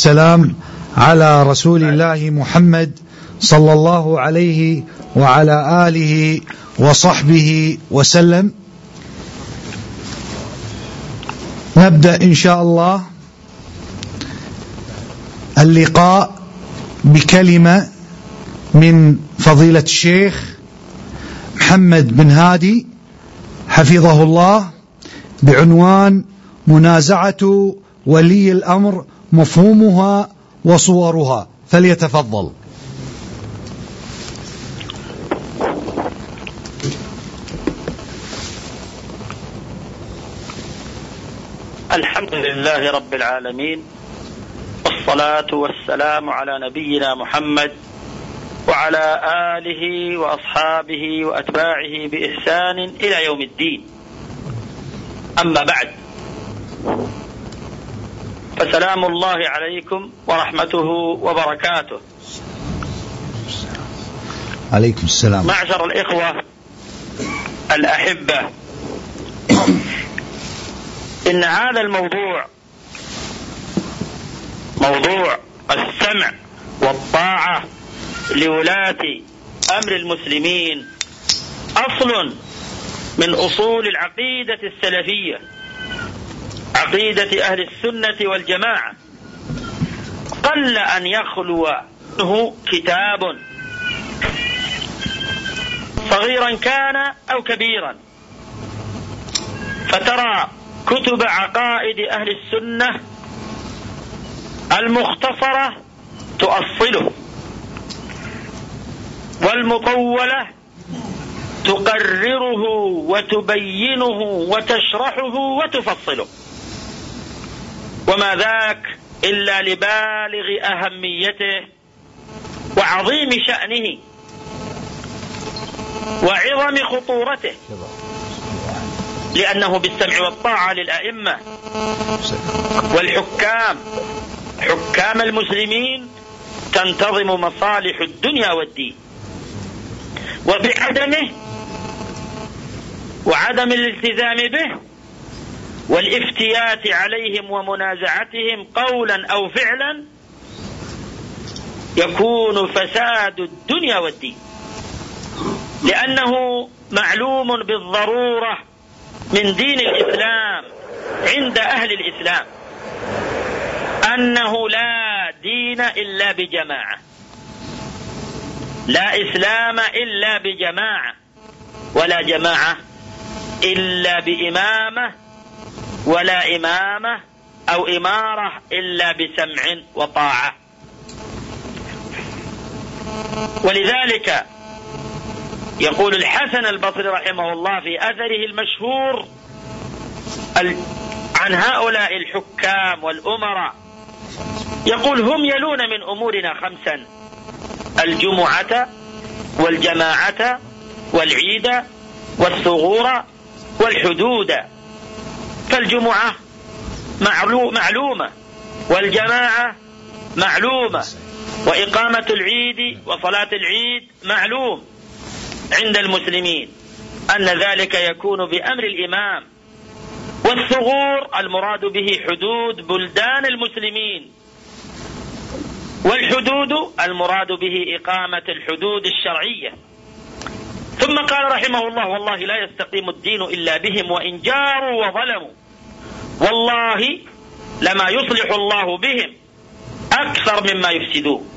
السلام على رسول الله محمد صلى الله عليه وعلى آله وصحبه وسلم. نبدأ إن شاء الله اللقاء بكلمة من فضيلة الشيخ محمد بن هادي حفظه الله بعنوان منازعة ولي الأمر مفهومها وصورها. فليتفضل. الحمد لله رب العالمين. والصلاة والسلام على نبينا محمد وعلى آله وأصحابه وأتباعه بإحسان إلى يوم الدين. أما بعد. فسلام الله عليكم ورحمته وبركاته. عليكم السلام. معشر الإخوة الأحبة إن هذا الموضوع موضوع السمع والطاعة لولاة أمر المسلمين أصل من أصول العقيدة السلفية. عقيدة أهل السنة والجماعة. قل أن يخلو منه كتاب. صغيرا كان أو كبيرا. فترى كتب عقائد أهل السنة المختصرة تؤصله. والمطولة تقرره وتبينه وتشرحه وتفصله. وما ذاك إلا لبالغ أهميته وعظيم شأنه وعظم خطورته. لأنه بالسمع والطاعة للأئمة والحكام. حكام المسلمين تنتظم مصالح الدنيا والدين. وبعدمه وعدم الالتزام به والافتيات عليهم ومنازعتهم قولا أو فعلا يكون فساد الدنيا والدين. لأنه معلوم بالضرورة من دين الإسلام عند أهل الإسلام أنه لا دين إلا بجماعة. لا إسلام إلا بجماعة ولا جماعة إلا بإمامة ولا إمامة أو إمارة إلا بسمع وطاعة. ولذلك يقول الحسن البصري رحمه الله في أثره المشهور عن هؤلاء الحكام والأمراء يقول هم يلون من أمورنا خمسا الجمعة والجماعة والعيد والثغور والحدود. فالجمعة معلومة والجماعة معلومة وإقامة العيد وصلاة العيد معلوم عند المسلمين أن ذلك يكون بأمر الإمام والثغور المراد به حدود بلدان المسلمين والحدود المراد به إقامة الحدود الشرعية. ثم قال رحمه الله والله لا يستقيم الدين إلا بهم وإن جاروا وظلموا والله لما يصلح الله بهم أكثر مما يفسدون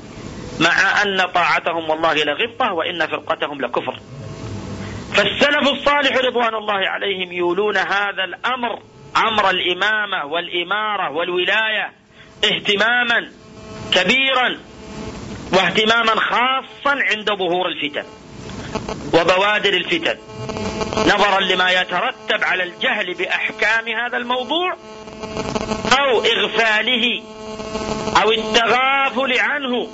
مع أن طاعتهم والله لغبطة وإن فرقتهم لكفر. فالسلف الصالح رضوان الله عليهم يولون هذا الأمر أمر الإمامة والإمارة والولاية اهتماما كبيرا واهتماما خاصا عند ظهور الفتن. وبوادر الفتن. نظرا لما يترتب على الجهل بأحكام هذا الموضوع أو إغفاله أو التغافل عنه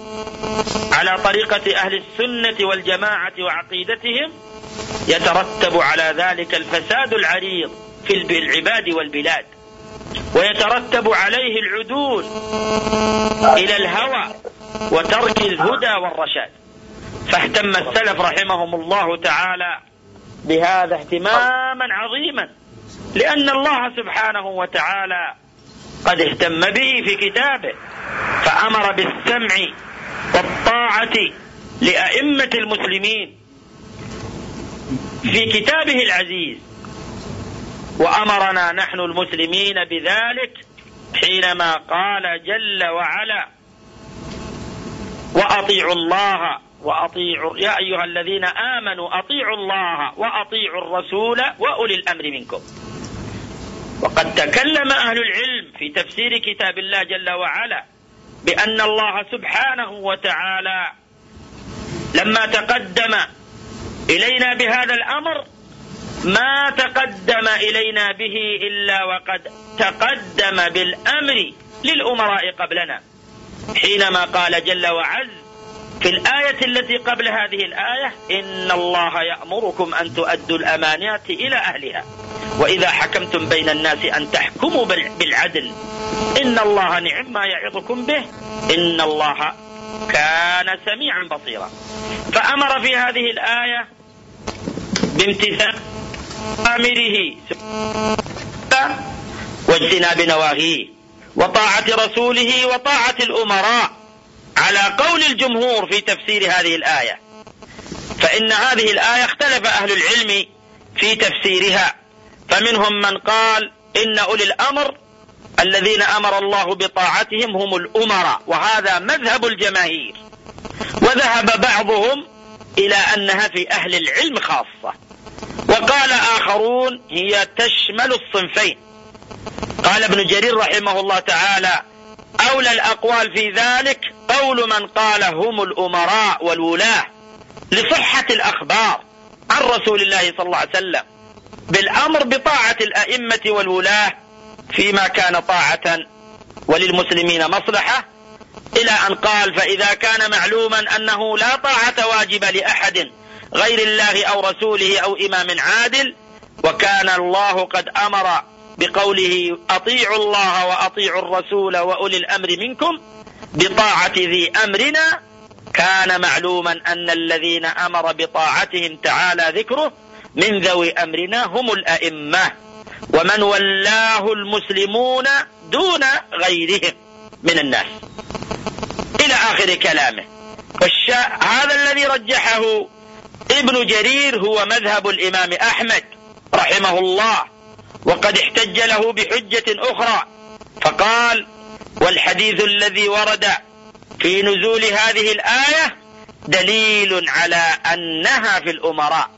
على طريقة أهل السنة والجماعة وعقيدتهم يترتب على ذلك الفساد العريض في العباد والبلاد. ويترتب عليه العدول إلى الهوى وترك الهدى والرشاد. فاهتم السلف رحمهم الله تعالى بهذا اهتماما عظيما. لأن الله سبحانه وتعالى قد اهتم به في كتابه فأمر بالسمع والطاعة لأئمة المسلمين في كتابه العزيز. وأمرنا نحن المسلمين بذلك حينما قال جل وعلا وأطيعوا الله وأطيعوا يا أيها الذين آمنوا أطيعوا الله وأطيعوا الرسول وأولي الأمر منكم. وقد تكلم أهل العلم في تفسير كتاب الله جل وعلا بأن الله سبحانه وتعالى لما تقدم إلينا بهذا الأمر ما تقدم إلينا به إلا وقد تقدم بالأمر للأمراء قبلنا. حينما قال جل وعز في الآية التي قبل هذه الآية إن الله يأمركم أن تؤدوا الأمانات إلى أهلها. وإذا حكمتم بين الناس أن تحكموا بالعدل إن الله نعم ما يعظكم به إن الله كان سميعا بصيرا. فأمر في هذه الآية بامتثال أمره واجتناب نواهيه وطاعة رسوله وطاعة الأمراء. على قول الجمهور في تفسير هذه الآية. فإن هذه الآية اختلف أهل العلم في تفسيرها. فمنهم من قال إن أولي الأمر الذين أمر الله بطاعتهم هم الأمراء وهذا مذهب الجماهير. وذهب بعضهم إلى أنها في أهل العلم خاصة. وقال آخرون هي تشمل الصنفين. قال ابن جرير رحمه الله تعالى أولى الأقوال في ذلك قول من قال هم الأمراء والولاة لصحة الأخبار عن رسول الله صلى الله عليه وسلم بالأمر بطاعة الأئمة والولاة فيما كان طاعة وللمسلمين مصلحة إلى أن قال فإذا كان معلوما أنه لا طاعة واجب لأحد غير الله أو رسوله أو إمام عادل وكان الله قد أمر بقوله أطيعوا الله وأطيعوا الرسول وأولي الأمر منكم بطاعة ذي أمرنا كان معلوما أن الذين أمر بطاعتهم تعالى ذكره من ذوي أمرنا هم الأئمة ومن ولاه المسلمون دون غيرهم من الناس. إلى آخر كلامه. والشا... هذا الذي رجحه ابن جرير هو مذهب الإمام أحمد رحمه الله. وقد احتج له بحجة أخرى فقال والحديث الذي ورد في نزول هذه الآية دليل على أنها في الأمراء.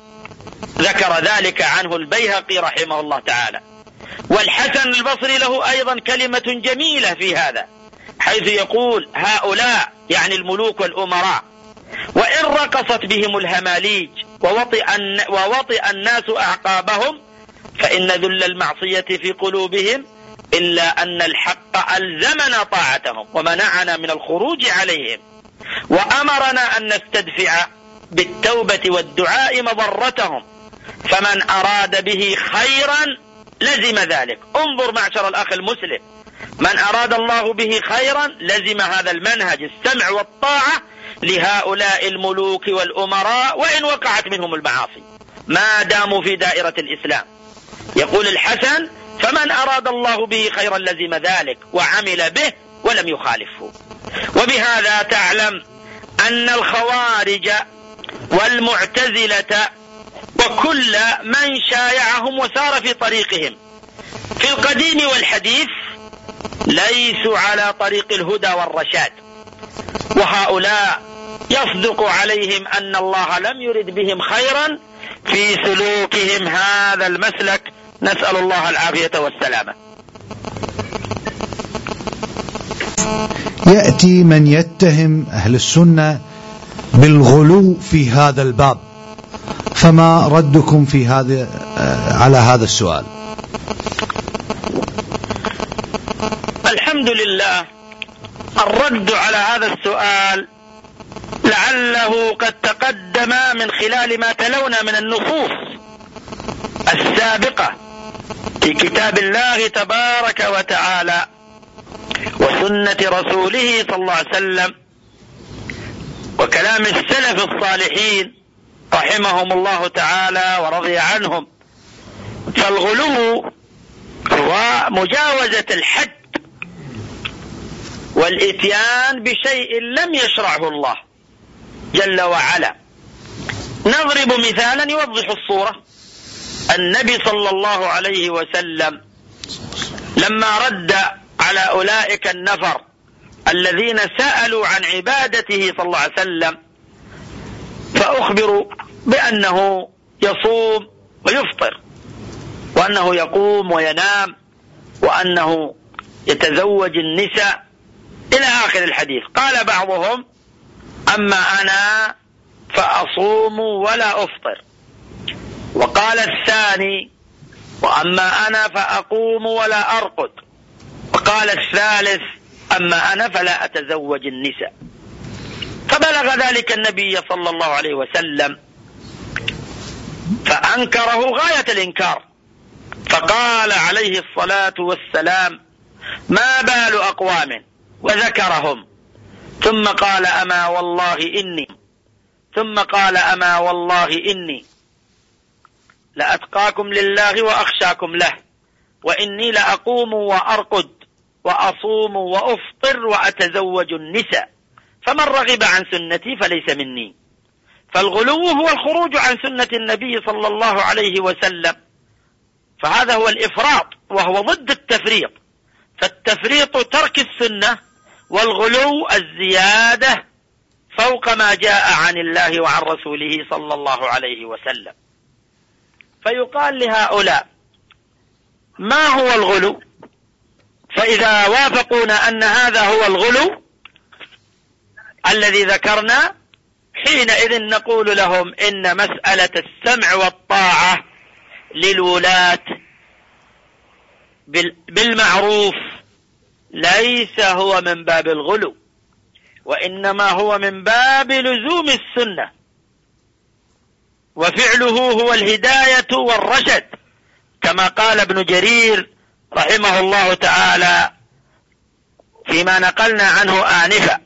ذكر ذلك عنه البيهقي رحمه الله تعالى. والحسن البصري له أيضا كلمة جميلة في هذا حيث يقول هؤلاء يعني الملوك والأمراء وإن رقصت بهم الهماليج ووطئ, ووطئ الناس أعقابهم فإن ذل المعصية في قلوبهم إلا أن الحق ألزمنا طاعتهم ومنعنا من الخروج عليهم. وأمرنا أن نستدفع بالتوبة والدعاء مضرتهم. فمن أراد به خيرا لزم ذلك. انظر معشر الأخ المسلم. من أراد الله به خيرا لزم هذا المنهج السمع والطاعة لهؤلاء الملوك والأمراء وإن وقعت منهم المعاصي. ما داموا في دائرة الإسلام. يقول الحسن فمن أراد الله به خيرا لزم ذلك وعمل به ولم يخالفه. وبهذا تعلم أن الخوارج والمعتزلة وكل من شايعهم وسار في طريقهم. في القديم والحديث ليسوا على طريق الهدى والرشاد. وهؤلاء يصدق عليهم أن الله لم يرد بهم خيرا في سلوكهم هذا المسلك. نسأل الله العافية والسلامة. يأتي من يتهم أهل السنة بالغلو في هذا الباب. فما ردكم في هذا على هذا السؤال؟ الحمد لله الرد على هذا السؤال لعله قد تقدم من خلال ما تلونا من النصوص السابقة في كتاب الله تبارك وتعالى وسنة رسوله صلى الله عليه وسلم وكلام السلف الصالحين رحمهم الله تعالى ورضي عنهم. فالغلو هو مجاوزة الحد والإتيان بشيء لم يشرعه الله. جل وعلا. نضرب مثالا يوضح الصورة. النبي صلى الله عليه وسلم لما رد على أولئك النفر الذين سألوا عن عبادته صلى الله عليه وسلم فأخبروا بأنه يصوم ويفطر وأنه يقوم وينام وأنه يتزوج النساء إلى آخر الحديث. قال بعضهم أما أنا فأصوم ولا أفطر. وقال الثاني وأما أنا فأقوم ولا أرقد. وقال الثالث أما أنا فلا أتزوج النساء. فبلغ ذلك النبي صلى الله عليه وسلم فأنكره غاية الإنكار. فقال عليه الصلاة والسلام ما بال أقوام؟ وذكرهم. ثم قال أما والله إني. ثم قال أما والله إني. لأتقاكم لله وأخشاكم له. وإني لأقوم وأرقد وأصوم وأفطر وأتزوج النساء. فمن رغب عن سنتي فليس مني. فالغلو هو الخروج عن سنة النبي صلى الله عليه وسلم. فهذا هو الإفراط وهو ضد التفريط. فالتفريط ترك السنة والغلو الزيادة فوق ما جاء عن الله وعن رسوله صلى الله عليه وسلم. فيقال لهؤلاء ما هو الغلو؟ فإذا وافقونا أن هذا هو الغلو الذي ذكرنا حينئذ نقول لهم إن مسألة السمع والطاعة للولاة بالمعروف ليس هو من باب الغلو وإنما هو من باب لزوم السنة. وفعله هو الهداية والرشد كما قال ابن جرير رحمه الله تعالى فيما نقلنا عنه آنفا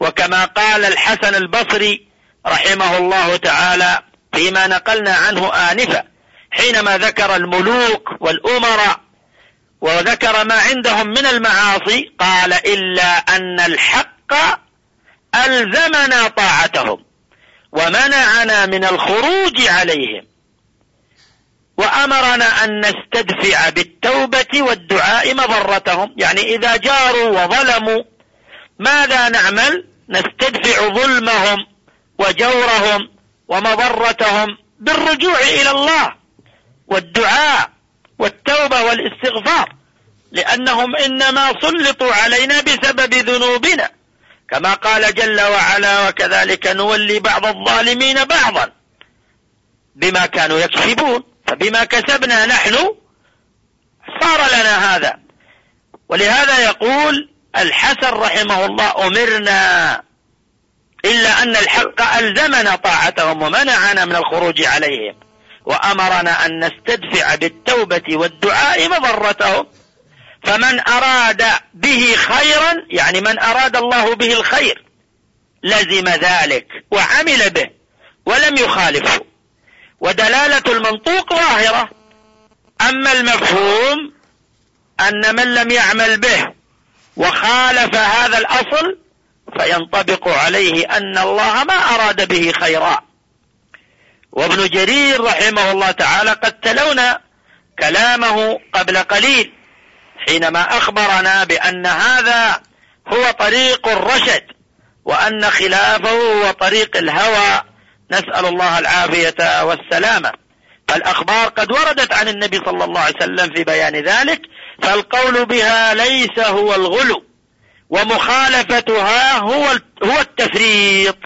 وكما قال الحسن البصري رحمه الله تعالى فيما نقلنا عنه آنفا حينما ذكر الملوك والأمراء وذكر ما عندهم من المعاصي قال إلا أن الحق ألزمنا طاعتهم ومنعنا من الخروج عليهم. وأمرنا أن نستدفع بالتوبة والدعاء مضرتهم. يعني إذا جاروا وظلموا ماذا نعمل؟ نستدفع ظلمهم وجورهم ومضرتهم بالرجوع إلى الله والدعاء. والتوبة والاستغفار لأنهم إنما سلطوا علينا بسبب ذنوبنا. كما قال جل وعلا وكذلك نولي بعض الظالمين بعضا بما كانوا يكسبون فبما كسبنا نحن صار لنا هذا. ولهذا يقول الحسن رحمه الله أمرنا إلا أن الحق ألزمنا طاعتهم ومنعنا من الخروج عليهم. وأمرنا أن نستدفع بالتوبة والدعاء مضرتهم. فمن أراد به خيرا يعني من أراد الله به الخير لزم ذلك وعمل به ولم يخالفه. ودلالة المنطوق ظاهرة. أما المفهوم أن من لم يعمل به وخالف هذا الأصل فينطبق عليه أن الله ما أراد به خيرا. وابن جرير رحمه الله تعالى قد تلونا كلامه قبل قليل حينما أخبرنا بأن هذا هو طريق الرشد وأن خلافه هو طريق الهوى. نسأل الله العافية والسلامة. فالأخبار قد وردت عن النبي صلى الله عليه وسلم في بيان ذلك فالقول بها ليس هو الغلو ومخالفتها هو هو التفريط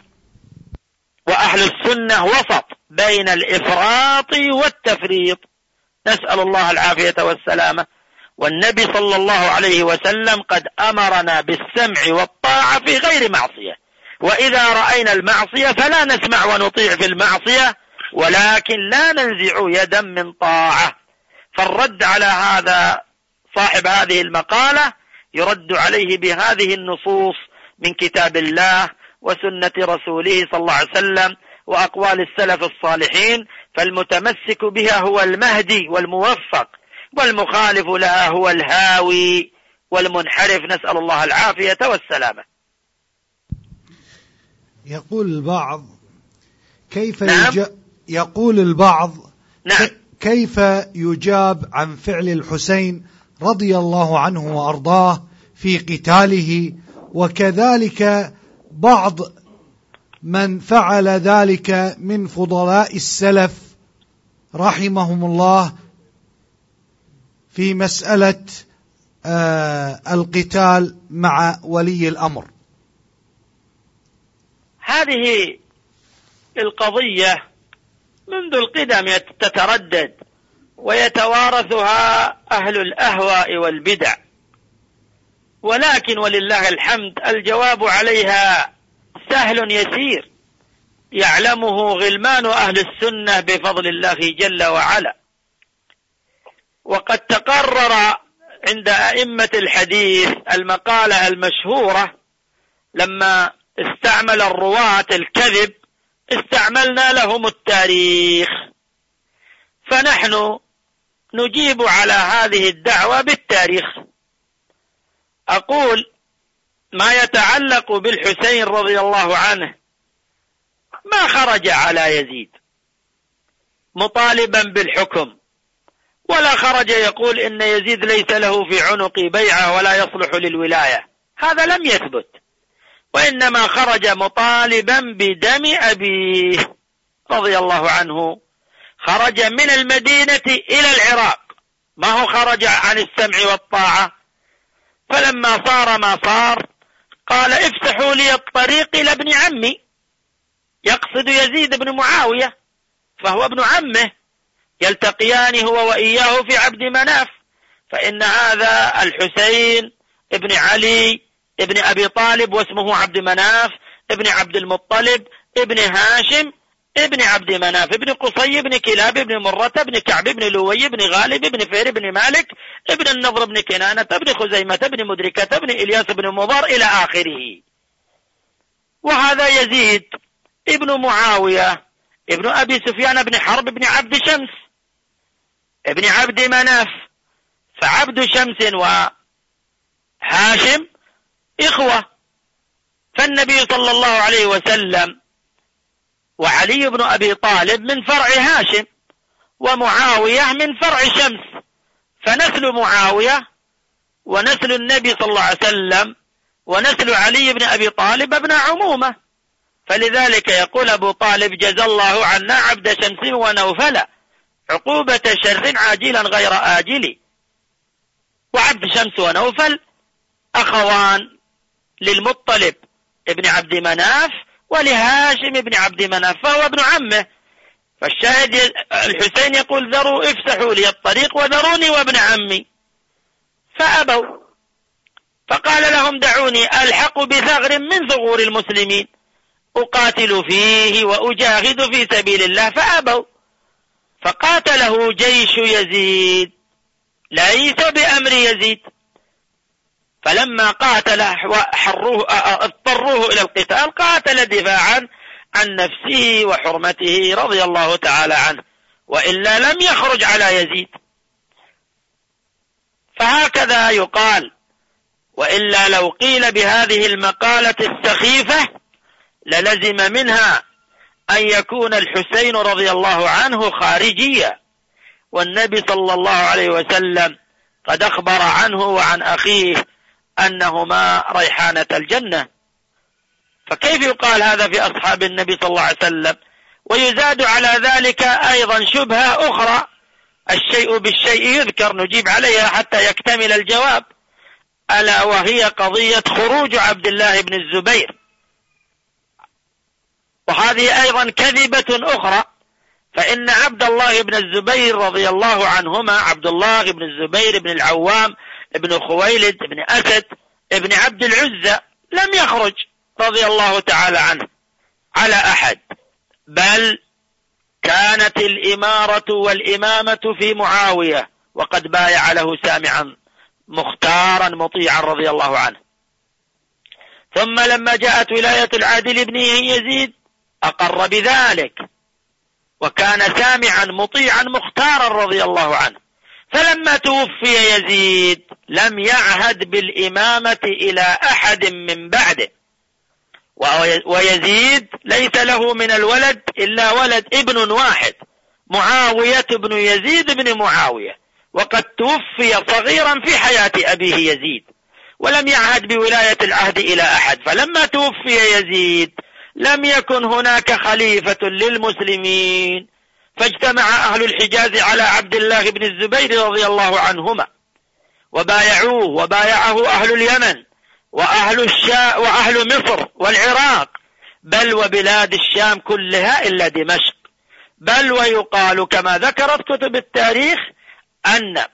وأهل السنة وسط. بين الإفراط والتفريط. نسأل الله العافية والسلامة. والنبي صلى الله عليه وسلم قد أمرنا بالسمع والطاعة في غير معصية. وإذا رأينا المعصية فلا نسمع ونطيع في المعصية ولكن لا ننزع يدا من طاعة. فالرد على هذا صاحب هذه المقالة يرد عليه بهذه النصوص من كتاب الله وسنة رسوله صلى الله عليه وسلم وأقوال السلف الصالحين فالمتمسك بها هو المهدي والموفق والمخالف لها هو الهاوي والمنحرف نسأل الله العافية والسلامة يقول البعض كيف نعم. يج... يقول البعض نعم. كيف يجاب عن فعل الحسين رضي الله عنه وأرضاه في قتاله وكذلك بعض من فعل ذلك من فضلاء السلف رحمهم الله في مسألة آه القتال مع ولي الأمر. هذه القضية منذ القدم تتردد ويتوارثها أهل الأهواء والبدع. ولكن ولله الحمد الجواب عليها سهل يسير. يعلمه غلمان أهل السنة بفضل الله جل وعلا. وقد تقرر عند أئمة الحديث المقالة المشهورة لما استعمل الرواة الكذب استعملنا لهم التاريخ. فنحن نجيب على هذه الدعوة بالتاريخ. أقول ما يتعلق بالحسين رضي الله عنه ما خرج على يزيد مطالبا بالحكم ولا خرج يقول إن يزيد ليس له في عنقي بيعة ولا يصلح للولاية. هذا لم يثبت وإنما خرج مطالبا بدم أبيه رضي الله عنه. خرج من المدينة إلى العراق ما هو خرج عن السمع والطاعة. فلما صار ما صار قال افتحوا لي الطريق إلى ابن عمي. يقصد يزيد بن معاوية فهو ابن عمه يلتقيان هو وإياه في عبد مناف فإن هذا الحسين ابن علي ابن أبي طالب واسمه عبد مناف ابن عبد المطلب ابن هاشم ابن عبد مناف ابن قصي ابن كلاب ابن مرة ابن كعب ابن لوي ابن غالب ابن فير ابن مالك ابن النضر ابن كنانة ابن خزيمة ابن مدركة ابن إلياس ابن مضر إلى آخره. وهذا يزيد ابن معاوية ابن أبي سفيان بن حرب ابن عبد شمس ابن عبد مناف. فعبد شمس وهاشم إخوة. فالنبي صلى الله عليه وسلم وعلي بن أبي طالب من فرع هاشم ومعاوية من فرع شمس. فنسل معاوية ونسل النبي صلى الله عليه وسلم ونسل علي بن أبي طالب ابن عمومة. فلذلك يقول أبو طالب جزى الله عنا عبد شمس ونوفل عقوبة شر عاجلا غير آجل. وعبد شمس ونوفل أخوان للمطلب ابن عبد مناف ولهاشم بن عبد مناف فهو ابن عمه. فالشاهد الحسين يقول ذروا افسحوا لي الطريق وذروني وابن عمي. فأبوا. فقال لهم دعوني ألحق بثغر من ثغور المسلمين. أقاتل فيه وأجاهد في سبيل الله. فأبوا. فقاتله جيش يزيد. ليس بأمر يزيد. فلما قاتل وحروه اضطروه إلى القتال قاتل دفاعا عن نفسه وحرمته رضي الله تعالى عنه وإلا لم يخرج على يزيد. فهكذا يقال وإلا لو قيل بهذه المقالة السخيفة للزم منها أن يكون الحسين رضي الله عنه خارجيا والنبي صلى الله عليه وسلم قد أخبر عنه وعن أخيه أنهما ريحانة الجنة. فكيف يقال هذا في أصحاب النبي صلى الله عليه وسلم؟ ويزاد على ذلك أيضا شبهة أخرى. الشيء بالشيء يذكر نجيب عليها حتى يكتمل الجواب. ألا وهي قضية خروج عبد الله بن الزبير. وهذه أيضا كذبة أخرى. فإن عبد الله بن الزبير رضي الله عنهما عبد الله بن الزبير بن العوام ابن خويلد ابن أسد ابن عبد العزة لم يخرج رضي الله تعالى عنه على أحد بل كانت الإمارة والإمامة في معاوية وقد بايع له سامعا مختارا مطيعا رضي الله عنه. ثم لما جاءت ولاية العادل ابنه يزيد أقر بذلك وكان سامعا مطيعا مختارا رضي الله عنه. فلما توفي يزيد لم يعهد بالإمامة إلى أحد من بعده. ويزيد ليس له من الولد إلا ولد ابن واحد معاوية بن يزيد بن معاوية. وقد توفي صغيرا في حياة أبيه يزيد ولم يعهد بولاية العهد إلى أحد. فلما توفي يزيد لم يكن هناك خليفة للمسلمين. فاجتمع أهل الحجاز على عبد الله بن الزبير رضي الله عنهما وبايعوه وبايعه أهل اليمن وأهل الشام وأهل مصر والعراق بل وبلاد الشام كلها إلا دمشق. بل ويقال كما ذكرت كتب التاريخ أن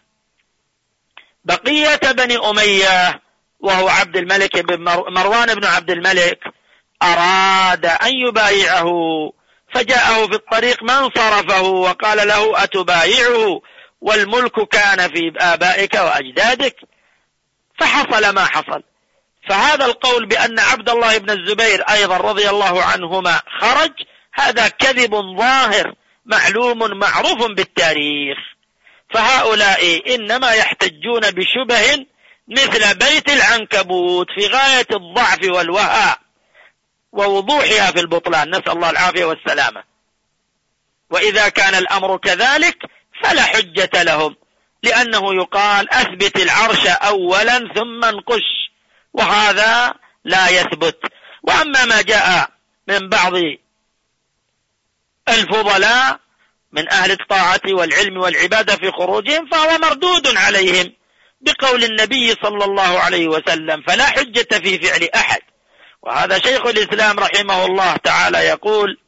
بقية بني أمية وهو عبد الملك بن مروان بن عبد الملك أراد أن يبايعه فجاءه في الطريق من صرفه وقال له أتبايعه والملك كان في آبائك وأجدادك؟ فحصل ما حصل. فهذا القول بأن عبد الله بن الزبير أيضا رضي الله عنهما خرج هذا كذب ظاهر معلوم معروف بالتاريخ. فهؤلاء إنما يحتجون بشبه مثل بيت العنكبوت في غاية الضعف والوهاء. ووضوحها في البطلان. نسأل الله العافية والسلامة. وإذا كان الأمر كذلك فلا حجة لهم لأنه يقال أثبت العرش أولا ثم انقش وهذا لا يثبت. وأما ما جاء من بعض الفضلاء من أهل الطاعة والعلم والعبادة في خروجهم فهو مردود عليهم بقول النبي صلى الله عليه وسلم فلا حجة في فعل أحد. وهذا شيخ الإسلام رحمه الله تعالى يقول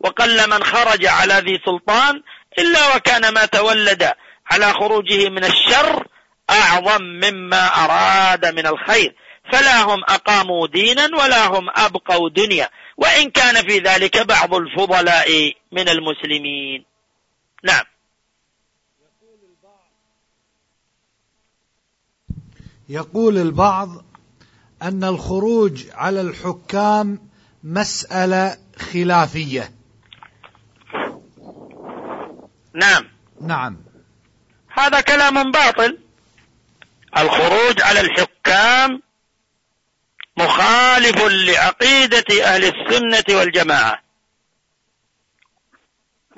وقل من خرج على ذي سلطان إلا وكان ما تولد على خروجه من الشر أعظم مما أراد من الخير. فلا هم أقاموا دينا ولا هم أبقوا دنيا. وإن كان في ذلك بعض الفضلاء من المسلمين. نعم. يقول البعض أن الخروج على الحكام مسألة خلافية. نعم. نعم. هذا كلام باطل. الخروج على الحكام مخالف لعقيدة أهل السنة والجماعة.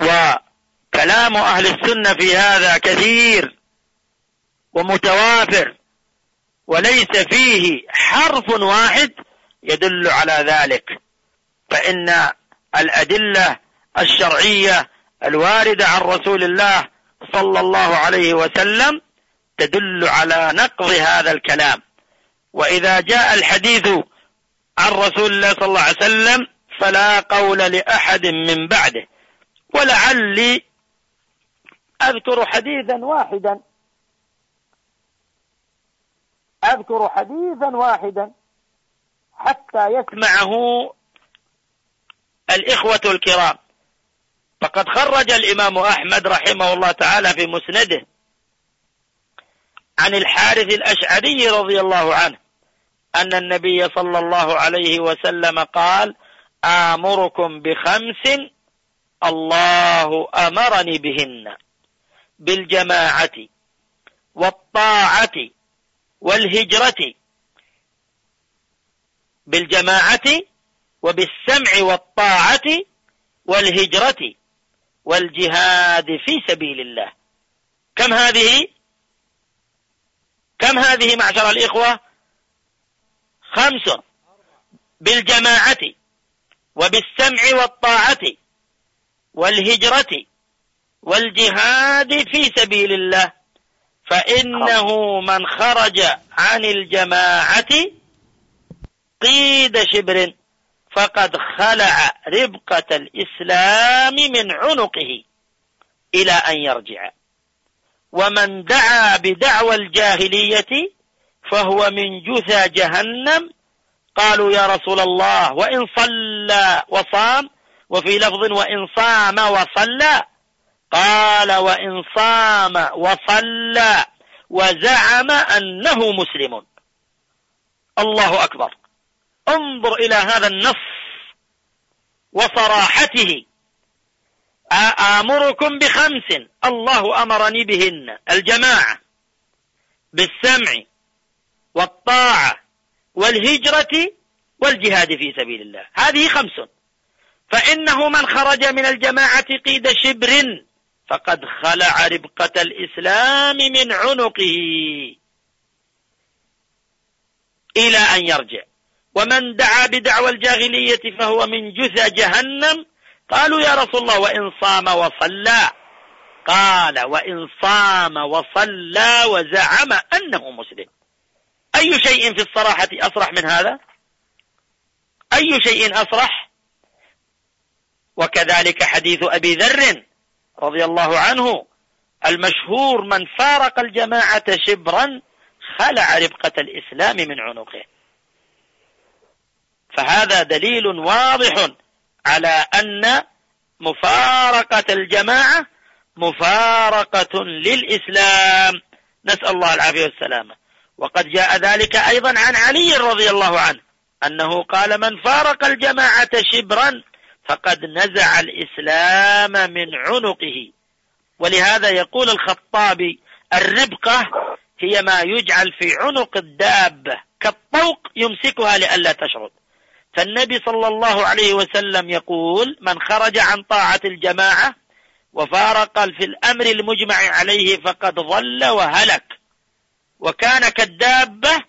وكلام أهل السنة في هذا كثير ومتوافر. وليس فيه حرف واحد يدل على ذلك. فإن الأدلة الشرعية الواردة عن رسول الله صلى الله عليه وسلم تدل على نقض هذا الكلام. وإذا جاء الحديث عن رسول الله صلى الله عليه وسلم فلا قول لأحد من بعده. ولعلي أذكر حديثا واحدا أذكر حديثا واحدا حتى يسمعه الإخوة الكرام. فقد خرج الإمام أحمد رحمه الله تعالى في مسنده عن الحارث الأشعري رضي الله عنه أن النبي صلى الله عليه وسلم قال آمركم بخمس الله أمرني بهن بالجماعة والطاعة والهجرة بالجماعة وبالسمع والطاعة والهجرة والجهاد في سبيل الله. كم هذه؟ كم هذه معشر الإخوة؟ خمس. بالجماعة وبالسمع والطاعة والهجرة والجهاد في سبيل الله. فإنه من خرج عن الجماعة قيد شبر فقد خلع ربقة الإسلام من عنقه إلى أن يرجع. ومن دعا بدعوى الجاهلية فهو من جثى جهنم. قالوا يا رسول الله وإن صلى وصام وفي لفظ وإن صام وصلى قال وإن صام وصلى وزعم أنه مسلم. الله أكبر. انظر إلى هذا النص وصراحته. آمركم بخمس. الله أمرني بهن. الجماعة بالسمع والطاعة والهجرة والجهاد في سبيل الله. هذه خمس. فإنه من خرج من الجماعة قيد شبر فقد خلع ربقة الإسلام من عنقه. إلى أن يرجع. ومن دعا بدعوى الجاهلية فهو من جثى جهنم. قالوا يا رسول الله وإن صام وصلى. قال وإن صام وصلى وزعم أنه مسلم. أي شيء في الصراحة أصرح من هذا؟ أي شيء أصرح؟ وكذلك حديث أبي ذر. رضي الله عنه المشهور من فارق الجماعة شبرا خلع ربقة الإسلام من عنقه. فهذا دليل واضح على أن مفارقة الجماعة مفارقة للإسلام. نسأل الله العافية والسلامة. وقد جاء ذلك أيضا عن علي رضي الله عنه أنه قال من فارق الجماعة شبرا فقد نزع الإسلام من عنقه. ولهذا يقول الخطابي الربقة هي ما يجعل في عنق الدابة كالطوق يمسكها لئلا تشرد. فالنبي صلى الله عليه وسلم يقول من خرج عن طاعة الجماعة وفارق في الأمر المجمع عليه فقد ضل وهلك. وكان كالدابة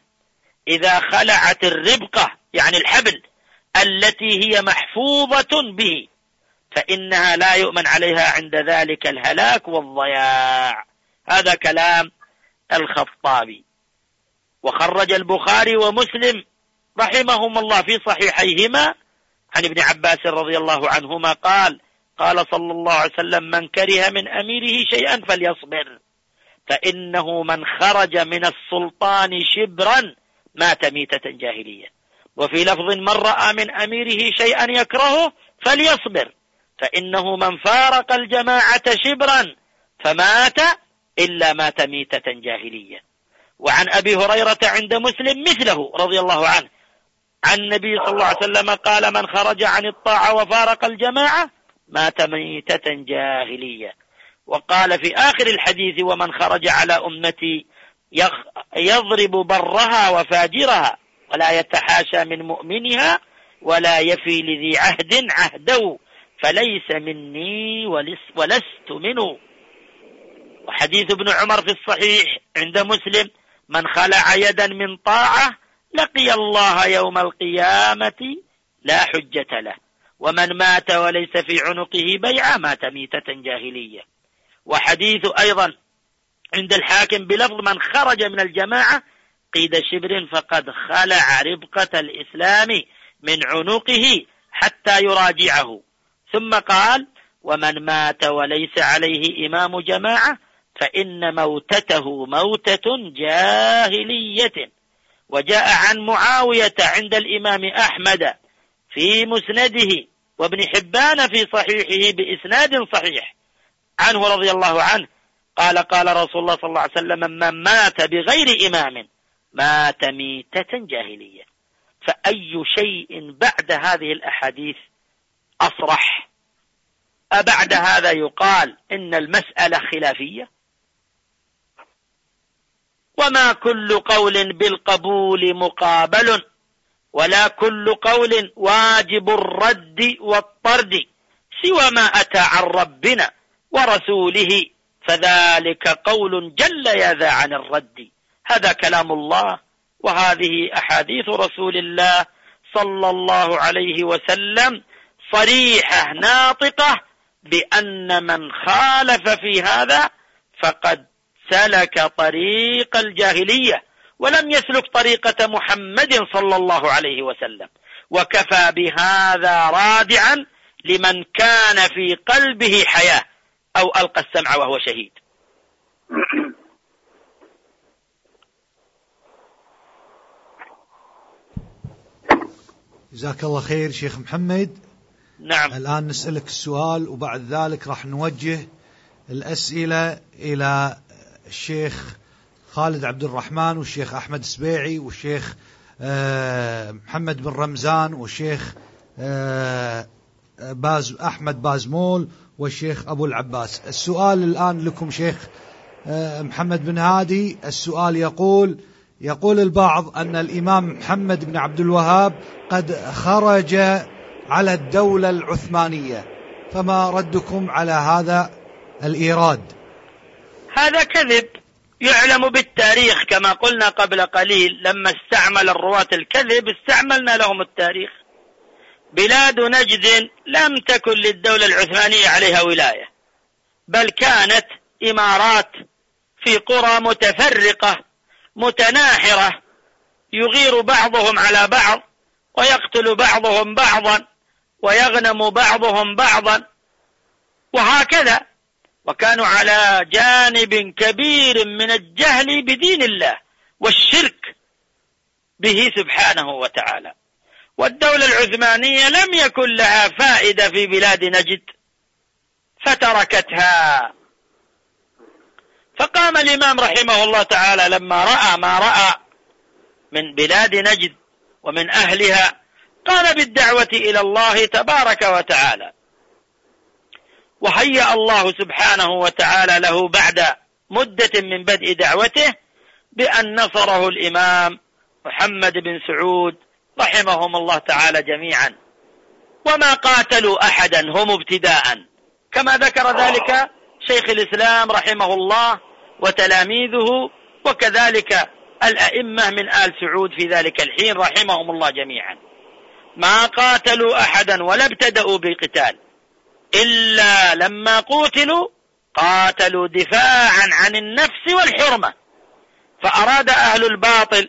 إذا خلعت الربقة يعني الحبل التي هي محفوظة به فإنها لا يؤمن عليها عند ذلك الهلاك والضياع. هذا كلام الخطابي. وخرج البخاري ومسلم رحمهم الله في صحيحيهما عن ابن عباس رضي الله عنهما قال قال صلى الله عليه وسلم من كره من أميره شيئا فليصبر فإنه من خرج من السلطان شبرا مات ميتة جاهلية وفي لفظ من رأى من أميره شيئا يكرهه فليصبر. فإنه من فارق الجماعة شبرا فمات إلا مات ميتة جاهلية. وعن أبي هريرة عند مسلم مثله رضي الله عنه. عن النبي صلى الله عليه وسلم قال من خرج عن الطاعة وفارق الجماعة مات ميتة جاهلية. وقال في آخر الحديث ومن خرج على أمتي يضرب برها وفاجرها. ولا يتحاشى من مؤمنها ولا يفي لذي عهد عهده فليس مني ولست منه. وحديث ابن عمر في الصحيح عند مسلم من خلع يدا من طاعة لقي الله يوم القيامة لا حجة له ومن مات وليس في عنقه بيعة مات ميتة جاهلية. وحديث أيضا عند الحاكم بلفظ من خرج من الجماعة قيد شبر فقد خلع ربقة الإسلام من عنقه حتى يراجعه. ثم قال ومن مات وليس عليه إمام جماعة فإن موتته موتة جاهلية. وجاء عن معاوية عند الإمام أحمد في مسنده وابن حبان في صحيحه بإسناد صحيح. عنه رضي الله عنه قال قال رسول الله صلى الله عليه وسلم من مات بغير إمام مات ميتة جاهلية. فأي شيء بعد هذه الأحاديث أصرح. أبعد هذا يقال إن المسألة خلافية. وما كل قول بالقبول مقابل ولا كل قول واجب الرد والطرد سوى ما أتى عن ربنا ورسوله فذلك قول جل يذا عن الرد. هذا كلام الله وهذه أحاديث رسول الله صلى الله عليه وسلم صريحة ناطقة بأن من خالف في هذا فقد سلك طريق الجاهلية ولم يسلك طريقة محمد صلى الله عليه وسلم. وكفى بهذا رادعا لمن كان في قلبه حياة أو ألقى السمع وهو شهيد. جزاك الله خير شيخ محمد. نعم. الآن نسألك السؤال وبعد ذلك راح نوجه الأسئلة إلى الشيخ خالد عبد الرحمن والشيخ أحمد السبيعي والشيخ آه، محمد بن رمزان والشيخ آه، باز أحمد بازمول والشيخ أبو العباس. السؤال الآن لكم شيخ آه، محمد بن هادي. السؤال يقول يقول البعض أن الإمام محمد بن عبد الوهاب قد خرج على الدولة العثمانية. فما ردكم على هذا الإيراد؟ هذا كذب. يعلم بالتاريخ كما قلنا قبل قليل. لما استعمل الرواة الكذب استعملنا لهم التاريخ. بلاد نجد لم تكن للدولة العثمانية عليها ولاية بل كانت إمارات في قرى متفرقة متناحرة يغير بعضهم على بعض ويقتل بعضهم بعضا ويغنم بعضهم بعضا وهكذا. وكانوا على جانب كبير من الجهل بدين الله والشرك به سبحانه وتعالى. والدولة العثمانية لم يكن لها فائدة في بلاد نجد فتركتها. فقام الإمام رحمه الله تعالى لما رأى ما رأى من بلاد نجد ومن أهلها قام بالدعوة إلى الله تبارك وتعالى. وهيأ الله سبحانه وتعالى له بعد مدة من بدء دعوته بأن نصره الإمام محمد بن سعود رحمهم الله تعالى جميعا. وما قاتلوا أحدا هم ابتداء. كما ذكر ذلك شيخ الإسلام رحمه الله وتلاميذه وكذلك الأئمة من آل سعود في ذلك الحين رحمهم الله جميعا. ما قاتلوا أحدا ولا ابتدأوا بالقتال إلا لما قوتلوا قاتلوا دفاعا عن النفس والحرمة. فأراد أهل الباطل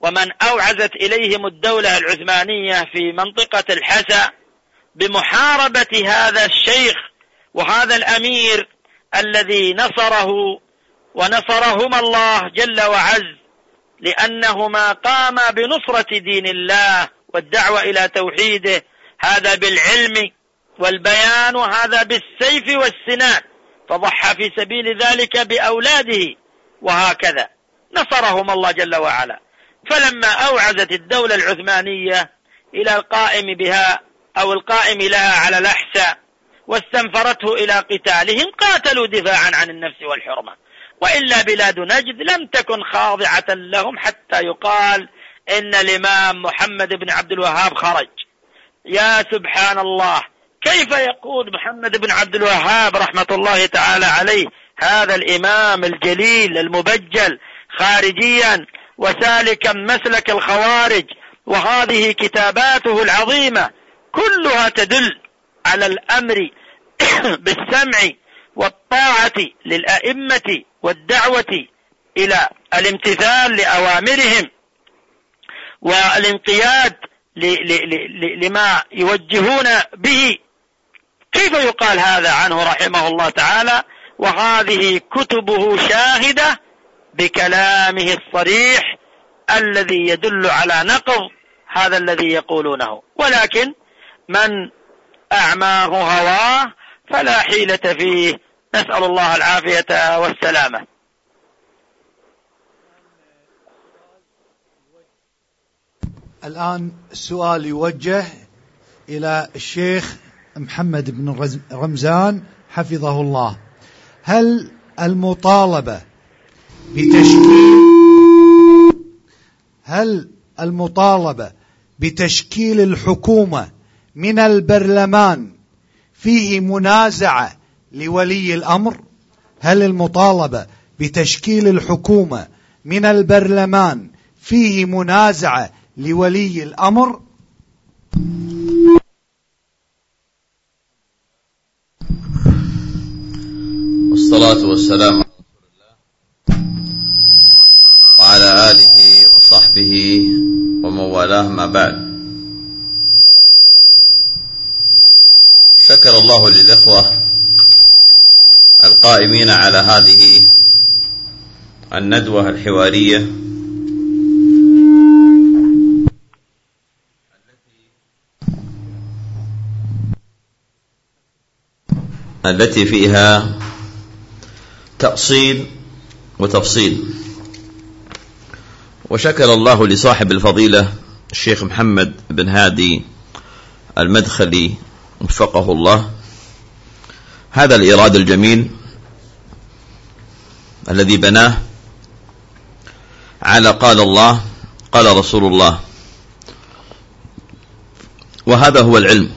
ومن أوعزت إليهم الدولة العثمانية في منطقة الحسا بمحاربة هذا الشيخ وهذا الأمير الذي نصره ونصرهما الله جل وعز لأنهما قاما بنصرة دين الله والدعوة إلى توحيده. هذا بالعلم والبيان وهذا بالسيف والسنان. فضحى في سبيل ذلك بأولاده وهكذا. نصرهم الله جل وعلا. فلما أوعزت الدولة العثمانية إلى القائم بها أو القائم لها على الأحساء واستنفرته إلى قتالهم قاتلوا دفاعا عن النفس والحرمة. وإلا بلاد نجد لم تكن خاضعة لهم حتى يقال إن الإمام محمد بن عبد الوهاب خرج. يا سبحان الله كيف يقول محمد بن عبد الوهاب رحمة الله تعالى عليه هذا الإمام الجليل المبجل خارجيا وسالكا مسلك الخوارج وهذه كتاباته العظيمة كلها تدل على الأمر بالسمع والطاعة للأئمة والدعوة إلى الامتثال لأوامرهم والانقياد لما يوجهون به. كيف يقال هذا عنه رحمه الله تعالى؟ وهذه كتبه شاهدة بكلامه الصريح الذي يدل على نقض هذا الذي يقولونه. ولكن من أعماه هواه فلا حيلة فيه. نسأل الله العافية والسلامة. الآن السؤال يوجه إلى الشيخ محمد بن رمزان حفظه الله. هل المطالبة بتشكيل هل المطالبة بتشكيل الحكومة من البرلمان فيه منازعة لولي الأمر؟ هل المطالبة بتشكيل الحكومة من البرلمان فيه منازعة لولي الأمر؟ والصلاة والسلام وعلى آله وصحبه ومن والاه ما بعد. شكر الله للإخوة القائمين على هذه الندوة الحوارية التي فيها تأصيل وتفصيل. وشكر الله لصاحب الفضيلة الشيخ محمد بن هادي المدخلي وفقه الله. هذا الإيراد الجميل الذي بناه على قال الله قال رسول الله. وهذا هو العلم.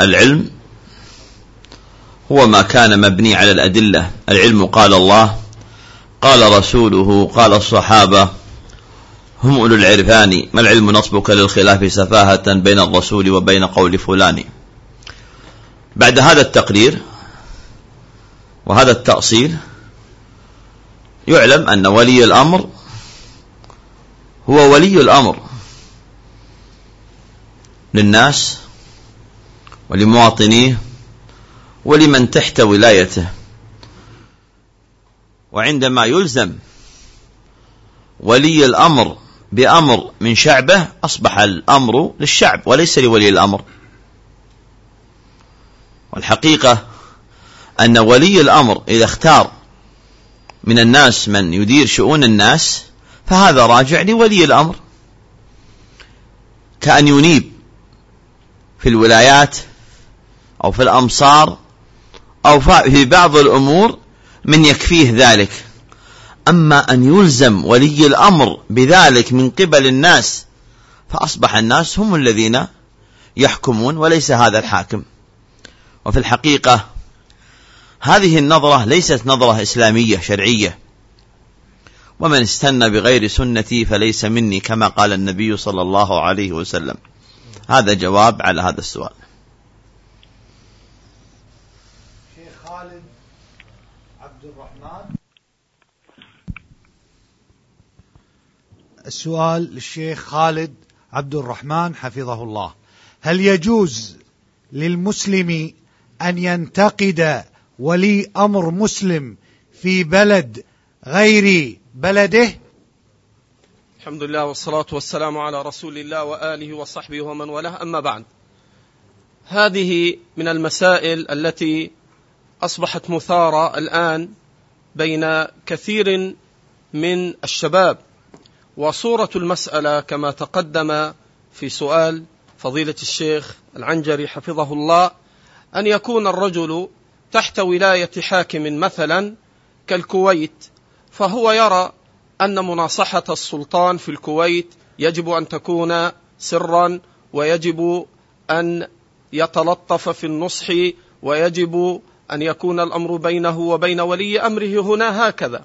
العلم هو ما كان مبني على الأدلة. العلم قال الله قال رسوله قال الصحابة. هم أولو العرفان. ما العلم نصبك للخلاف سفاهة بين الرسول وبين قول فلان؟ بعد هذا التقرير وهذا التأصيل يعلم أن ولي الأمر هو ولي الأمر للناس ولمواطنيه ولمن تحت ولايته. وعندما يلزم ولي الأمر بأمر من شعبه أصبح الأمر للشعب وليس لولي الأمر. والحقيقة أن ولي الأمر إذا اختار من الناس من يدير شؤون الناس فهذا راجع لولي الأمر. كأن ينيب في الولايات أو في الأمصار أو في بعض الأمور من يكفيه ذلك. أما أن يلزم ولي الأمر بذلك من قبل الناس فأصبح الناس هم الذين يحكمون وليس هذا الحاكم. وفي الحقيقة هذه النظرة ليست نظرة إسلامية شرعية. ومن استنى بغير سنتي فليس مني كما قال النبي صلى الله عليه وسلم. هذا جواب على هذا السؤال. شيخ خالد عبد الرحمن. السؤال للشيخ خالد عبد الرحمن حفظه الله. هل يجوز للمسلم أن ينتقد ولي أمر مسلم في بلد غير بلده؟ الحمد لله والصلاة والسلام على رسول الله وآله وصحبه ومن والاه. أما بعد هذه من المسائل التي أصبحت مثارة الآن بين كثير من الشباب. وصورة المسألة كما تقدم في سؤال فضيلة الشيخ العنجري حفظه الله أن يكون الرجل تحت ولاية حاكم مثلا كالكويت فهو يرى أن مناصحة السلطان في الكويت يجب أن تكون سرا ويجب أن يتلطف في النصح ويجب أن يكون الأمر بينه وبين ولي أمره هنا هكذا.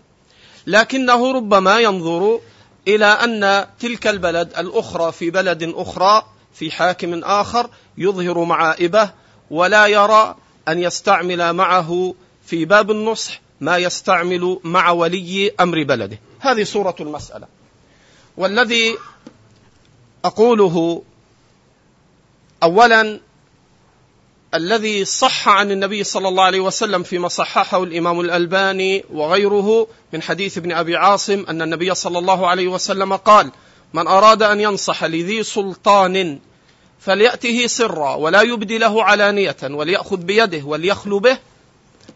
لكنه ربما ينظر إلى أن تلك البلد الأخرى في بلد أخرى في حاكم آخر يظهر معائبه ولا يرى أن يستعمل معه في باب النصح ما يستعمل مع ولي أمر بلده. هذه صوره المسألة. والذي أقوله اولا الذي صح عن النبي صلى الله عليه وسلم فيما صححه الإمام الألباني وغيره من حديث ابن أبي عاصم أن النبي صلى الله عليه وسلم قال من أراد أن ينصح لذي سلطان فليأته سرا ولا يبدي له علانية وليأخذ بيده وليخلو به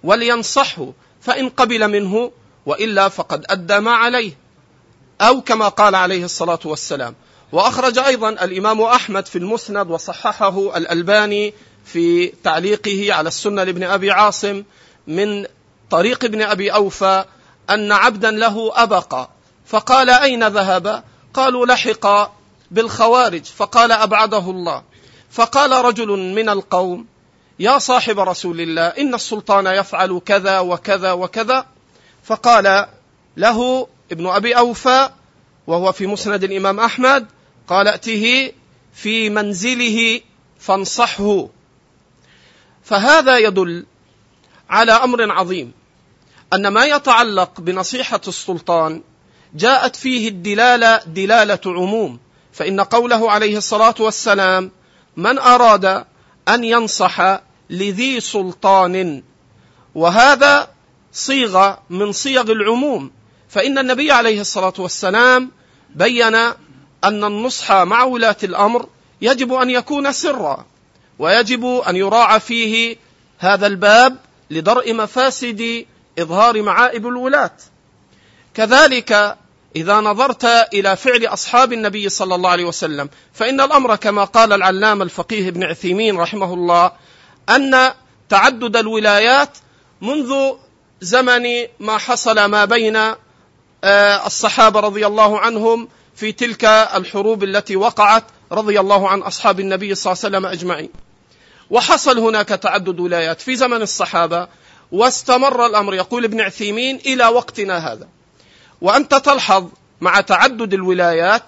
ولينصحه فإن قبل منه وإلا فقد أدى ما عليه. أو كما قال عليه الصلاة والسلام. وأخرج أيضا الإمام أحمد في المسند وصححه الألباني في تعليقه على السنة لابن أبي عاصم من طريق ابن أبي أوفى أن عبدا له أبق فقال أين ذهب؟ قالوا لحق بالخوارج فقال أبعده الله. فقال رجل من القوم يا صاحب رسول الله إن السلطان يفعل كذا وكذا وكذا. فقال له ابن أبي أوفى وهو في مسند الإمام أحمد قال ائته في منزله فانصحه. فهذا يدل على أمر عظيم أن ما يتعلق بنصيحة السلطان جاءت فيه الدلالة دلالة عموم. فإن قوله عليه الصلاة والسلام من أراد أن ينصح لذي سلطان وهذا صيغة من صيغ العموم. فإن النبي عليه الصلاة والسلام بين أن النصح مع ولاة الأمر يجب أن يكون سرا ويجب أن يراعى فيه هذا الباب لدرء مفاسد إظهار معائب الولاة. كذلك إذا نظرت إلى فعل أصحاب النبي صلى الله عليه وسلم فإن الأمر كما قال العلامة الفقيه ابن عثيمين رحمه الله أن تعدد الولايات منذ زمن ما حصل ما بين آه، الصحابة رضي الله عنهم في تلك الحروب التي وقعت رضي الله عن أصحاب النبي صلى الله عليه وسلم أجمعين. وحصل هناك تعدد ولايات في زمن الصحابة واستمر الأمر يقول ابن عثيمين إلى وقتنا هذا. وأنت تلحظ مع تعدد الولايات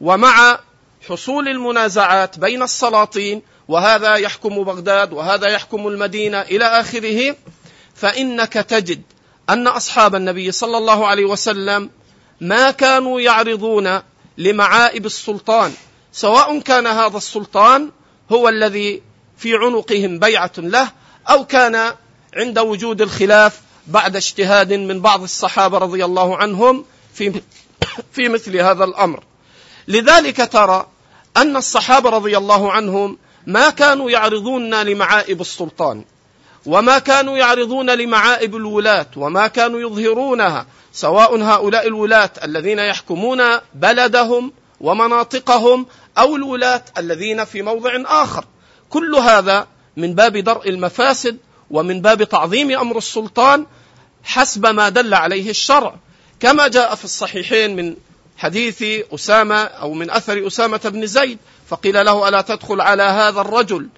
ومع حصول المنازعات بين السلاطين وهذا يحكم بغداد وهذا يحكم المدينة إلى آخره. فإنك تجد أن أصحاب النبي صلى الله عليه وسلم ما كانوا يعرضون لمعائب السلطان سواء كان هذا السلطان هو الذي في عنقهم بيعة له أو كان عند وجود الخلاف بعد اجتهاد من بعض الصحابة رضي الله عنهم في في مثل هذا الأمر. لذلك ترى أن الصحابة رضي الله عنهم ما كانوا يعرضون لمعائب السلطان وما كانوا يعرضون لمعائب الولاة وما كانوا يظهرونها سواء هؤلاء الولاة الذين يحكمون بلدهم ومناطقهم أو الولاة الذين في موضع آخر. كل هذا من باب درء المفاسد ومن باب تعظيم أمر السلطان حسب ما دل عليه الشرع. كما جاء في الصحيحين من حديث أسامة أو من أثر أسامة بن زيد فقيل له ألا تدخل على هذا الرجل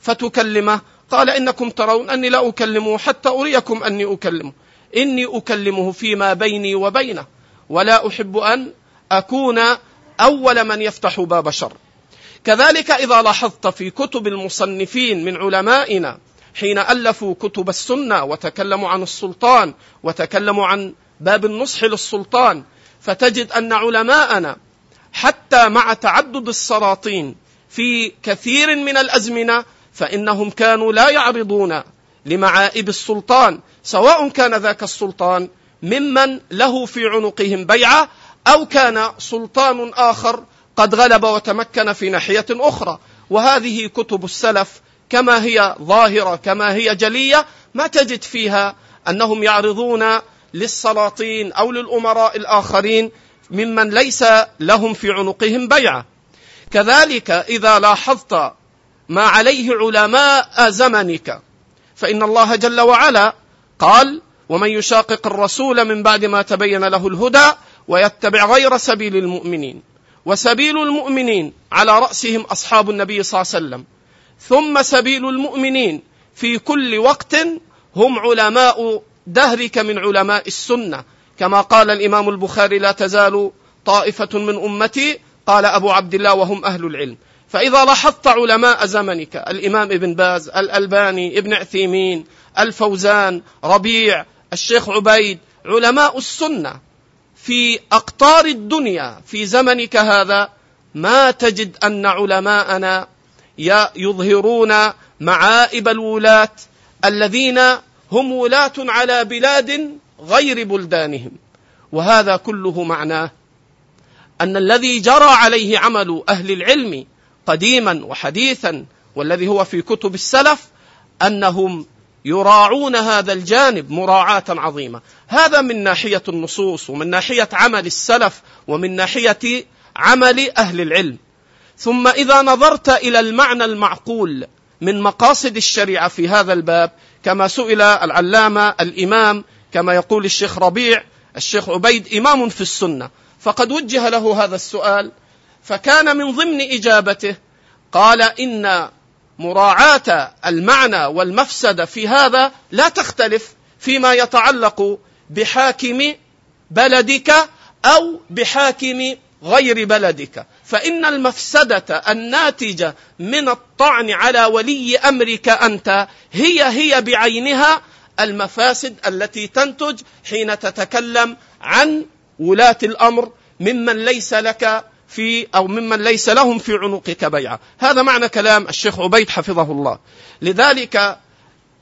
فتكلمه؟ قال إنكم ترون أني لا أكلمه حتى أريكم أني أكلمه. إني أكلمه فيما بيني وبينه ولا أحب أن أكون أول من يفتح باب شر. كذلك إذا لاحظت في كتب المصنفين من علمائنا حين ألفوا كتب السنة وتكلموا عن السلطان وتكلموا عن باب النصح للسلطان فتجد أن علماءنا حتى مع تعدد السلاطين في كثير من الأزمنة فإنهم كانوا لا يعرضون لمعائب السلطان سواء كان ذاك السلطان ممن له في عنقهم بيعة أو كان سلطان آخر قد غلب وتمكن في ناحية أخرى. وهذه كتب السلف كما هي ظاهرة كما هي جلية ما تجد فيها أنهم يعرضون للسلاطين أو للأمراء الآخرين ممن ليس لهم في عنقهم بيعة. كذلك إذا لاحظت ما عليه علماء زمنك فإن الله جل وعلا قال ومن يشاقق الرسول من بعد ما تبين له الهدى ويتبع غير سبيل المؤمنين وسبيل المؤمنين على رأسهم أصحاب النبي صلى الله عليه وسلم. ثم سبيل المؤمنين في كل وقت هم علماء دهرك من علماء السنة. كما قال الإمام البخاري لا تزال طائفة من أمتي قال أبو عبد الله وهم أهل العلم. فإذا لاحظت علماء زمنك الإمام ابن باز الألباني ابن عثيمين الفوزان ربيع الشيخ عبيد علماء السنة في أقطار الدنيا في زمنك هذا ما تجد أن علماءنا يظهرون معائب الولاة الذين هم ولاة على بلاد غير بلدانهم. وهذا كله معناه أن الذي جرى عليه عمل أهل العلم قديما وحديثا والذي هو في كتب السلف أنهم يراعون هذا الجانب مراعاة عظيمة. هذا من ناحية النصوص ومن ناحية عمل السلف ومن ناحية عمل أهل العلم. ثم إذا نظرت إلى المعنى المعقول من مقاصد الشريعة في هذا الباب كما سئل العلامة الإمام كما يقول الشيخ ربيع الشيخ عبيد إمام في السنة. فقد وجه له هذا السؤال فكان من ضمن إجابته قال إن مراعاة المعنى والمفسده في هذا لا تختلف فيما يتعلق بحاكم بلدك أو بحاكم غير بلدك. فإن المفسدة الناتجة من الطعن على ولي أمرك أنت هي هي بعينها المفاسد التي تنتج حين تتكلم عن ولاة الأمر ممن ليس لك في أو ممن ليس لهم في عنقك بيعة، هذا معنى كلام الشيخ عبيد حفظه الله. لذلك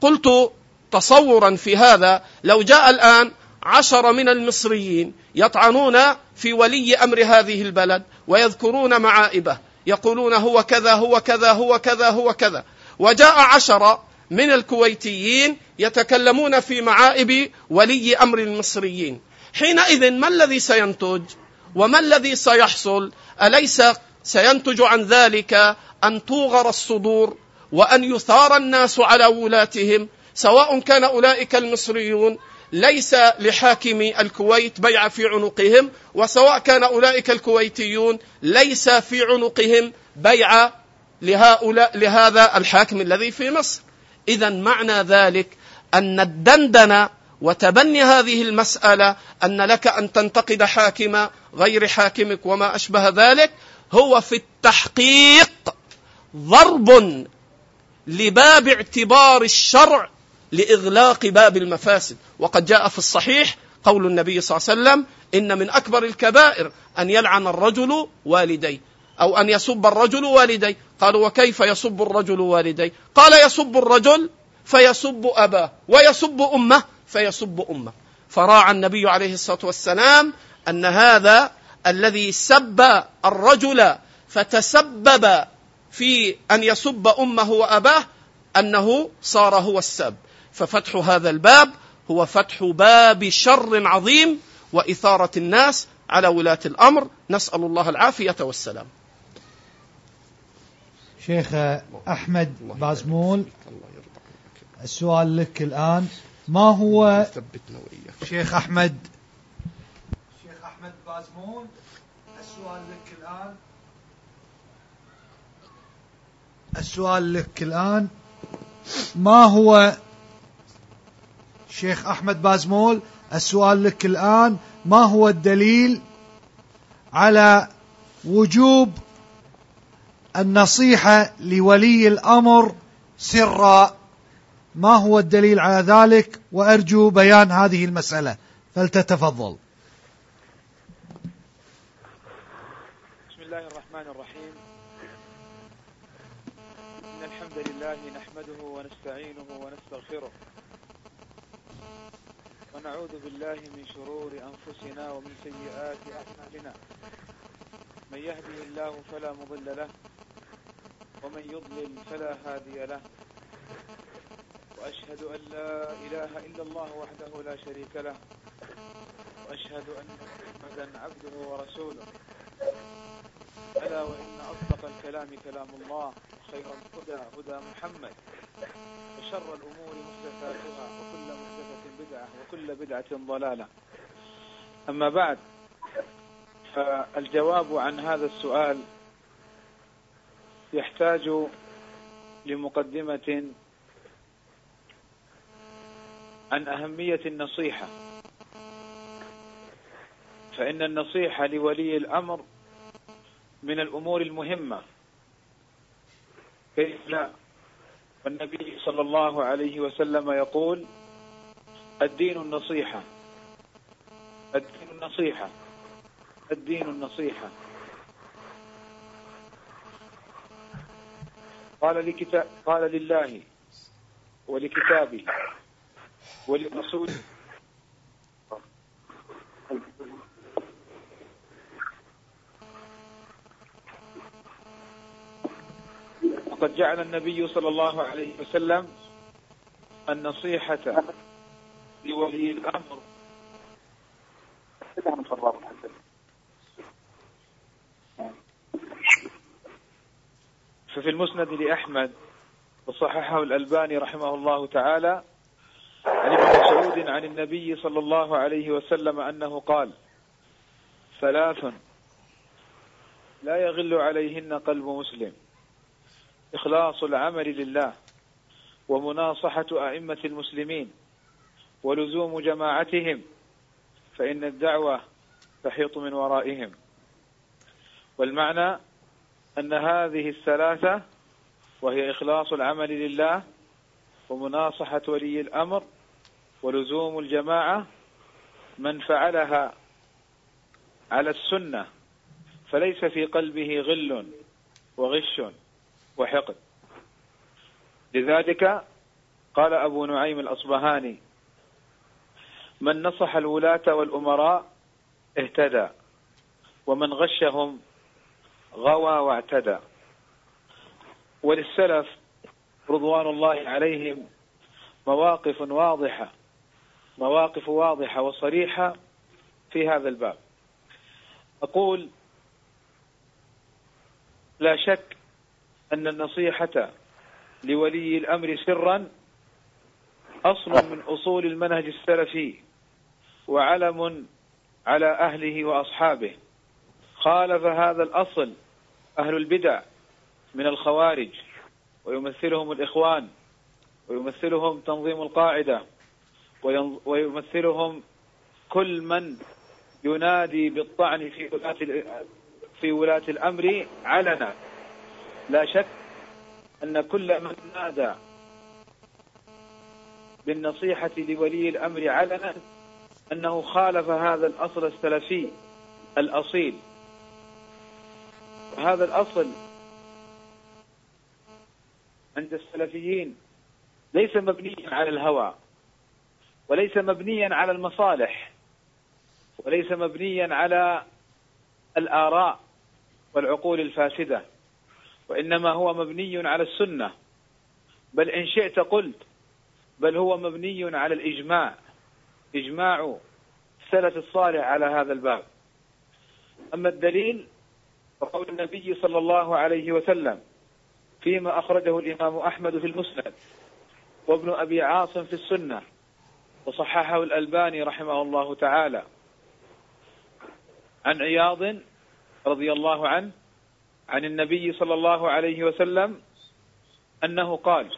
قلت تصورا في هذا لو جاء الآن عشر من المصريين يطعنون في ولي أمر هذه البلد ويذكرون معائبه يقولون هو كذا هو كذا هو كذا هو كذا. وجاء عشر من الكويتيين يتكلمون في معائب ولي أمر المصريين. حينئذ ما الذي سينتج؟ وما الذي سيحصل؟ أليس سينتج عن ذلك أن توغر الصدور وأن يثار الناس على ولاتهم؟ سواء كان أولئك المصريون ليس لحاكم الكويت بيع في عنقهم وسواء كان أولئك الكويتيون ليس في عنقهم بيع لهؤلاء لهذا الحاكم الذي في مصر. إذا معنى ذلك أن الدندنة وتبني هذه المسألة أن لك أن تنتقد حاكم غير حاكمك وما أشبه ذلك هو في التحقيق ضرب لباب اعتبار الشرع لإغلاق باب المفاسد. وقد جاء في الصحيح قول النبي صلى الله عليه وسلم إن من أكبر الكبائر أن يلعن الرجل والديه أو أن يسب الرجل والديه. قالوا وكيف يسب الرجل والديه؟ قال يسب الرجل فيسب أباه ويسب أمه فيسب أمه. فراعى النبي عليه الصلاة والسلام أن هذا الذي سب الرجل فتسبب في أن يسب أمه وأباه أنه صار هو السب. ففتح هذا الباب هو فتح باب شر عظيم وإثارة الناس على ولاة الأمر. نسأل الله العافية والسلام. شيخ أحمد بازمول السؤال لك الآن. ما هو شيخ أحمد؟ شيخ أحمد بازمول السؤال لك الآن. السؤال لك الآن. ما هو شيخ أحمد بازمول السؤال لك الآن ما هو الدليل على وجوب النصيحة لولي الأمر سرا؟ ما هو الدليل على ذلك؟ وأرجو بيان هذه المسألة. فلتتفضل. بسم الله الرحمن الرحيم. إن الحمد لله نحمده ونستعينه ونستغفره. ونعوذ بالله من شرور أنفسنا ومن سيئات أعمالنا. من يهده الله فلا مضل له ومن يضلل فلا هادي له. وأشهد أن لا إله إلا الله وحده لا شريك له وأشهد أن محمدا عبده ورسوله. ألا وإن أصدق الكلام كلام الله خير الهدى هدى محمد وشر الأمور محدثاتها. بدعة وكل بدعة ضلالة. أما بعد فالجواب عن هذا السؤال يحتاج لمقدمة عن أهمية النصيحة. فإن النصيحة لولي الأمر من الأمور المهمة. كيف لا والنبي صلى الله عليه وسلم يقول الدين النصيحة. الدين النصيحة. الدين النصيحة. قال لكتاب قال لله ولكتابه ولرسوله. وقد جعل النبي صلى الله عليه وسلم النصيحة لولي الأمر. ففي المسند لأحمد وصححه الألباني رحمه الله تعالى عن ابن مسعود عن النبي صلى الله عليه وسلم أنه قال ثلاث لا يغل عليهن قلب مسلم. إخلاص العمل لله ومناصحة أئمة المسلمين ولزوم جماعتهم فإن الدعوة تحيط من ورائهم. والمعنى أن هذه الثلاثة وهي إخلاص العمل لله ومناصحة ولي الأمر ولزوم الجماعة من فعلها على السنة فليس في قلبه غل وغش وحقد. لذلك قال أبو نعيم الأصبهاني من نصح الولاة والأمراء اهتدى ومن غشهم غوى واعتدى. وللسلف رضوان الله عليهم مواقف واضحة مواقف واضحة وصريحة في هذا الباب. أقول لا شك أن النصيحة لولي الأمر سرا أصل من أصول المنهج السلفي. وعلم على أهله وأصحابه. خالف هذا الأصل أهل البدع من الخوارج ويمثلهم الإخوان ويمثلهم تنظيم القاعدة ويمثلهم كل من ينادي بالطعن في ولاة في ولاة الأمر علنا. لا شك أن كل من نادى بالنصيحة لولي الأمر علنا أنه خالف هذا الأصل السلفي الأصيل. هذا الأصل عند السلفيين ليس مبنيا على الهوى وليس مبنيا على المصالح وليس مبنيا على الآراء والعقول الفاسدة وإنما هو مبني على السنة. بل إن شئت قلت بل هو مبني على الإجماع. إجماع السلف الصالح على هذا الباب. أما الدليل فقول النبي صلى الله عليه وسلم فيما أخرجه الإمام أحمد في المسند وابن أبي عاصم في السنة وصححه الألباني رحمه الله تعالى. عن عياض رضي الله عنه عن النبي صلى الله عليه وسلم أنه قال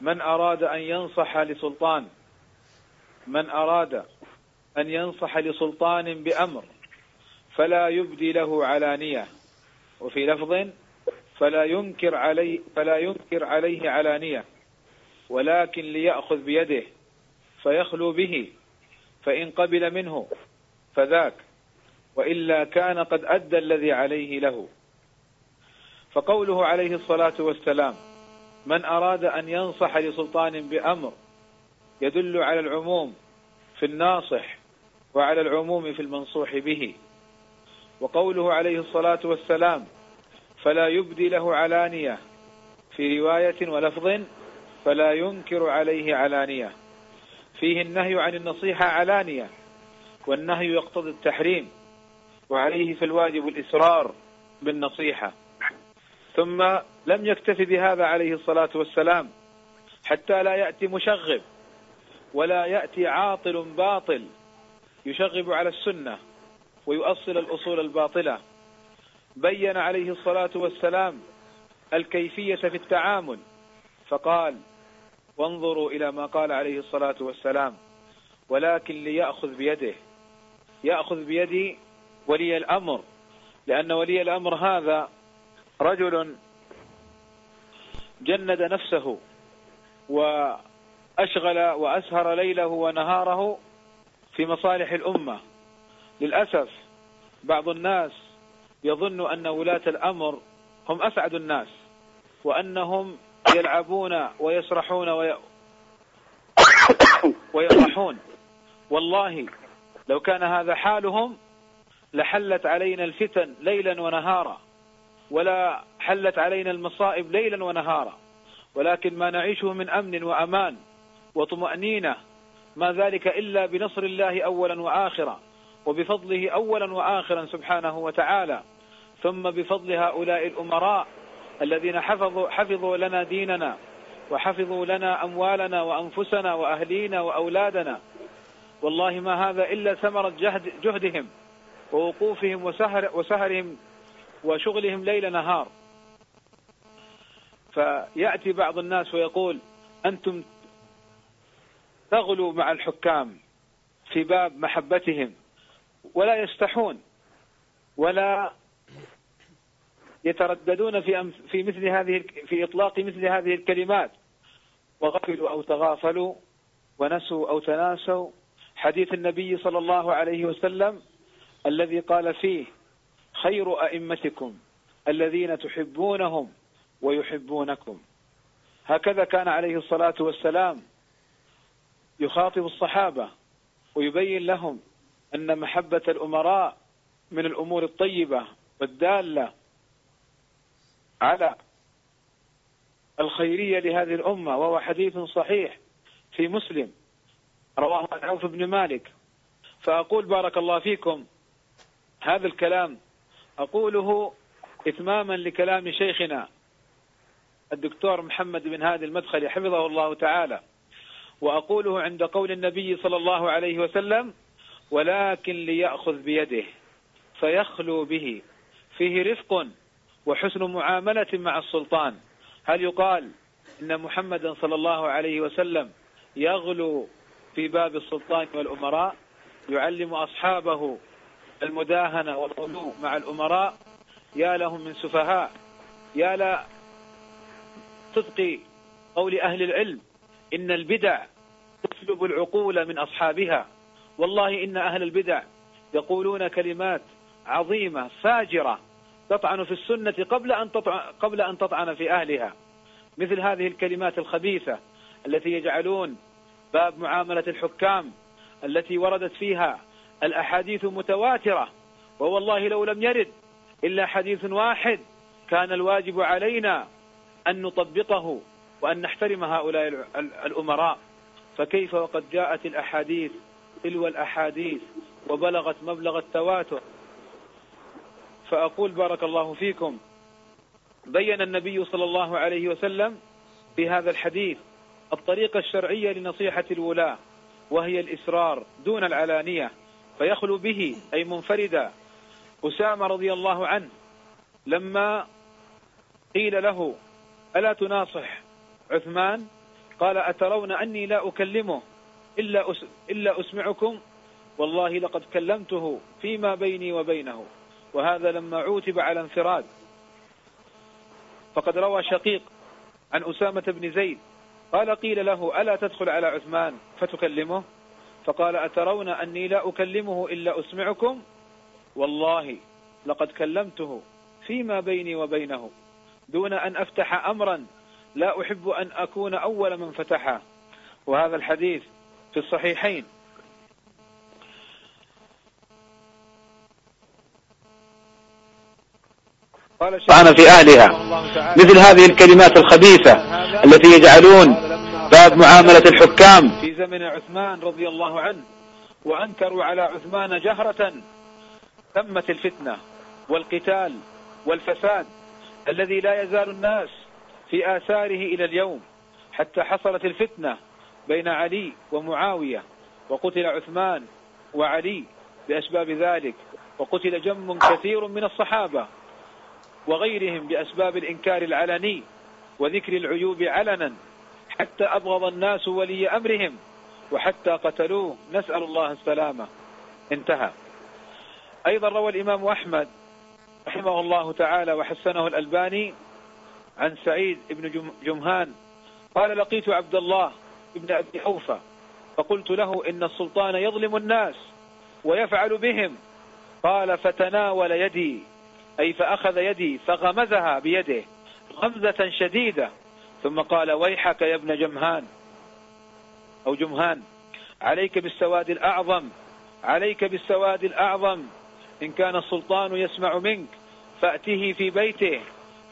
من أراد أن ينصح لسلطان من أراد أن ينصح لسلطان بأمر فلا يبدي له علانية. وفي لفظ فلا ينكر عليه فلا ينكر عليه علانية. ولكن ليأخذ بيده فيخلو به فإن قبل منه فذاك. وإلا كان قد أدى الذي عليه له. فقوله عليه الصلاة والسلام من أراد أن ينصح لسلطان بأمر يدل على العموم في الناصح وعلى العموم في المنصوح به. وقوله عليه الصلاة والسلام فلا يبدي له علانية في رواية ولفظ فلا ينكر عليه علانية فيه النهي عن النصيحة علانية والنهي يقتضي التحريم وعليه في الواجب الإسرار بالنصيحة. ثم لم يكتف بهذا عليه الصلاة والسلام حتى لا يأتي مشغب. ولا يأتي عاطل باطل يشغب على السنة ويؤصل الأصول الباطلة. بين عليه الصلاة والسلام الكيفية في التعامل فقال وانظروا إلى ما قال عليه الصلاة والسلام ولكن ليأخذ بيده يأخذ بيد ولي الأمر لأن ولي الأمر هذا رجل جند نفسه وأشغل وأسهر ليله ونهاره في مصالح الأمة. للأسف بعض الناس يظن أن ولاة الأمر هم أسعد الناس وأنهم يلعبون ويسرحون وي... ويفرحون والله لو كان هذا حالهم لحلت علينا الفتن ليلا ونهارا ولا حلت علينا المصائب ليلا ونهارا. ولكن ما نعيشه من أمن وأمان. وطمأنينة ما ذلك إلا بنصر الله أولا وآخرا وبفضله أولا وآخرا سبحانه وتعالى. ثم بفضل هؤلاء الأمراء الذين حفظوا, حفظوا لنا ديننا وحفظوا لنا أموالنا وأنفسنا وأهلينا وأولادنا. والله ما هذا إلا ثمرة جهد جهدهم ووقوفهم وسهر وسهرهم وشغلهم ليل نهار. فيأتي بعض الناس ويقول أنتم تغلوا مع الحكام في باب محبتهم ولا يستحون ولا يترددون في في مثل هذه في إطلاق مثل هذه الكلمات. وغفلوا أو تغافلوا ونسوا أو تناسوا. حديث النبي صلى الله عليه وسلم الذي قال فيه خير أئمتكم الذين تحبونهم ويحبونكم. هكذا كان عليه الصلاة والسلام يخاطب الصحابة ويبين لهم أن محبة الأمراء من الأمور الطيبة والدالة على الخيرية لهذه الأمة وهو حديث صحيح في مسلم. رواه عن عوف بن مالك. فأقول بارك الله فيكم هذا الكلام. أقوله إتماما لكلام شيخنا الدكتور محمد بن هادي المدخلي حفظه الله تعالى. وأقوله عند قول النبي صلى الله عليه وسلم ولكن ليأخذ بيده فيخلو به فيه رفق وحسن معاملة مع السلطان. هل يقال إن محمدا صلى الله عليه وسلم يغلو في باب السلطان والأمراء؟ يعلم أصحابه المداهنة والغلو مع الأمراء؟ يا لهم من سفهاء يا لا صدق قول أهل العلم. إن البدع تسلب العقول من أصحابها. والله إن أهل البدع يقولون كلمات عظيمة فاجرة تطعن في السنة قبل أن تطعن, قبل أن تطعن في أهلها. مثل هذه الكلمات الخبيثة التي يجعلون باب معاملة الحكام التي وردت فيها الأحاديث متواترة. ووالله لو لم يرد إلا حديث واحد كان الواجب علينا أن نطبقه. وأن نحترم هؤلاء الأمراء. فكيف وقد جاءت الأحاديث تلو الأحاديث وبلغت مبلغ التواتر. فأقول بارك الله فيكم. بين النبي صلى الله عليه وسلم في هذا الحديث الطريقة الشرعية لنصيحة الولاة وهي الإسرار دون العلانية. فيخلو به أي منفردا. أسامة رضي الله عنه لما قيل له ألا تناصح؟ عثمان قال أترون أني لا أكلمه إلا, أس إلا أسمعكم؟ والله لقد كلمته فيما بيني وبينه وهذا لما عوتب على انفراد. فقد روى شقيق عن أسامة بن زيد قال قيل له ألا تدخل على عثمان فتكلمه؟ فقال أترون أني لا أكلمه إلا أسمعكم؟ والله لقد كلمته فيما بيني وبينه دون أن أفتح أمرا لا أحب أن أكون أول من فتحه وهذا الحديث في الصحيحين. طعن في أهلها مثل هذه الكلمات الخبيثة التي يجعلون باب معاملة الحكام. في زمن عثمان رضي الله عنه وأنكروا على عثمان جهرة تمت الفتنة والقتال والفساد الذي لا يزال الناس في آثاره إلى اليوم حتى حصلت الفتنة بين علي ومعاوية وقتل عثمان وعلي بأسباب ذلك وقتل جم كثير من الصحابة وغيرهم بأسباب الإنكار العلني وذكر العيوب علنا حتى أبغض الناس ولي أمرهم وحتى قتلوه نسأل الله السلامة. انتهى. أيضا روى الإمام أحمد رحمه الله تعالى وحسنه الألباني عن سعيد بن جمهان قال لقيت عبد الله بن أبي حوفة فقلت له إن السلطان يظلم الناس ويفعل بهم. قال فتناول يدي أي فأخذ يدي فغمزها بيده غمزة شديدة. ثم قال ويحك يا ابن جمهان. أو جمهان عليك بالسواد الأعظم عليك بالسواد الأعظم. إن كان السلطان يسمع منك فأته في بيته.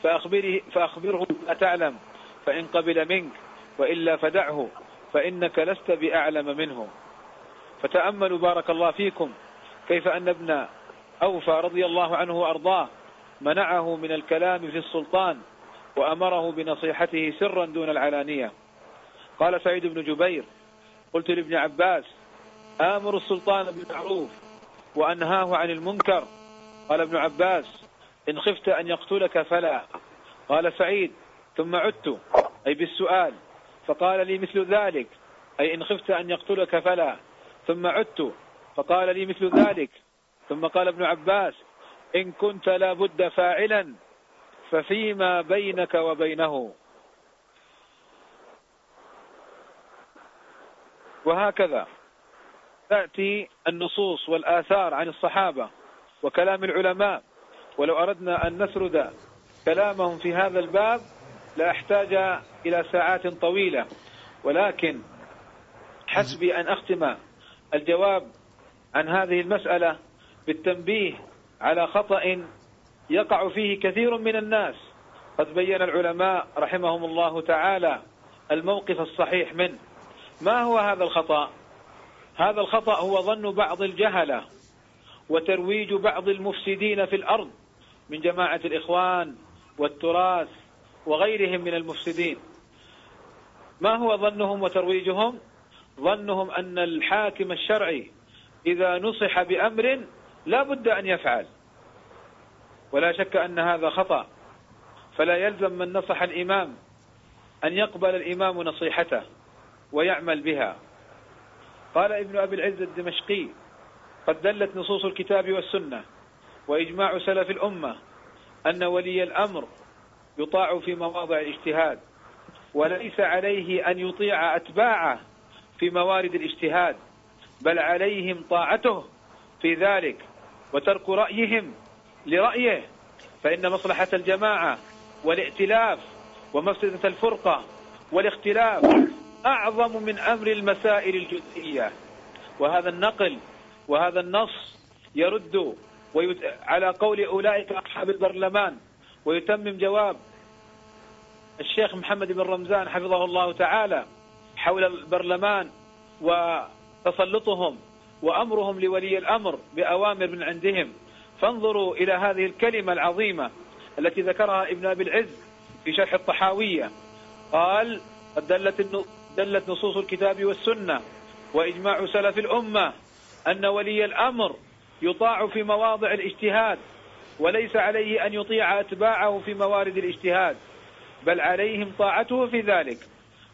فأخبره, فأخبره ما تعلم فإن قبل منك وإلا فدعه فإنك لست بأعلم منه فتأملوا بارك الله فيكم كيف أن ابن أوفى رضي الله عنه وأرضاه منعه من الكلام في السلطان وأمره بنصيحته سرا دون العلانية. قال سعيد بن جبير قلت لابن عباس آمر السلطان بالمعروف وأنهاه عن المنكر. قال ابن عباس إن خفت أن يقتلك فلا. قال سعيد ثم عدت أي بالسؤال. فقال لي مثل ذلك أي إن خفت أن يقتلك فلا. ثم عدت فقال لي مثل ذلك. ثم قال ابن عباس إن كنت لابد فاعلا ففيما بينك وبينه. وهكذا. تأتي النصوص والآثار عن الصحابة وكلام العلماء. ولو أردنا أن نسرد كلامهم في هذا الباب لاحتاج إلى ساعات طويلة. ولكن حسبي أن أختم الجواب عن هذه المسألة بالتنبيه على خطأ يقع فيه كثير من الناس. قد بين العلماء رحمهم الله تعالى الموقف الصحيح منه. ما هو هذا الخطأ؟ هذا الخطأ هو ظن بعض الجهلة وترويج بعض المفسدين في الأرض. من جماعة الإخوان والتراث وغيرهم من المفسدين. ما هو ظنهم وترويجهم؟ ظنهم أن الحاكم الشرعي إذا نصح بأمر لا بد أن يفعل. ولا شك أن هذا خطأ. فلا يلزم من نصح الإمام أن يقبل الإمام نصيحته ويعمل بها. قال ابن أبي العز الدمشقي قد دلت نصوص الكتاب والسنة وإجماع سلف الأمة أن ولي الأمر يطاع في مواضع الاجتهاد وليس عليه أن يطيع أتباعه في موارد الاجتهاد بل عليهم طاعته في ذلك وترك رأيهم لرأيه فإن مصلحة الجماعة والائتلاف ومفسدة الفرقة والاختلاف أعظم من أمر المسائل الجزئية. وهذا النقل وهذا النص يرد ويت... على قول أولئك أصحاب البرلمان ويتمم جواب الشيخ محمد بن رمزان حفظه الله تعالى حول البرلمان وتسلطهم وأمرهم لولي الأمر بأوامر من عندهم. فانظروا إلى هذه الكلمة العظيمة التي ذكرها ابن أبي العز في شرح الطحاوية. قال قد دلت, دلت نصوص الكتاب والسنة وإجماع سلف الأمة أن ولي الأمر يطاع في مواضع الاجتهاد وليس عليه أن يطيع أتباعه في موارد الاجتهاد بل عليهم طاعته في ذلك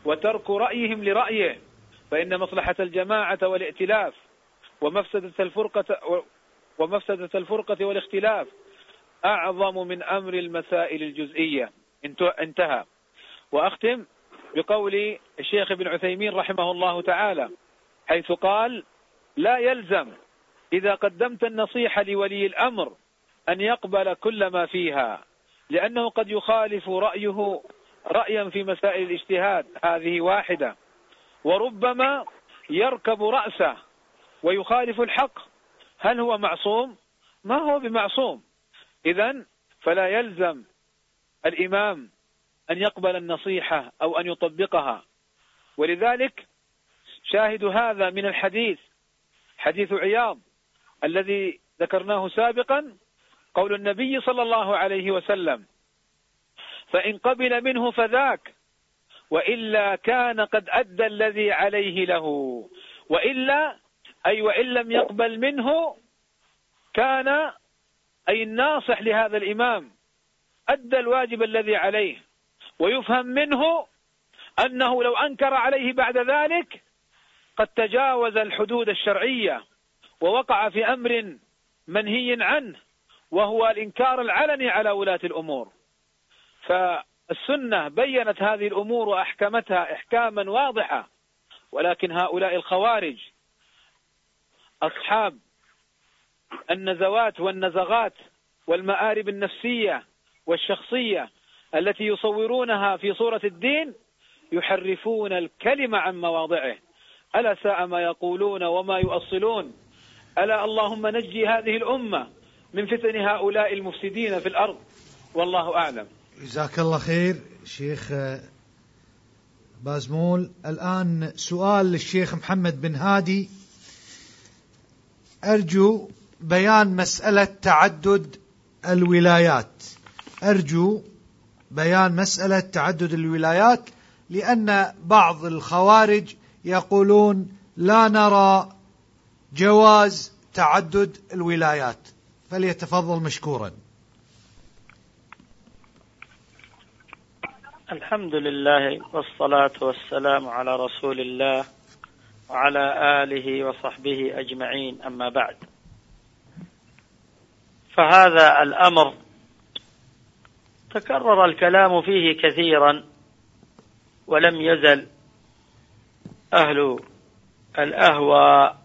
وترك رأيهم لرأيه فإن مصلحة الجماعة والائتلاف ومفسدة الفرقة ومفسدة الفرقة والاختلاف أعظم من أمر المسائل الجزئية. انتهى. وأختم بقول الشيخ ابن عثيمين رحمه الله تعالى حيث قال لا يلزم إذا قدمت النصيحة لولي الأمر أن يقبل كل ما فيها لأنه قد يخالف رأيه رأيا في مسائل الاجتهاد هذه واحدة. وربما يركب رأسه ويخالف الحق. هل هو معصوم؟ ما هو بمعصوم؟ إذا فلا يلزم الإمام أن يقبل النصيحة أو أن يطبقها. ولذلك شاهد هذا من الحديث حديث عياض. الذي ذكرناه سابقا قول النبي صلى الله عليه وسلم فإن قبل منه فذاك وإلا كان قد أدى الذي عليه له وإلا أي وإن لم يقبل منه كان أي الناصح لهذا الإمام أدى الواجب الذي عليه ويفهم منه أنه لو أنكر عليه بعد ذلك قد تجاوز الحدود الشرعية. ووقع في أمر منهي عنه وهو الإنكار العلني على ولاة الأمور. فالسنة بينت هذه الأمور وأحكمتها إحكاما واضحة ولكن هؤلاء الخوارج أصحاب النزوات والنزغات والمآرب النفسية والشخصية التي يصورونها في صورة الدين يحرفون الكلمة عن مواضعه. ألا ساء ما يقولون وما يؤصلون. ألا اللهم نجي هذه الأمة من فتن هؤلاء المفسدين في الأرض؟ والله أعلم. جزاك الله خير شيخ بازمول. الآن سؤال للشيخ محمد بن هادي. أرجو بيان مسألة تعدد الولايات. أرجو بيان مسألة تعدد الولايات لأن بعض الخوارج يقولون لا نرى جواز تعدد الولايات فليتفضل مشكورا. الحمد لله والصلاة والسلام على رسول الله وعلى آله وصحبه أجمعين أما بعد. فهذا الأمر تكرر الكلام فيه كثيرا ولم يزل أهل الأهوى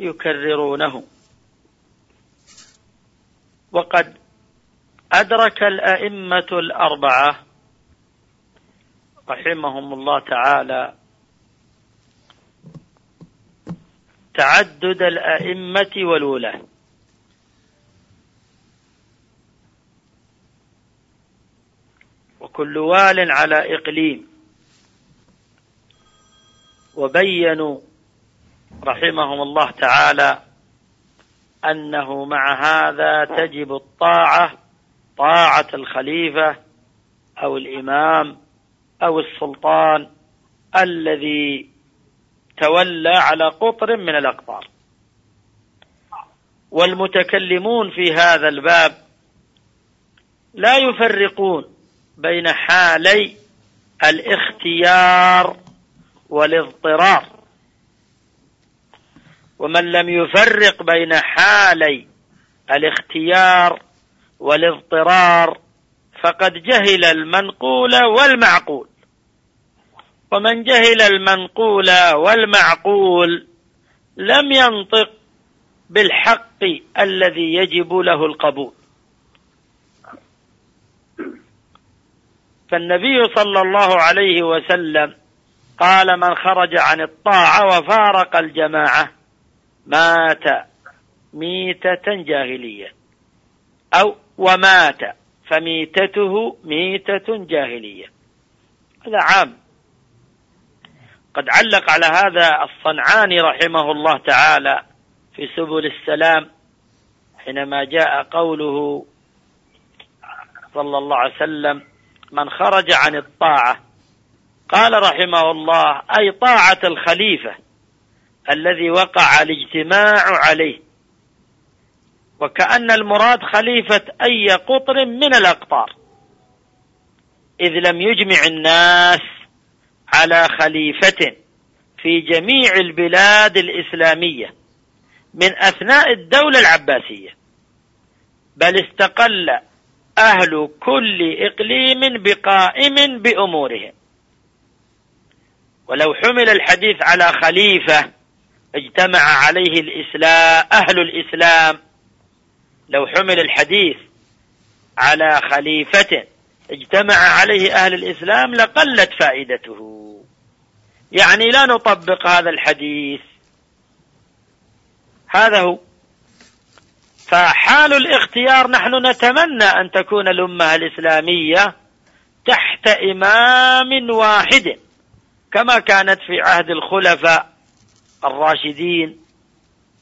يكررونه. وقد أدرك الأئمة الأربعة رحمهم الله تعالى تعدد الأئمة والولاة. وكل وال على إقليم. وبينوا رحمهم الله تعالى أنه مع هذا تجب الطاعة طاعة الخليفة أو الإمام أو السلطان الذي تولى على قطر من الأقطار. والمتكلمون في هذا الباب لا يفرقون بين حالي الاختيار والاضطرار. ومن لم يفرق بين حالي الاختيار والاضطرار فقد جهل المنقول والمعقول. ومن جهل المنقول والمعقول لم ينطق بالحق الذي يجب له القبول. فالنبي صلى الله عليه وسلم قال من خرج عن الطاعة وفارق الجماعة مات ميتة جاهلية. أو ومات فميتته ميتة جاهلية. هذا عام. قد علق على هذا الصنعاني رحمه الله تعالى في سبل السلام حينما جاء قوله صلى الله عليه وسلم من خرج عن الطاعة. قال رحمه الله أي طاعة الخليفة. الذي وقع الاجتماع عليه. وكأن المراد خليفة أي قطر من الأقطار. إذ لم يجمع الناس على خليفة في جميع البلاد الإسلامية من أثناء الدولة العباسية بل استقل أهل كل إقليم بقائم بأمورهم. ولو حمل الحديث على خليفة اجتمع عليه الإسلام أهل الإسلام. لو حمل الحديث على خليفة اجتمع عليه أهل الإسلام لقلت فائدته. يعني لا نطبق هذا الحديث. هذا هو. فحال الاختيار نحن نتمنى أن تكون الأمة الإسلامية تحت إمام واحد كما كانت في عهد الخلفاء. الراشدين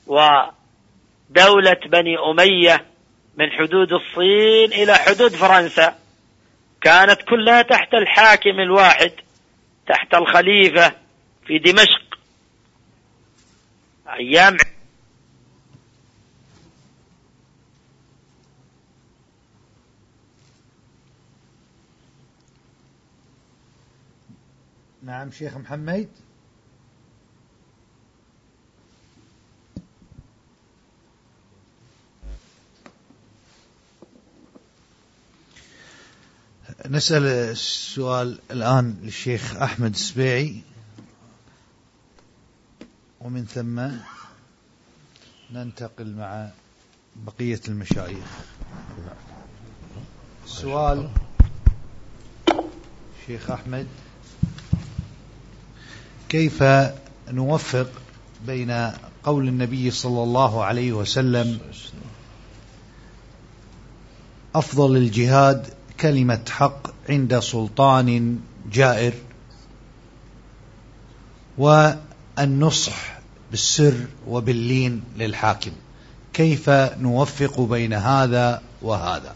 ودولة بني أمية من حدود الصين إلى حدود فرنسا كانت كلها تحت الحاكم الواحد تحت الخليفة في دمشق. أيام نعم شيخ محمد. نسأل السؤال الآن للشيخ أحمد السبيعي. ومن ثم ننتقل مع بقية المشايخ. السؤال شيخ أحمد. كيف نوفق بين قول النبي صلى الله عليه وسلم أفضل الجهاد كلمة حق عند سلطان جائر والنصح بالسر وباللين للحاكم. كيف نوفق بين هذا وهذا؟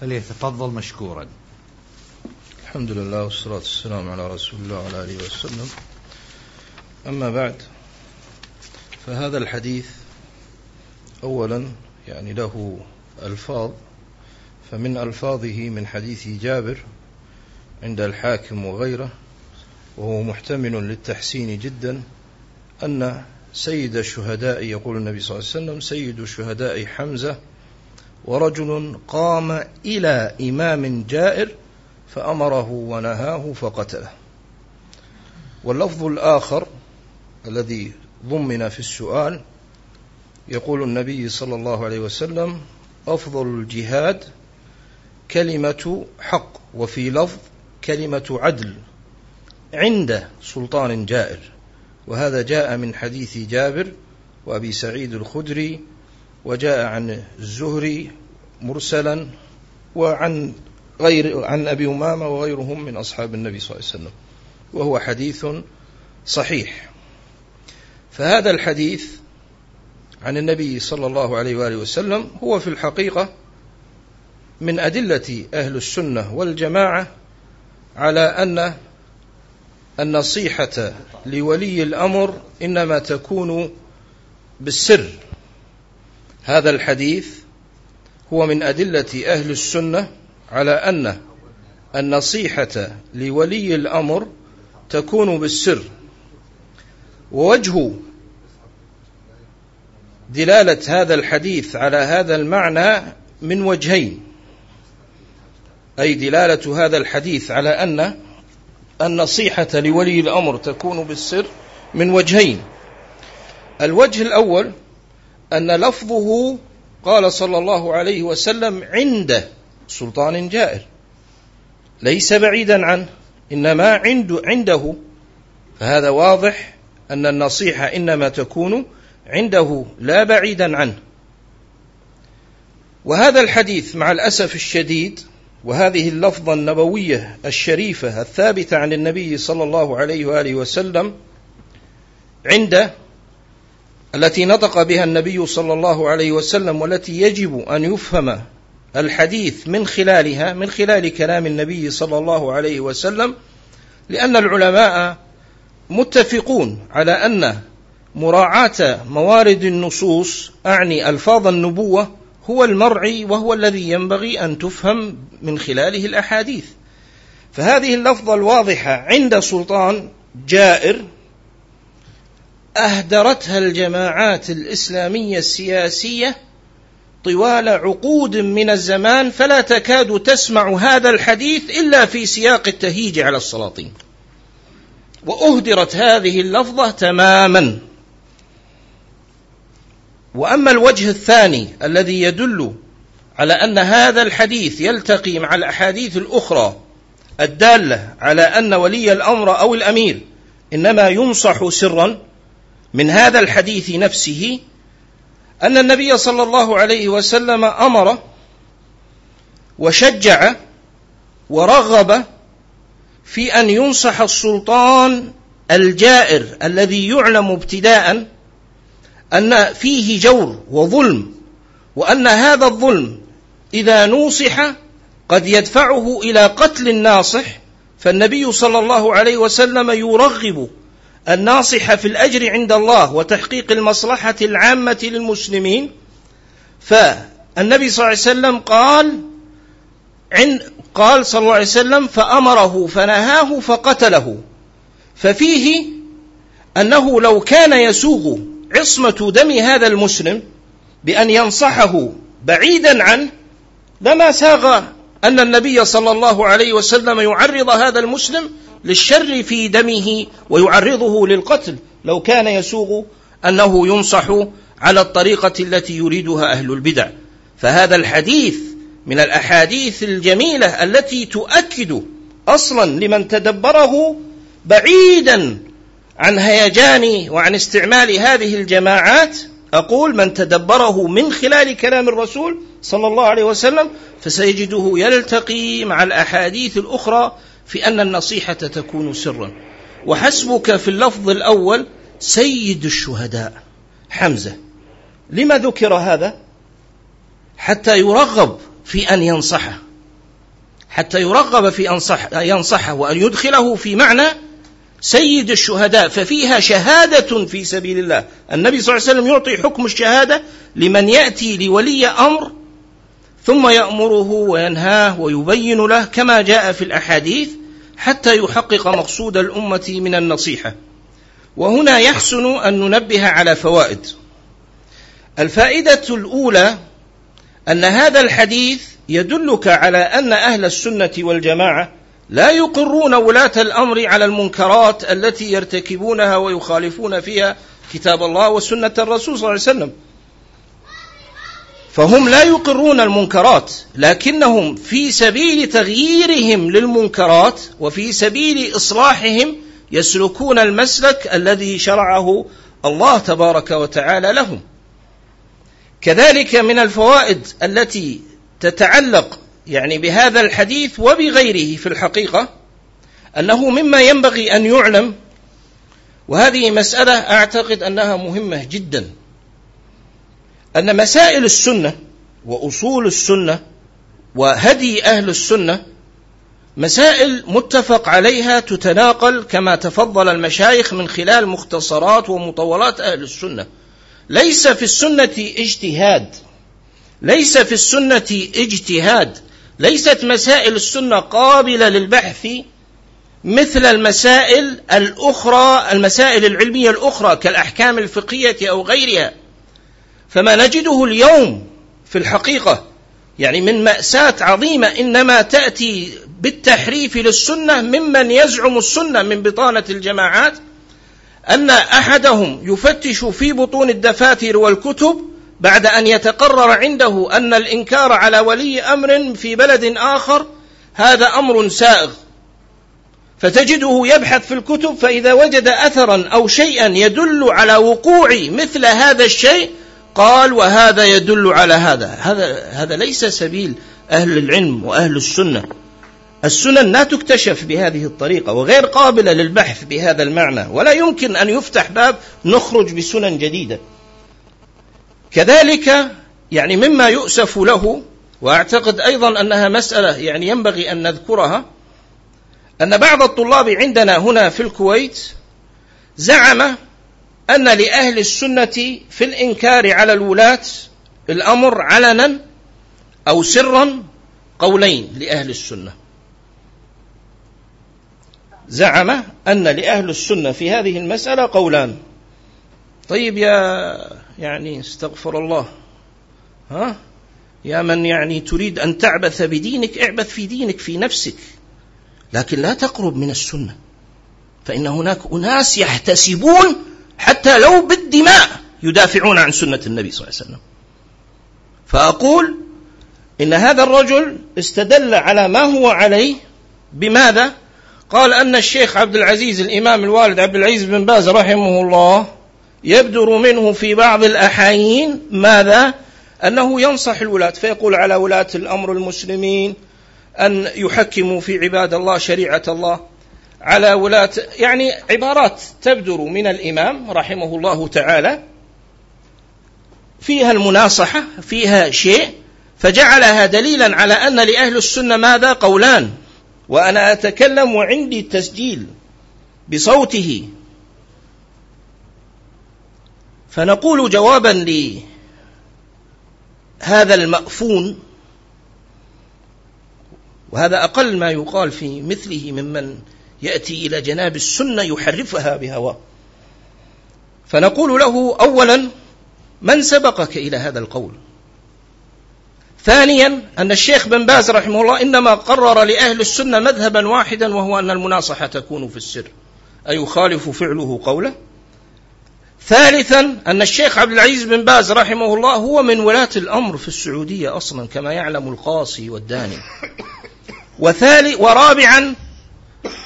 فليتفضل مشكورا. الحمد لله والصلاة والسلام على رسول الله وعلى آله وسلم. أما بعد فهذا الحديث أولا يعني له ألفاظ فمن ألفاظه من حديث جابر عند الحاكم وغيره وهو محتمل للتحسين جدا أن سيد الشهداء يقول النبي صلى الله عليه وسلم سيد الشهداء حمزة ورجل قام إلى إمام جائر فأمره ونهاه فقتله. واللفظ الآخر الذي ضمن في السؤال يقول النبي صلى الله عليه وسلم أفضل الجهاد كلمة حق وفي لفظ كلمة عدل عند سلطان جائر. وهذا جاء من حديث جابر وأبي سعيد الخدري وجاء عن الزهري مرسلا وعن غير عن أبي أمامة وغيرهم من أصحاب النبي صلى الله عليه وسلم وهو حديث صحيح. فهذا الحديث عن النبي صلى الله عليه وآله وسلم هو في الحقيقة من أدلة أهل السنة والجماعة على أن النصيحة لولي الأمر إنما تكون بالسر. هذا الحديث هو من أدلة أهل السنة على أن النصيحة لولي الأمر تكون بالسر. ووجه دلالة هذا الحديث على هذا المعنى من وجهين. أي دلالة هذا الحديث على أن النصيحة لولي الأمر تكون بالسر من وجهين. الوجه الأول أن لفظه قال صلى الله عليه وسلم عند سلطان جائر ليس بعيدا عنه إنما عند عنده فهذا واضح أن النصيحة إنما تكون عنده لا بعيدا عنه. وهذا الحديث مع الأسف الشديد وهذه اللفظة النبوية الشريفة الثابتة عن النبي صلى الله عليه وآله وسلم عند التي نطق بها النبي صلى الله عليه وسلم والتي يجب أن يفهم الحديث من خلالها من خلال كلام النبي صلى الله عليه وسلم لأن العلماء متفقون على أن مراعاة موارد النصوص أعني ألفاظ النبوة هو المرعي وهو الذي ينبغي أن تفهم من خلاله الأحاديث. فهذه اللفظة الواضحة عند سلطان جائر أهدرتها الجماعات الإسلامية السياسية طوال عقود من الزمان فلا تكاد تسمع هذا الحديث إلا في سياق التهيج على السلاطين. وأهدرت هذه اللفظة تماما. وأما الوجه الثاني الذي يدل على أن هذا الحديث يلتقي مع الأحاديث الأخرى الدالة على أن ولي الأمر أو الأمير إنما ينصح سرا من هذا الحديث نفسه أن النبي صلى الله عليه وسلم أمر وشجع ورغب في أن ينصح السلطان الجائر الذي يعلم ابتداء أن فيه جور وظلم وأن هذا الظلم إذا نوصح قد يدفعه إلى قتل الناصح فالنبي صلى الله عليه وسلم يرغب الناصح في الأجر عند الله وتحقيق المصلحة العامة للمسلمين. فالنبي صلى الله عليه وسلم قال عند قال صلى الله عليه وسلم فأمره فنهاه فقتله. ففيه أنه لو كان يسوغ عصمة دم هذا المسلم بأن ينصحه بعيدا عنه لما ساغ أن النبي صلى الله عليه وسلم يعرض هذا المسلم للشر في دمه ويعرضه للقتل لو كان يسوغ أنه ينصح على الطريقة التي يريدها أهل البدع. فهذا الحديث من الأحاديث الجميلة التي تؤكد أصلا لمن تدبره بعيدا عن هيجان وعن استعمال هذه الجماعات أقول من تدبره من خلال كلام الرسول صلى الله عليه وسلم فسيجده يلتقي مع الأحاديث الأخرى في أن النصيحة تكون سرا. وحسبك في اللفظ الأول سيد الشهداء. حمزة لما ذكر هذا؟ حتى يرغب في أن ينصحه. حتى يرغب في أنصح ينصحه وأن يدخله في معنى سيد الشهداء ففيها شهادة في سبيل الله. النبي صلى الله عليه وسلم يعطي حكم الشهادة لمن يأتي لولي أمر ثم يأمره وينهاه ويبين له كما جاء في الأحاديث حتى يحقق مقصود الأمة من النصيحة. وهنا يحسن أن ننبه على فوائد. الفائدة الأولى أن هذا الحديث يدلك على أن أهل السنة والجماعة لا يقرون ولاة الأمر على المنكرات التي يرتكبونها ويخالفون فيها كتاب الله وسنة الرسول صلى الله عليه وسلم. فهم لا يقرون المنكرات لكنهم في سبيل تغييرهم للمنكرات وفي سبيل إصلاحهم يسلكون المسلك الذي شرعه الله تبارك وتعالى لهم. كذلك من الفوائد التي تتعلق يعني بهذا الحديث وبغيره في الحقيقة أنه مما ينبغي أن يعلم وهذه مسألة أعتقد أنها مهمة جدا. أن مسائل السنة وأصول السنة وهدي أهل السنة مسائل متفق عليها تتناقل كما تفضل المشايخ من خلال مختصرات ومطولات أهل السنة. ليس في السنة اجتهاد ليس في السنة اجتهاد ليست مسائل السنة قابلة للبحث مثل المسائل الأخرى المسائل العلمية الأخرى كالأحكام الفقهية أو غيرها. فما نجده اليوم في الحقيقة يعني من مأساة عظيمة إنما تأتي بالتحريف للسنة ممن يزعم السنة من بطانة الجماعات أن أحدهم يفتش في بطون الدفاتر والكتب بعد أن يتقرر عنده أن الإنكار على ولي أمر في بلد آخر هذا أمر سائغ فتجده يبحث في الكتب فإذا وجد أثرا أو شيئا يدل على وقوع مثل هذا الشيء قال وهذا يدل على هذا. هذا هذا ليس سبيل أهل العلم وأهل السنة. السنن لا تكتشف بهذه الطريقة وغير قابلة للبحث بهذا المعنى ولا يمكن أن يفتح باب نخرج بسنن جديدة. كذلك يعني مما يؤسف له وأعتقد أيضا أنها مسألة يعني ينبغي أن نذكرها أن بعض الطلاب عندنا هنا في الكويت زعم أن لأهل السنة في الإنكار على الولاة الأمر علنا أو سرا قولين لأهل السنة. زعم أن لأهل السنة في هذه المسألة قولان. طيب يا يعني استغفر الله. ها؟ يا من يعني تريد أن تعبث بدينك اعبث في دينك في نفسك. لكن لا تقرب من السنة. فإن هناك أناس يحتسبون حتى لو بالدماء يدافعون عن سنة النبي صلى الله عليه وسلم. فأقول إن هذا الرجل استدل على ما هو عليه بماذا؟ قال أن الشيخ عبد العزيز الإمام الوالد عبد العزيز بن باز رحمه الله يبدر منه في بعض الأحايين. ماذا؟ أنه ينصح الولاة فيقول على ولاة الأمر المسلمين أن يحكموا في عباد الله شريعة الله. على ولاة يعني عبارات تبدر من الإمام رحمه الله تعالى. فيها المناصحة فيها شيء فجعلها دليلا على أن لأهل السنة ماذا؟ قولان. وأنا أتكلم وعندي تسجيل بصوته. فنقول جوابا لهذا المأفون وهذا أقل ما يقال في مثله ممن يأتي إلى جناب السنة يحرفها بهواه. فنقول له أولا من سبقك إلى هذا القول؟ ثانيا أن الشيخ بن باز رحمه الله إنما قرر لأهل السنة مذهبا واحدا وهو أن المناصحة تكون في السر أيخالف فعله قوله. ثالثا أن الشيخ عبد العزيز بن باز رحمه الله هو من ولاة الأمر في السعودية أصلا كما يعلم القاصي والداني. وثالث ورابعا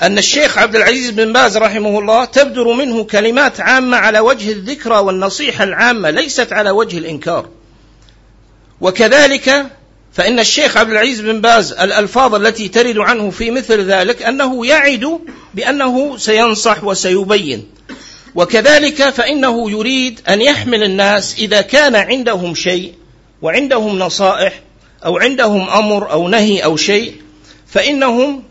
أن الشيخ عبد العزيز بن باز رحمه الله تبدر منه كلمات عامة على وجه الذكرى والنصيحة العامة ليست على وجه الإنكار. وكذلك فإن الشيخ عبد العزيز بن باز الألفاظ التي ترد عنه في مثل ذلك أنه يعد بأنه سينصح وسيبين. وكذلك فإنه يريد أن يحمل الناس إذا كان عندهم شيء وعندهم نصائح أو عندهم أمر أو نهي أو شيء فإنهم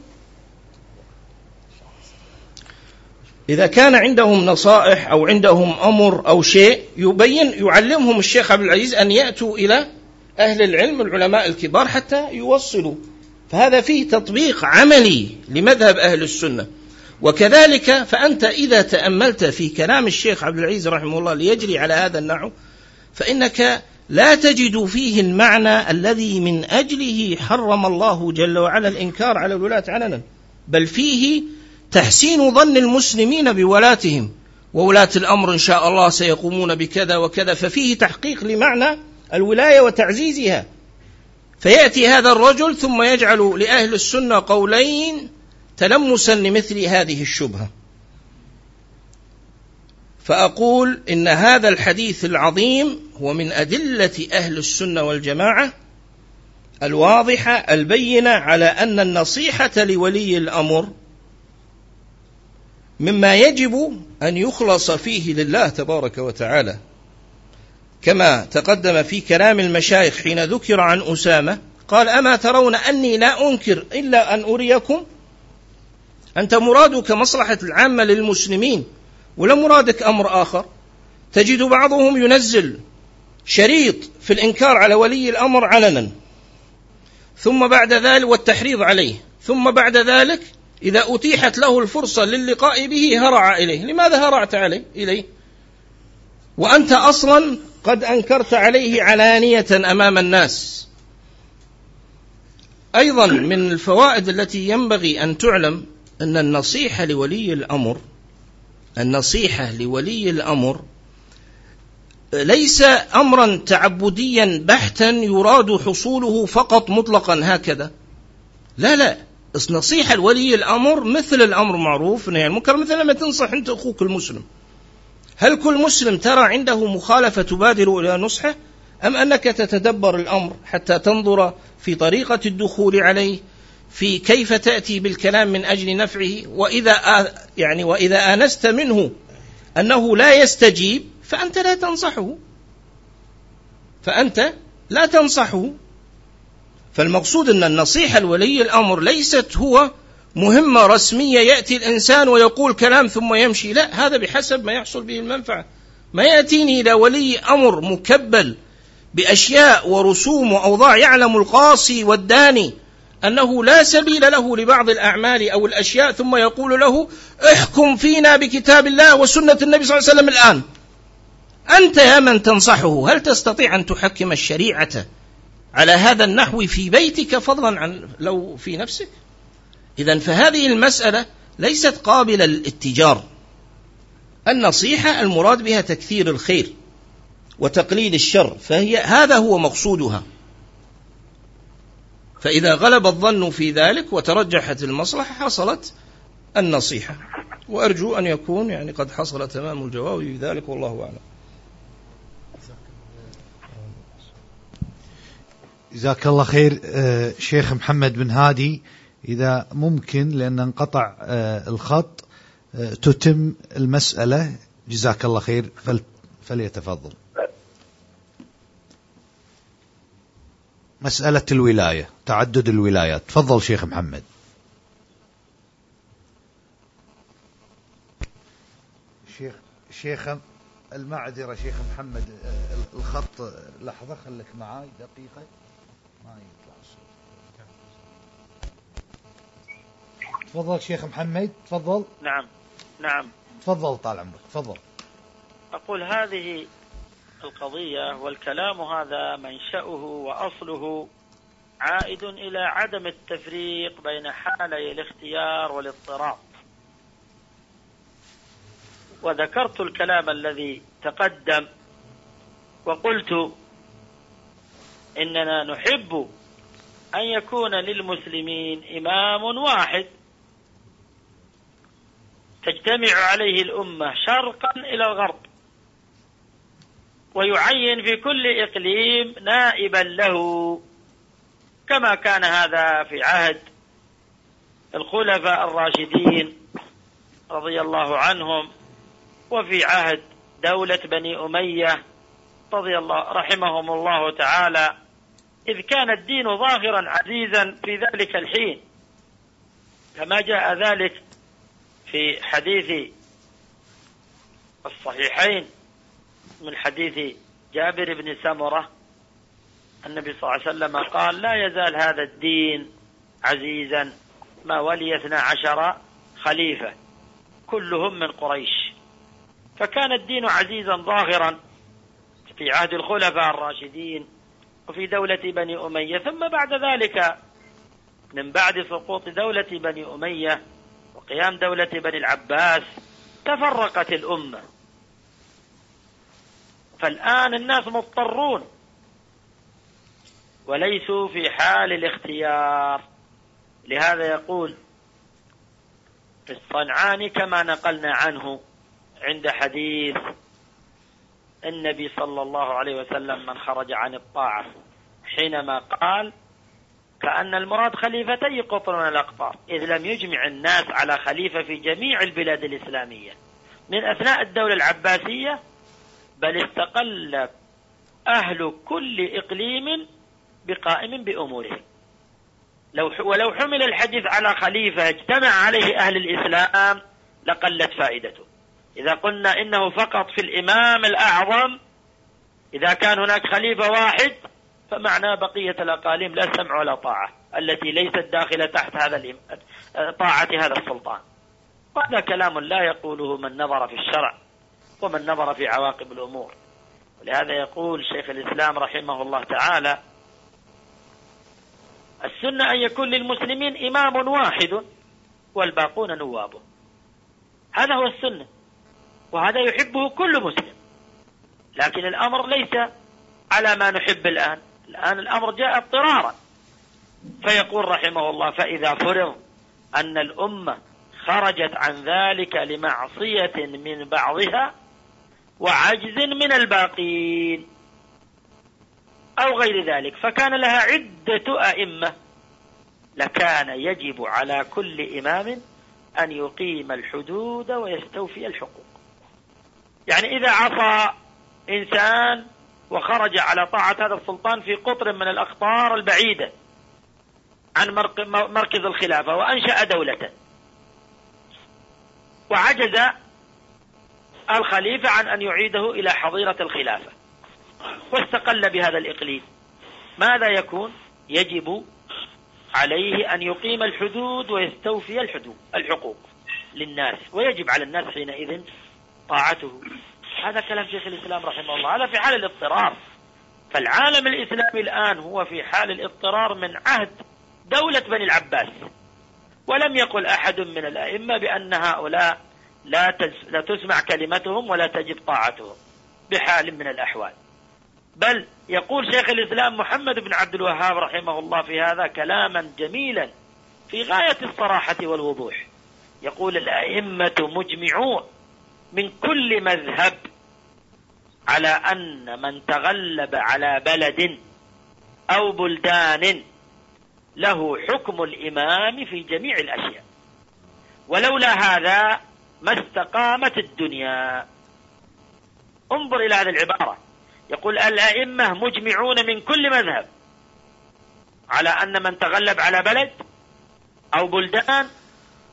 إذا كان عندهم نصائح أو عندهم أمر أو شيء يبين يعلمهم الشيخ عبد العزيز أن يأتوا إلى أهل العلم العلماء الكبار حتى يوصلوا. فهذا فيه تطبيق عملي لمذهب أهل السنة. وكذلك فأنت إذا تأملت في كلام الشيخ عبد العزيز رحمه الله ليجري على هذا النحو فإنك لا تجد فيه المعنى الذي من أجله حرم الله جل وعلا الإنكار على الولاة علنا بل فيه تحسين ظن المسلمين بولاتهم وولاة الأمر إن شاء الله سيقومون بكذا وكذا ففيه تحقيق لمعنى الولاية وتعزيزها. فيأتي هذا الرجل ثم يجعل لأهل السنة قولين تلمسا لمثل هذه الشبهة. فأقول إن هذا الحديث العظيم هو من أدلة أهل السنة والجماعة الواضحة البينة على أن النصيحة لولي الأمر مما يجب أن يخلص فيه لله تبارك وتعالى. كما تقدم في كلام المشايخ حين ذكر عن أسامة قال أما ترون أني لا أنكر إلا أن أريكم أنت مرادك مصلحة العامة للمسلمين ولا مرادك أمر آخر؟ تجد بعضهم ينزل شريط في الإنكار على ولي الأمر علنا. ثم بعد ذلك والتحريض عليه. ثم بعد ذلك إذا أتيحت له الفرصة للقاء به هرع إليه. لماذا هرعت عليه؟ إليه. وأنت أصلا قد أنكرت عليه علانية أمام الناس. أيضا من الفوائد التي ينبغي أن تعلم أن النصيحة لولي الأمر النصيحة لولي الأمر ليس أمرا تعبديا بحتا يراد حصوله فقط مطلقا هكذا. لا لا. نصيحة لولي الأمر مثل الأمر معروف يعني المنكر. مثل ما تنصح أنت أخوك المسلم. هل كل مسلم ترى عنده مخالفة تبادر إلى نصحه؟ أم أنك تتدبر الأمر حتى تنظر في طريقة الدخول عليه؟ في كيف تأتي بالكلام من أجل نفعه وإذا يعني وإذا آنست منه أنه لا يستجيب فأنت لا تنصحه. فأنت لا تنصحه. فالمقصود أن النصيحة لولي الأمر ليست هو مهمة رسمية يأتي الإنسان ويقول كلام ثم يمشي لا هذا بحسب ما يحصل به المنفعة. ما يأتيني إلى ولي أمر مكبل بأشياء ورسوم وأوضاع يعلم القاصي والداني أنه لا سبيل له لبعض الأعمال أو الأشياء ثم يقول له احكم فينا بكتاب الله وسنة النبي صلى الله عليه وسلم الآن. أنت يا من تنصحه هل تستطيع أن تحكم الشريعة على هذا النحو في بيتك فضلا عن لو في نفسك؟ إذا فهذه المسألة ليست قابلة للاتجار. النصيحة المراد بها تكثير الخير وتقليل الشر فهي هذا هو مقصودها. فإذا غلب الظن في ذلك وترجحت المصلحة حصلت النصيحة. وأرجو أن يكون يعني قد حصل تمام الجواب بذلك والله أعلم. جزاك الله خير آه، شيخ محمد بن هادي. إذا ممكن لأن انقطع آه، الخط آه، تتم المسألة. جزاك الله خير فليتفضل. مسألة الولاية تعدد الولايات. تفضل شيخ محمد. شيخ شيخ المعذرة شيخ محمد الخط لحظة خليك معاي دقيقة. ما يطلع الصوت تفضل شيخ محمد تفضل. نعم نعم. تفضل طال عمرك تفضل. أقول هذه القضية والكلام هذا منشأه وأصله عائد إلى عدم التفريق بين حالي الاختيار والاضطراب. وذكرت الكلام الذي تقدم وقلت إننا نحب أن يكون للمسلمين إمام واحد تجتمع عليه الأمة شرقا إلى الغرب. ويعين في كل إقليم نائبا له كما كان هذا في عهد الخلفاء الراشدين رضي الله عنهم وفي عهد دولة بني أمية رضي الله رحمهم الله تعالى إذ كان الدين ظاهرا عزيزا في ذلك الحين. كما جاء ذلك في حديث الصحيحين من حديث جابر بن سمرة النبي صلى الله عليه وسلم قال لا يزال هذا الدين عزيزا ما ولي اثنا عشر خليفة كلهم من قريش. فكان الدين عزيزا ظاهرا في عهد الخلفاء الراشدين وفي دولة بني أمية. ثم بعد ذلك من بعد سقوط دولة بني أمية وقيام دولة بني العباس تفرقت الأمة. فالآن الناس مضطرون وليسوا في حال الاختيار. لهذا يقول في الصنعاني كما نقلنا عنه عند حديث النبي صلى الله عليه وسلم من خرج عن الطاعة حينما قال كأن المراد خليفتي قطر الأقطار إذ لم يجمع الناس على خليفة في جميع البلاد الإسلامية. من أثناء الدولة العباسية بل استقل أهل كل إقليم بقائم بأمورهم. لو ولو حمل الحديث على خليفة اجتمع عليه أهل الإسلام لقلت فائدته. إذا قلنا إنه فقط في الإمام الأعظم إذا كان هناك خليفة واحد فمعنى بقية الأقاليم لا سمع ولا طاعة التي ليست داخلة تحت هذا طاعة هذا السلطان. وهذا كلام لا يقوله من نظر في الشرع. ومن نظر في عواقب الأمور. ولهذا يقول شيخ الإسلام رحمه الله تعالى السنة أن يكون للمسلمين إمام واحد والباقون نوابه هذا هو السنة وهذا يحبه كل مسلم. لكن الأمر ليس على ما نحب الآن. الآن الأمر جاء اضطرارا. فيقول رحمه الله فإذا فرض أن الأمة خرجت عن ذلك لمعصية من بعضها وعجز من الباقين أو غير ذلك. فكان لها عدة أئمة. لكان يجب على كل إمام أن يقيم الحدود ويستوفي الحقوق. يعني إذا عصى إنسان وخرج على طاعة هذا السلطان في قطر من الأقطار البعيدة عن مركز الخلافة وأنشأ دولة. وعجز الخليفة عن أن يعيده إلى حظيرة الخلافة. واستقل بهذا الإقليم. ماذا يكون؟ يجب عليه أن يقيم الحدود ويستوفي الحدود الحقوق للناس ويجب على الناس حينئذ طاعته. هذا كلام شيخ الإسلام رحمه الله. هذا في حال الاضطرار. فالعالم الإسلامي الآن هو في حال الاضطرار من عهد دولة بني العباس. ولم يقل أحد من الأئمة بأن هؤلاء لا, لا تسمع كلمتهم ولا تجب طاعتهم بحال من الأحوال. بل يقول شيخ الإسلام محمد بن عبد الوهاب رحمه الله في هذا كلاما جميلا في غاية الصراحة والوضوح. يقول الأئمة مجمعون من كل مذهب على أن من تغلب على بلد أو بلدان له حكم الإمام في جميع الأشياء. ولولا هذا ما استقامت الدنيا. انظر إلى هذه العبارة. يقول الأئمة مجمعون من كل مذهب على أن من تغلب على بلد أو بلدان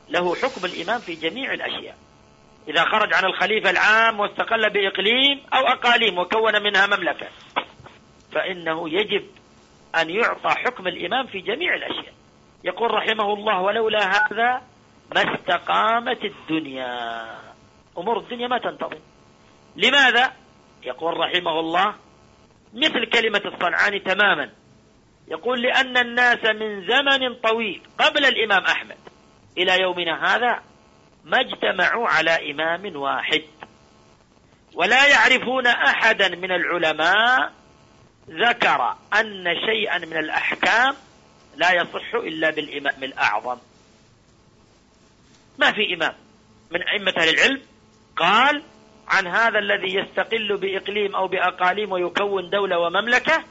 له حكم الإمام في جميع الأشياء. إذا خرج عن الخليفة العام واستقل بإقليم أو أقاليم وكون منها مملكة فإنه يجب أن يعطى حكم الإمام في جميع الأشياء. يقول رحمه الله ولولا هذا ما استقامت الدنيا. أمور الدنيا ما تنتظم. لماذا؟ يقول رحمه الله مثل كلمة الصنعاني تماما. يقول لأن الناس من زمن طويل قبل الإمام أحمد إلى يومنا هذا ما اجتمعوا على إمام واحد. ولا يعرفون أحدا من العلماء ذكر أن شيئا من الأحكام لا يصح إلا بالإمام الأعظم. ما في إمام. من أئمة أهل العلم قال عن هذا الذي يستقل بإقليم أو بأقاليم ويكون دولة ومملكة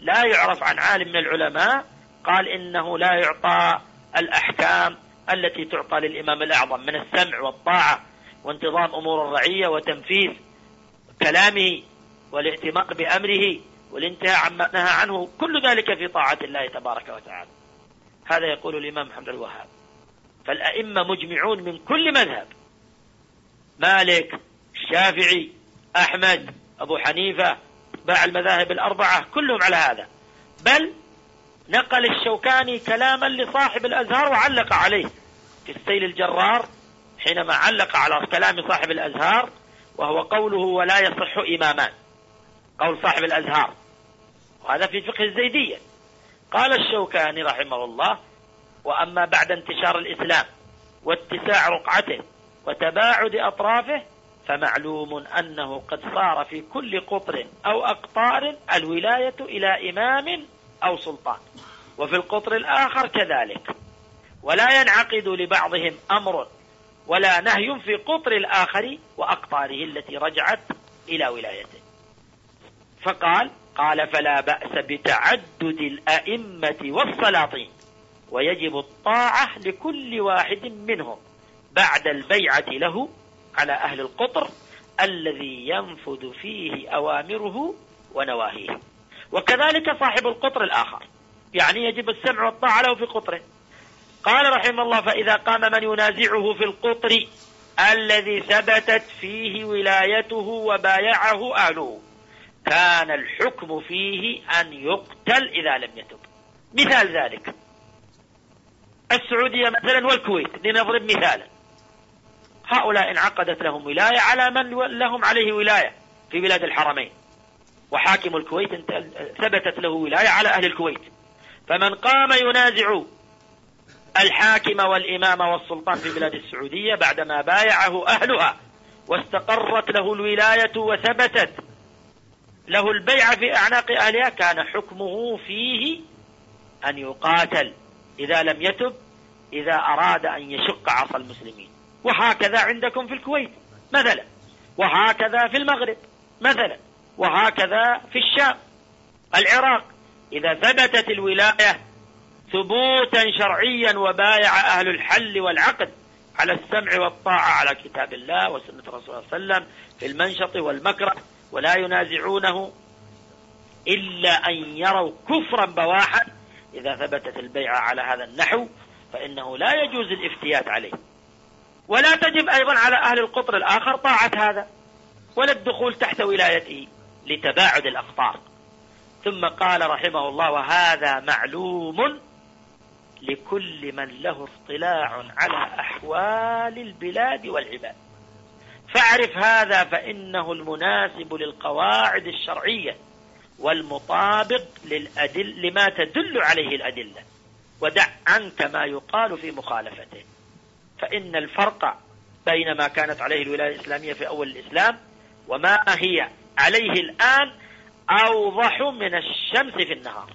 لا يعرف عن عالم من العلماء. قال إنه لا يعطى الأحكام التي تعطى للإمام الأعظم من السمع والطاعة وانتظام أمور الرعية وتنفيذ كلامه والاعتماق بأمره والانتهاء عما نهى عنه. كل ذلك في طاعة الله تبارك وتعالى. هذا يقول الإمام محمد الوهاب. فالأئمة مجمعون من كل مذهب. مالك الشافعي أحمد أبو حنيفة باع المذاهب الأربعة كلهم على هذا. بل نقل الشوكاني كلاما لصاحب الأزهار وعلق عليه. في السيل الجرار حينما علق على كلام صاحب الأزهار وهو قوله ولا يصح إمامان. قول صاحب الأزهار. وهذا في فقه الزيدية. قال الشوكاني رحمه الله وأما بعد انتشار الإسلام واتساع رقعته وتباعد أطرافه فمعلوم أنه قد صار في كل قطر أو أقطار الولاية إلى إمام أو سلطان. وفي القطر الآخر كذلك. ولا ينعقد لبعضهم أمر ولا نهي في قطر الآخر وأقطاره التي رجعت إلى ولايته. فقال قال فلا بأس بتعدد الأئمة والسلاطين. ويجب الطاعة لكل واحد منهم بعد البيعة له على أهل القطر الذي ينفذ فيه أوامره ونواهيه. وكذلك صاحب القطر الآخر. يعني يجب السمع والطاعة له في قطره. قال رحمه الله فإذا قام من ينازعه في القطر الذي ثبتت فيه ولايته وبايعه أهله كان الحكم فيه أن يقتل إذا لم يتب. مثال ذلك. السعودية مثلا والكويت لنضرب مثالا. هؤلاء انعقدت لهم ولاية على من لهم عليه ولاية في بلاد الحرمين. وحاكم الكويت ثبتت له ولاية على أهل الكويت. فمن قام ينازع الحاكم والإمام والسلطان في بلاد السعودية بعدما بايعه أهلها واستقرت له الولاية وثبتت له البيع في أعناق أهلها كان حكمه فيه أن يقاتل. إذا لم يتب إذا أراد أن يشق عصا المسلمين. وهكذا عندكم في الكويت مثلا. وهكذا في المغرب مثلا. وهكذا في الشام العراق. إذا ثبتت الولاية ثبوتا شرعيا وبايع أهل الحل والعقد على السمع والطاعة على كتاب الله وسنة رسول الله صلى الله عليه وسلم في المنشط والمكره ولا ينازعونه إلا أن يروا كفرا بواحا. إذا ثبتت البيعة على هذا النحو فإنه لا يجوز الافتيات عليه. ولا تجب أيضا على أهل القطر الآخر طاعة هذا ولا الدخول تحت ولايته لتباعد الأقطار. ثم قال رحمه الله وهذا معلوم لكل من له اطلاع على أحوال البلاد والعباد فاعرف هذا فإنه المناسب للقواعد الشرعية. والمطابق للأدل لما تدل عليه الأدلة. ودع عنك ما يقال في مخالفته. فإن الفرق بين ما كانت عليه الولاية الإسلامية في أول الإسلام وما هي عليه الآن أوضح من الشمس في النهار.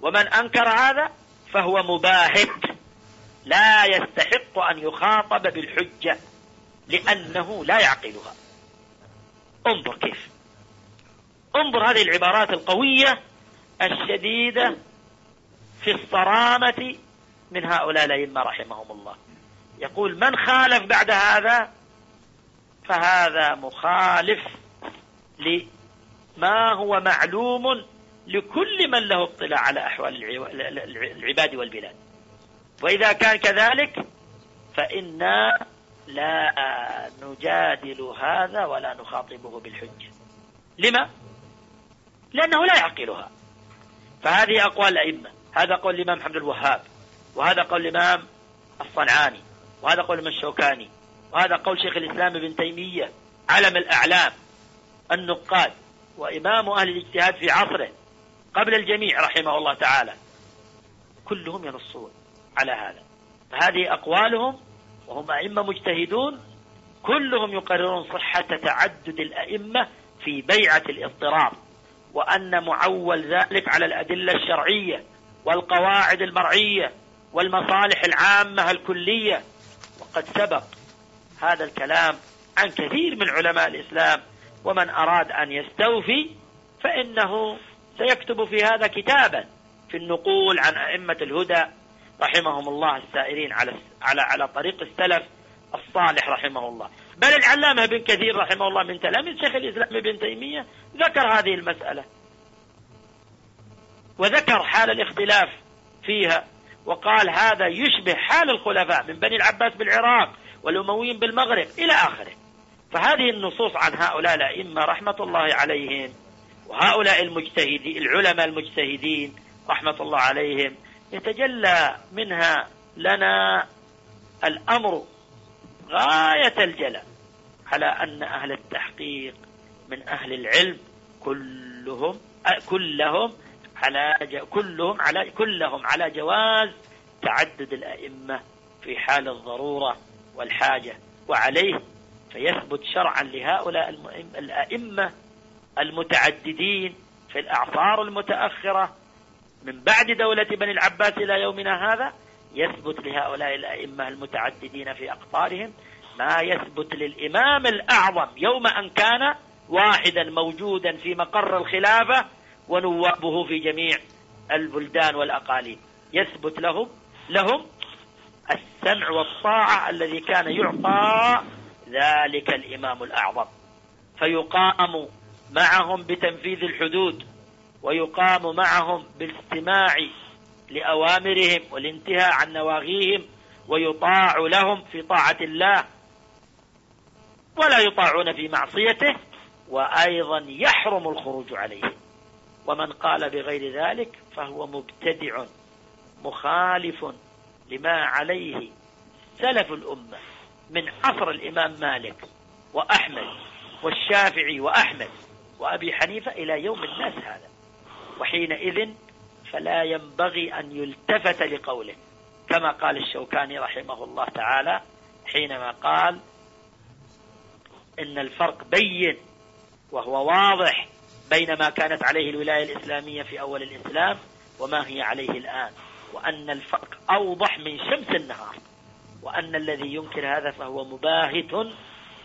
ومن أنكر هذا فهو مباهت لا يستحق أن يخاطب بالحجة لأنه لا يعقلها. انظر كيف. انظر هذه العبارات القوية الشديدة في الصرامة من هؤلاء الأئمة رحمهم الله. يقول من خالف بعد هذا فهذا مخالف لما هو معلوم لكل من له اطلاع على أحوال العباد والبلاد. وإذا كان كذلك فإنا لا نجادل هذا ولا نخاطبه بالحجة. لما؟ لأنه لا يعقلها. فهذه أقوال الأئمة. هذا قول الإمام محمد الوهاب وهذا قول الإمام الصنعاني وهذا قول الإمام الشوكاني وهذا قول شيخ الإسلام ابن تيمية علم الأعلام النقاد وإمام أهل الاجتهاد في عصره قبل الجميع رحمه الله تعالى. كلهم ينصون على هذا. فهذه أقوالهم وهم أئمة مجتهدون كلهم يقررون صحة تعدد الأئمة في بيعة الاضطراب. وأن معول ذلك على الأدلة الشرعية والقواعد المرعية والمصالح العامة الكلية. وقد سبق هذا الكلام عن كثير من علماء الإسلام ومن أراد أن يستوفي فإنه سيكتب في هذا كتابا في النقول عن أئمة الهدى رحمهم الله السائرين على على على طريق السلف الصالح رحمه الله. بل العلامة ابن كثير رحمه الله من تلاميذ شيخ الإسلام ابن تيمية ذكر هذه المسألة. وذكر حال الاختلاف فيها وقال هذا يشبه حال الخلفاء من بني العباس بالعراق والأمويين بالمغرب إلى آخره. فهذه النصوص عن هؤلاء الأئمة رحمة الله عليهم وهؤلاء المجتهدين العلماء المجتهدين رحمة الله عليهم يتجلى منها لنا الأمر غاية الجلاء على أن أهل التحقيق من أهل العلم كلهم كلهم على كلهم على كلهم على جواز تعدد الأئمة في حال الضرورة والحاجة. وعليه فيثبت شرعا لهؤلاء الأئمة المتعددين في الأعصار المتأخرة. من بعد دولة بني العباس إلى يومنا هذا يثبت لهؤلاء الأئمة المتعددين في أقطارهم ما يثبت للإمام الأعظم يوم أن كان واحدا موجودا في مقر الخلافة ونوابه في جميع البلدان والأقاليم. يثبت لهم لهم السمع والطاعة الذي كان يعطى ذلك الإمام الأعظم. فيقام معهم بتنفيذ الحدود ويقام معهم بالاستماع لأوامرهم والانتهاء عن نواغيهم ويطاع لهم في طاعة الله. ولا يطاعون في معصيته وأيضا يحرم الخروج عليهم ومن قال بغير ذلك فهو مبتدع مخالف لما عليه سلف الأمة من عصر الإمام مالك وأحمد والشافعي وأحمد وأبي حنيفة إلى يوم الناس هذا. وحينئذ فلا ينبغي أن يلتفت لقوله كما قال الشوكاني رحمه الله تعالى حينما قال إن الفرق بين وهو واضح بين ما كانت عليه الولاية الإسلامية في أول الإسلام وما هي عليه الآن وأن الفرق أوضح من شمس النهار وأن الذي ينكر هذا فهو مباهت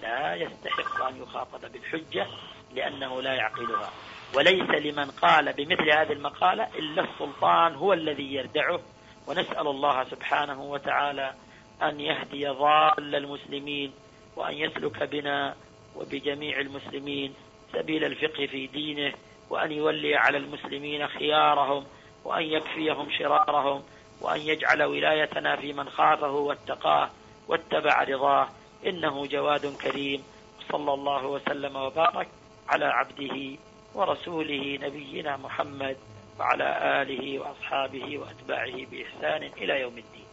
لا يستحق أن يخاطب بالحجة لأنه لا يعقلها. وليس لمن قال بمثل هذه المقالة إلا السلطان هو الذي يردعه. ونسأل الله سبحانه وتعالى أن يهدي ضال المسلمين وأن يسلك بنا وبجميع المسلمين سبيل الفقه في دينه وأن يولي على المسلمين خيارهم وأن يكفيهم شرارهم وأن يجعل ولايتنا في من خافه واتقاه واتبع رضاه. إنه جواد كريم. صلى الله وسلم وبارك على عبده ورسوله نبينا محمد وعلى آله وأصحابه وأتباعه بإحسان إلى يوم الدين.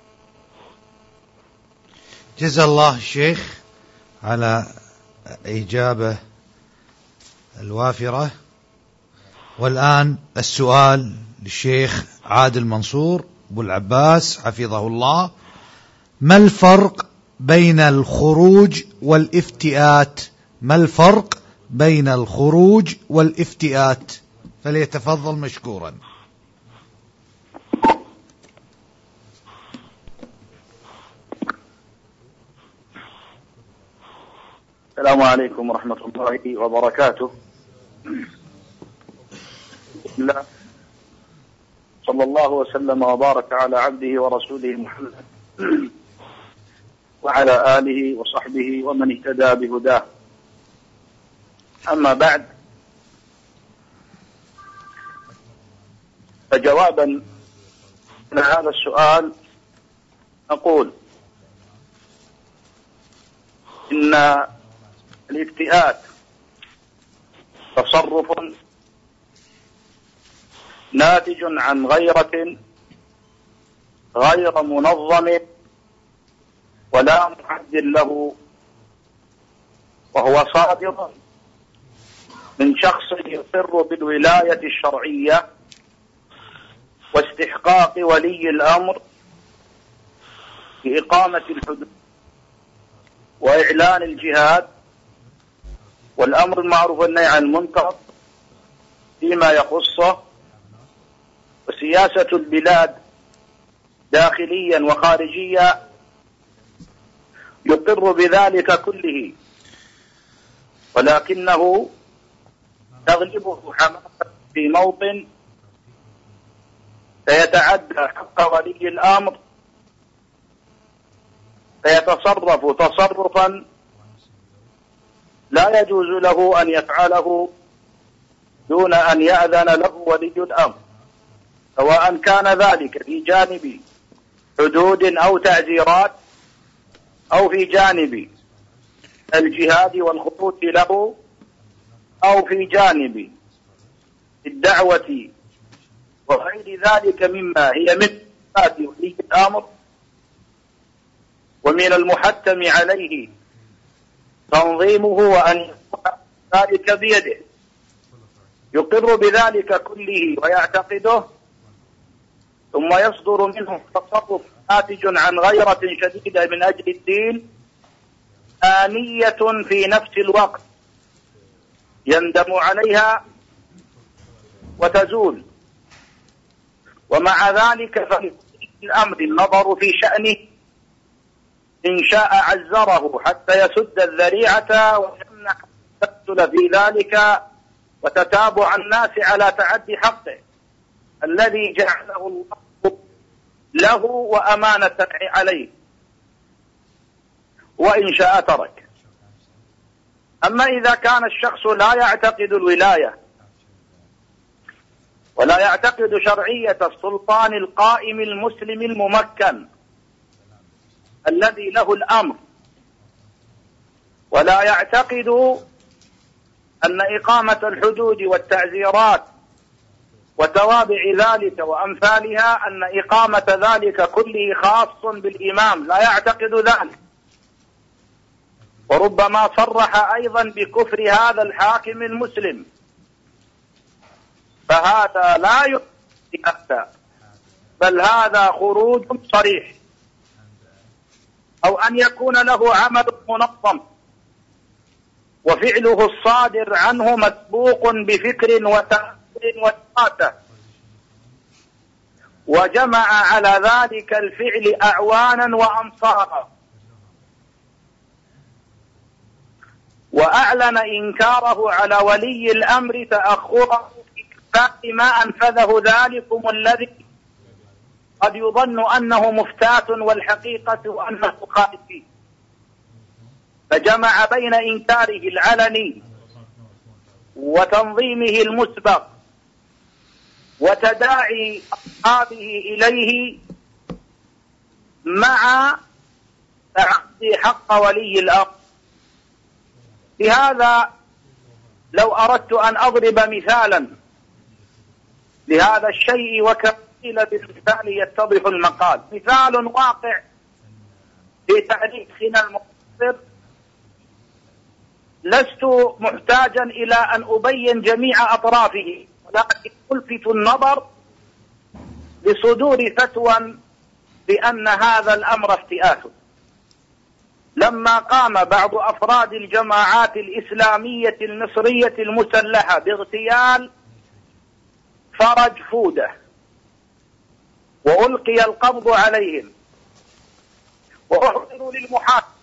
جزا الله الشيخ على إجابة الوافرة. والآن السؤال للشيخ عادل منصور أبو العباس حفظه الله. ما الفرق بين الخروج والإفتئات؟ ما الفرق بين الخروج والافتئات فليتفضل مشكورا. السلام عليكم ورحمة الله وبركاته. بسم الله صلى الله وسلم وبارك على عبده ورسوله محمد وعلى آله وصحبه ومن اهتدى بهداه. أما بعد فجوابا على هذا السؤال أقول إن الافتئات تصرف ناتج عن غيرة غير منظم ولا معدل له وهو صادر من شخص يقر بالولاية الشرعية واستحقاق ولي الأمر بإقامة الحدود وإعلان الجهاد والأمر المعروف والنهي عن المنكر فيما يخصه وسياسة البلاد داخليا وخارجيا يقر بذلك كله ولكنه تغلبه حماسة في موطن فيتعدى حق ولي الأمر. فيتصرف تصرفا لا يجوز له أن يفعله دون أن يأذن له ولي الأمر. سواء كان ذلك في جانب حدود أو تعزيرات أو في جانب الجهاد والخطوط له أو في جانب الدعوة وغير ذلك مما هي من ولي الأمر. ومن المحتم عليه تنظيمه وأن ذلك بيده. يقر بذلك كله ويعتقده ثم يصدر منه تصرف ناتج عن غيرة شديدة من أجل الدين آنية في نفس الوقت. يندم عليها وتزول. ومع ذلك الأمر النظر في شأنه إن شاء عزره حتى يسد الذريعة ويمنع التسلسل في ذلك وتتابع الناس على تعدي حقه. الذي جعله الله له وأمانة عليه. وإن شاء ترك. أما إذا كان الشخص لا يعتقد الولاية ولا يعتقد شرعية السلطان القائم المسلم الممكن الذي له الأمر ولا يعتقد أن إقامة الحدود والتعزيرات وتوابع ذلك وأمثالها أن إقامة ذلك كله خاص بالإمام لا يعتقد ذلك. وربما صرح أيضا بكفر هذا الحاكم المسلم. فهذا لا يؤتى بل هذا خروج صريح. أو أن يكون له عمل منظم. وفعله الصادر عنه مسبوق بفكر وتأثير وإرادة. وجمع على ذلك الفعل أعوانا وأنصارا. وأعلن إنكاره على ولي الأمر تأخره في ما أنفذه ذلكم الذي قد يظن أنه مفتاة والحقيقة أنه خالد فيه فجمع بين إنكاره العلني وتنظيمه المسبق وتداعي أصحابه إليه مع تعدي حق ولي الأمر. لهذا لو أردت أن أضرب مثالا لهذا الشيء وكقيل بالمثال يتضح المقال. مثال واقع في تاريخنا المقصر لست محتاجا إلى أن أبين جميع أطرافه ولكن ألفت النظر بصدور فتوى بأن هذا الأمر افتئات لما قام بعض أفراد الجماعات الإسلامية المصرية المسلحة باغتيال فرج فودة وألقي القبض عليهم وأحضروا للمحاكمة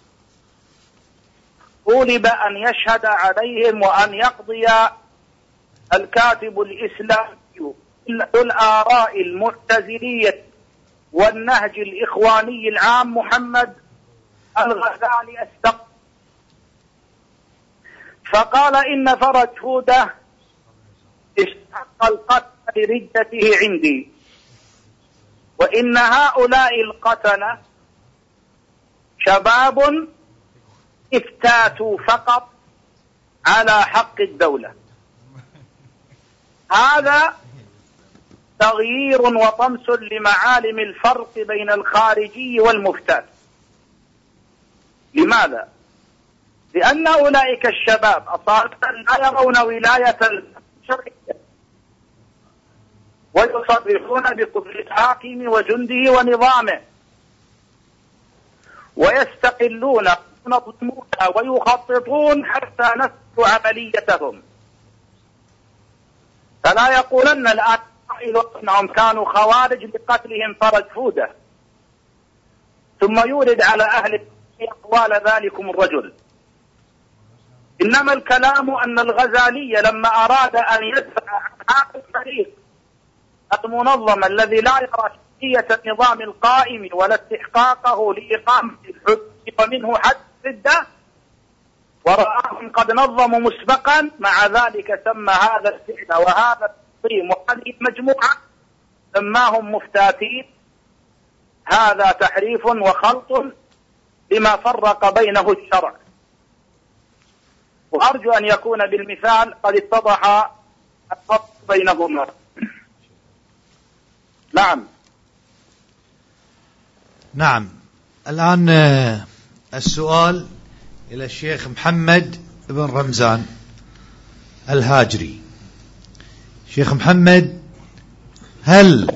طولب أن يشهد عليهم وأن يقضي الكاتب الإسلامي الآراء المعتزلية والنهج الإخواني العام محمد الغزالي استق فقال إن فرج هودة استحق القتل لردته عندي. وإن هؤلاء القتلة شباب افتاتوا فقط على حق الدولة. هذا تغيير وطمس لمعالم الفرق بين الخارجي والمفتات لماذا؟ لأن أولئك الشباب أصالة لا يرون ولاية الشرعية ويصرحون بقدر الحاكم وجنده ونظامه. ويستقلون ويخططون حتى نسوا عمليتهم. فلا يقولن الآن أنهم كانوا خوارج لقتلهم فرج فودة ثم يورد على أهل أقوال ذلكم الرجل. إنما الكلام أن الغزالي لما أراد أن يدفع عن هذا الفريق المنظم الذي لا يرى شرعية النظام القائم ولا استحقاقه لإقامة الحد ومنه حد الردة ورآهم قد نظموا مسبقا مع ذلك سمى هذا الفعل وهذا التنظيم وهذه المجموعة سماهم مفتاتين. هذا تحريف وخلط بما فرق بينه الشرع. وأرجو أن يكون بالمثال قد اتضح الفرق بينهما. نعم. نعم. الآن السؤال إلى الشيخ محمد بن رمزان الهاجري. شيخ محمد هل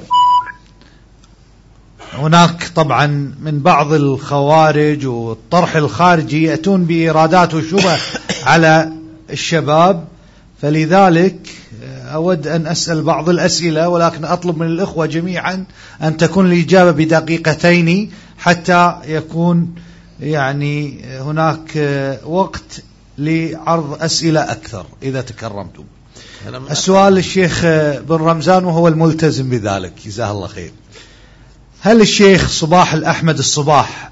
هناك طبعا من بعض الخوارج والطرح الخارجي يأتون بإيرادات وشبه على الشباب فلذلك أود أن أسأل بعض الأسئلة ولكن أطلب من الإخوة جميعا أن تكون الإجابة بدقيقتين حتى يكون يعني هناك وقت لعرض أسئلة أكثر إذا تكرمتم. السؤال للشيخ بن رمزان وهو الملتزم بذلك جزاه الله خير. هل الشيخ صباح الأحمد الصباح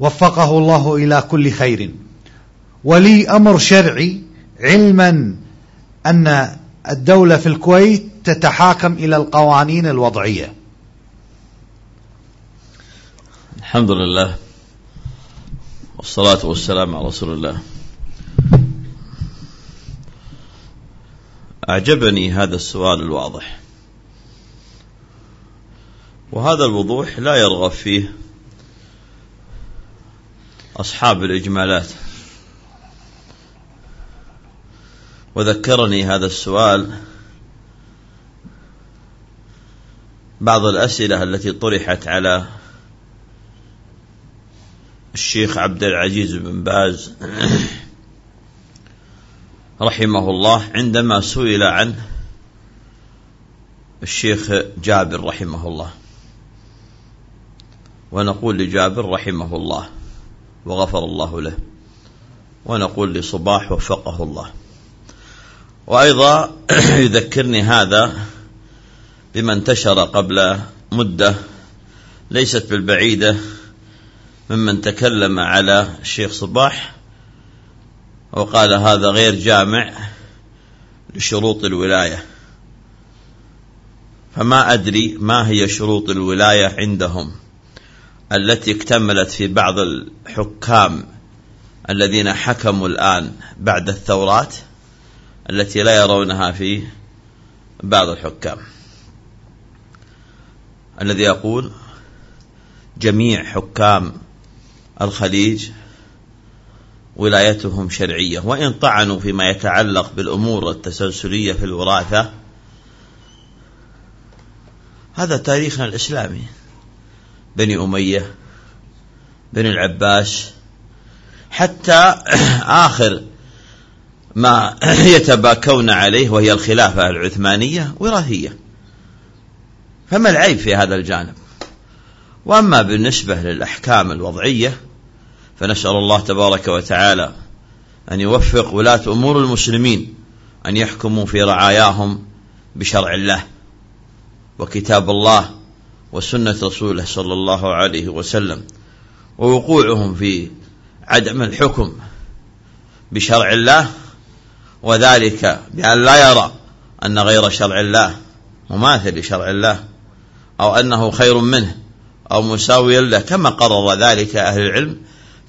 وفقه الله إلى كل خير؟ ولي أمر شرعي علما أن الدولة في الكويت تتحاكم إلى القوانين الوضعية. الحمد لله والصلاة والسلام على رسول الله. أعجبني هذا السؤال الواضح. وهذا الوضوح لا يرغب فيه أصحاب الإجمالات. وذكرني هذا السؤال بعض الأسئلة التي طرحت على الشيخ عبد العزيز بن باز رحمه الله عندما سئل عنه الشيخ جابر رحمه الله. ونقول لجابر رحمه الله وغفر الله له ونقول لصباح وفقه الله. وأيضا يذكرني هذا بما انتشر قبل مدة ليست بالبعيدة ممن تكلم على الشيخ صباح وقال هذا غير جامع لشروط الولاية. فما أدري ما هي شروط الولاية عندهم. التي اكتملت في بعض الحكام الذين حكموا الآن بعد الثورات التي لا يرونها في بعض الحكام. الذي يقول جميع حكام الخليج ولايتهم شرعية وإن طعنوا فيما يتعلق بالأمور التسلسلية في الوراثة هذا تاريخنا الإسلامي. بني أمية بني العباس حتى آخر ما يتباكون عليه وهي الخلافة العثمانية وراثية. فما العيب في هذا الجانب؟ وأما بالنسبة للأحكام الوضعية فنسأل الله تبارك وتعالى أن يوفق ولاة أمور المسلمين أن يحكموا في رعاياهم بشرع الله وكتاب الله وسنة رسوله صلى الله عليه وسلم ووقوعهم في عدم الحكم بشرع الله وذلك بأن لا يرى أن غير شرع الله مماثل لشرع الله أو أنه خير منه أو مساويا له كما قرر ذلك أهل العلم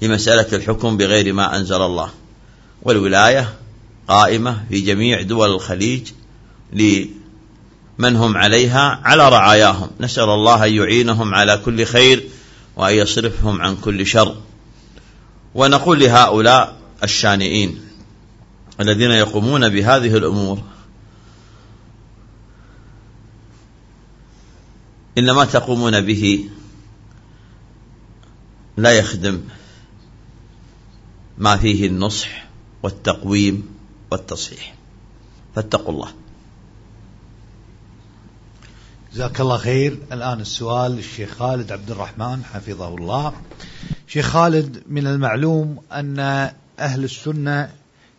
لمسألة الحكم بغير ما أنزل الله. والولاية قائمة في جميع دول الخليج لمن هم عليها على رعاياهم. نسأل الله أن يعينهم على كل خير وأن يصرفهم عن كل شر. ونقول لهؤلاء الشانئين الذين يقومون بهذه الأمور إن ما تقومون به لا يخدم ما فيه النصح والتقويم والتصحيح. فاتقوا الله. جزاك الله خير. الآن السؤال للشيخ خالد عبد الرحمن حفظه الله. شيخ خالد من المعلوم أن أهل السنة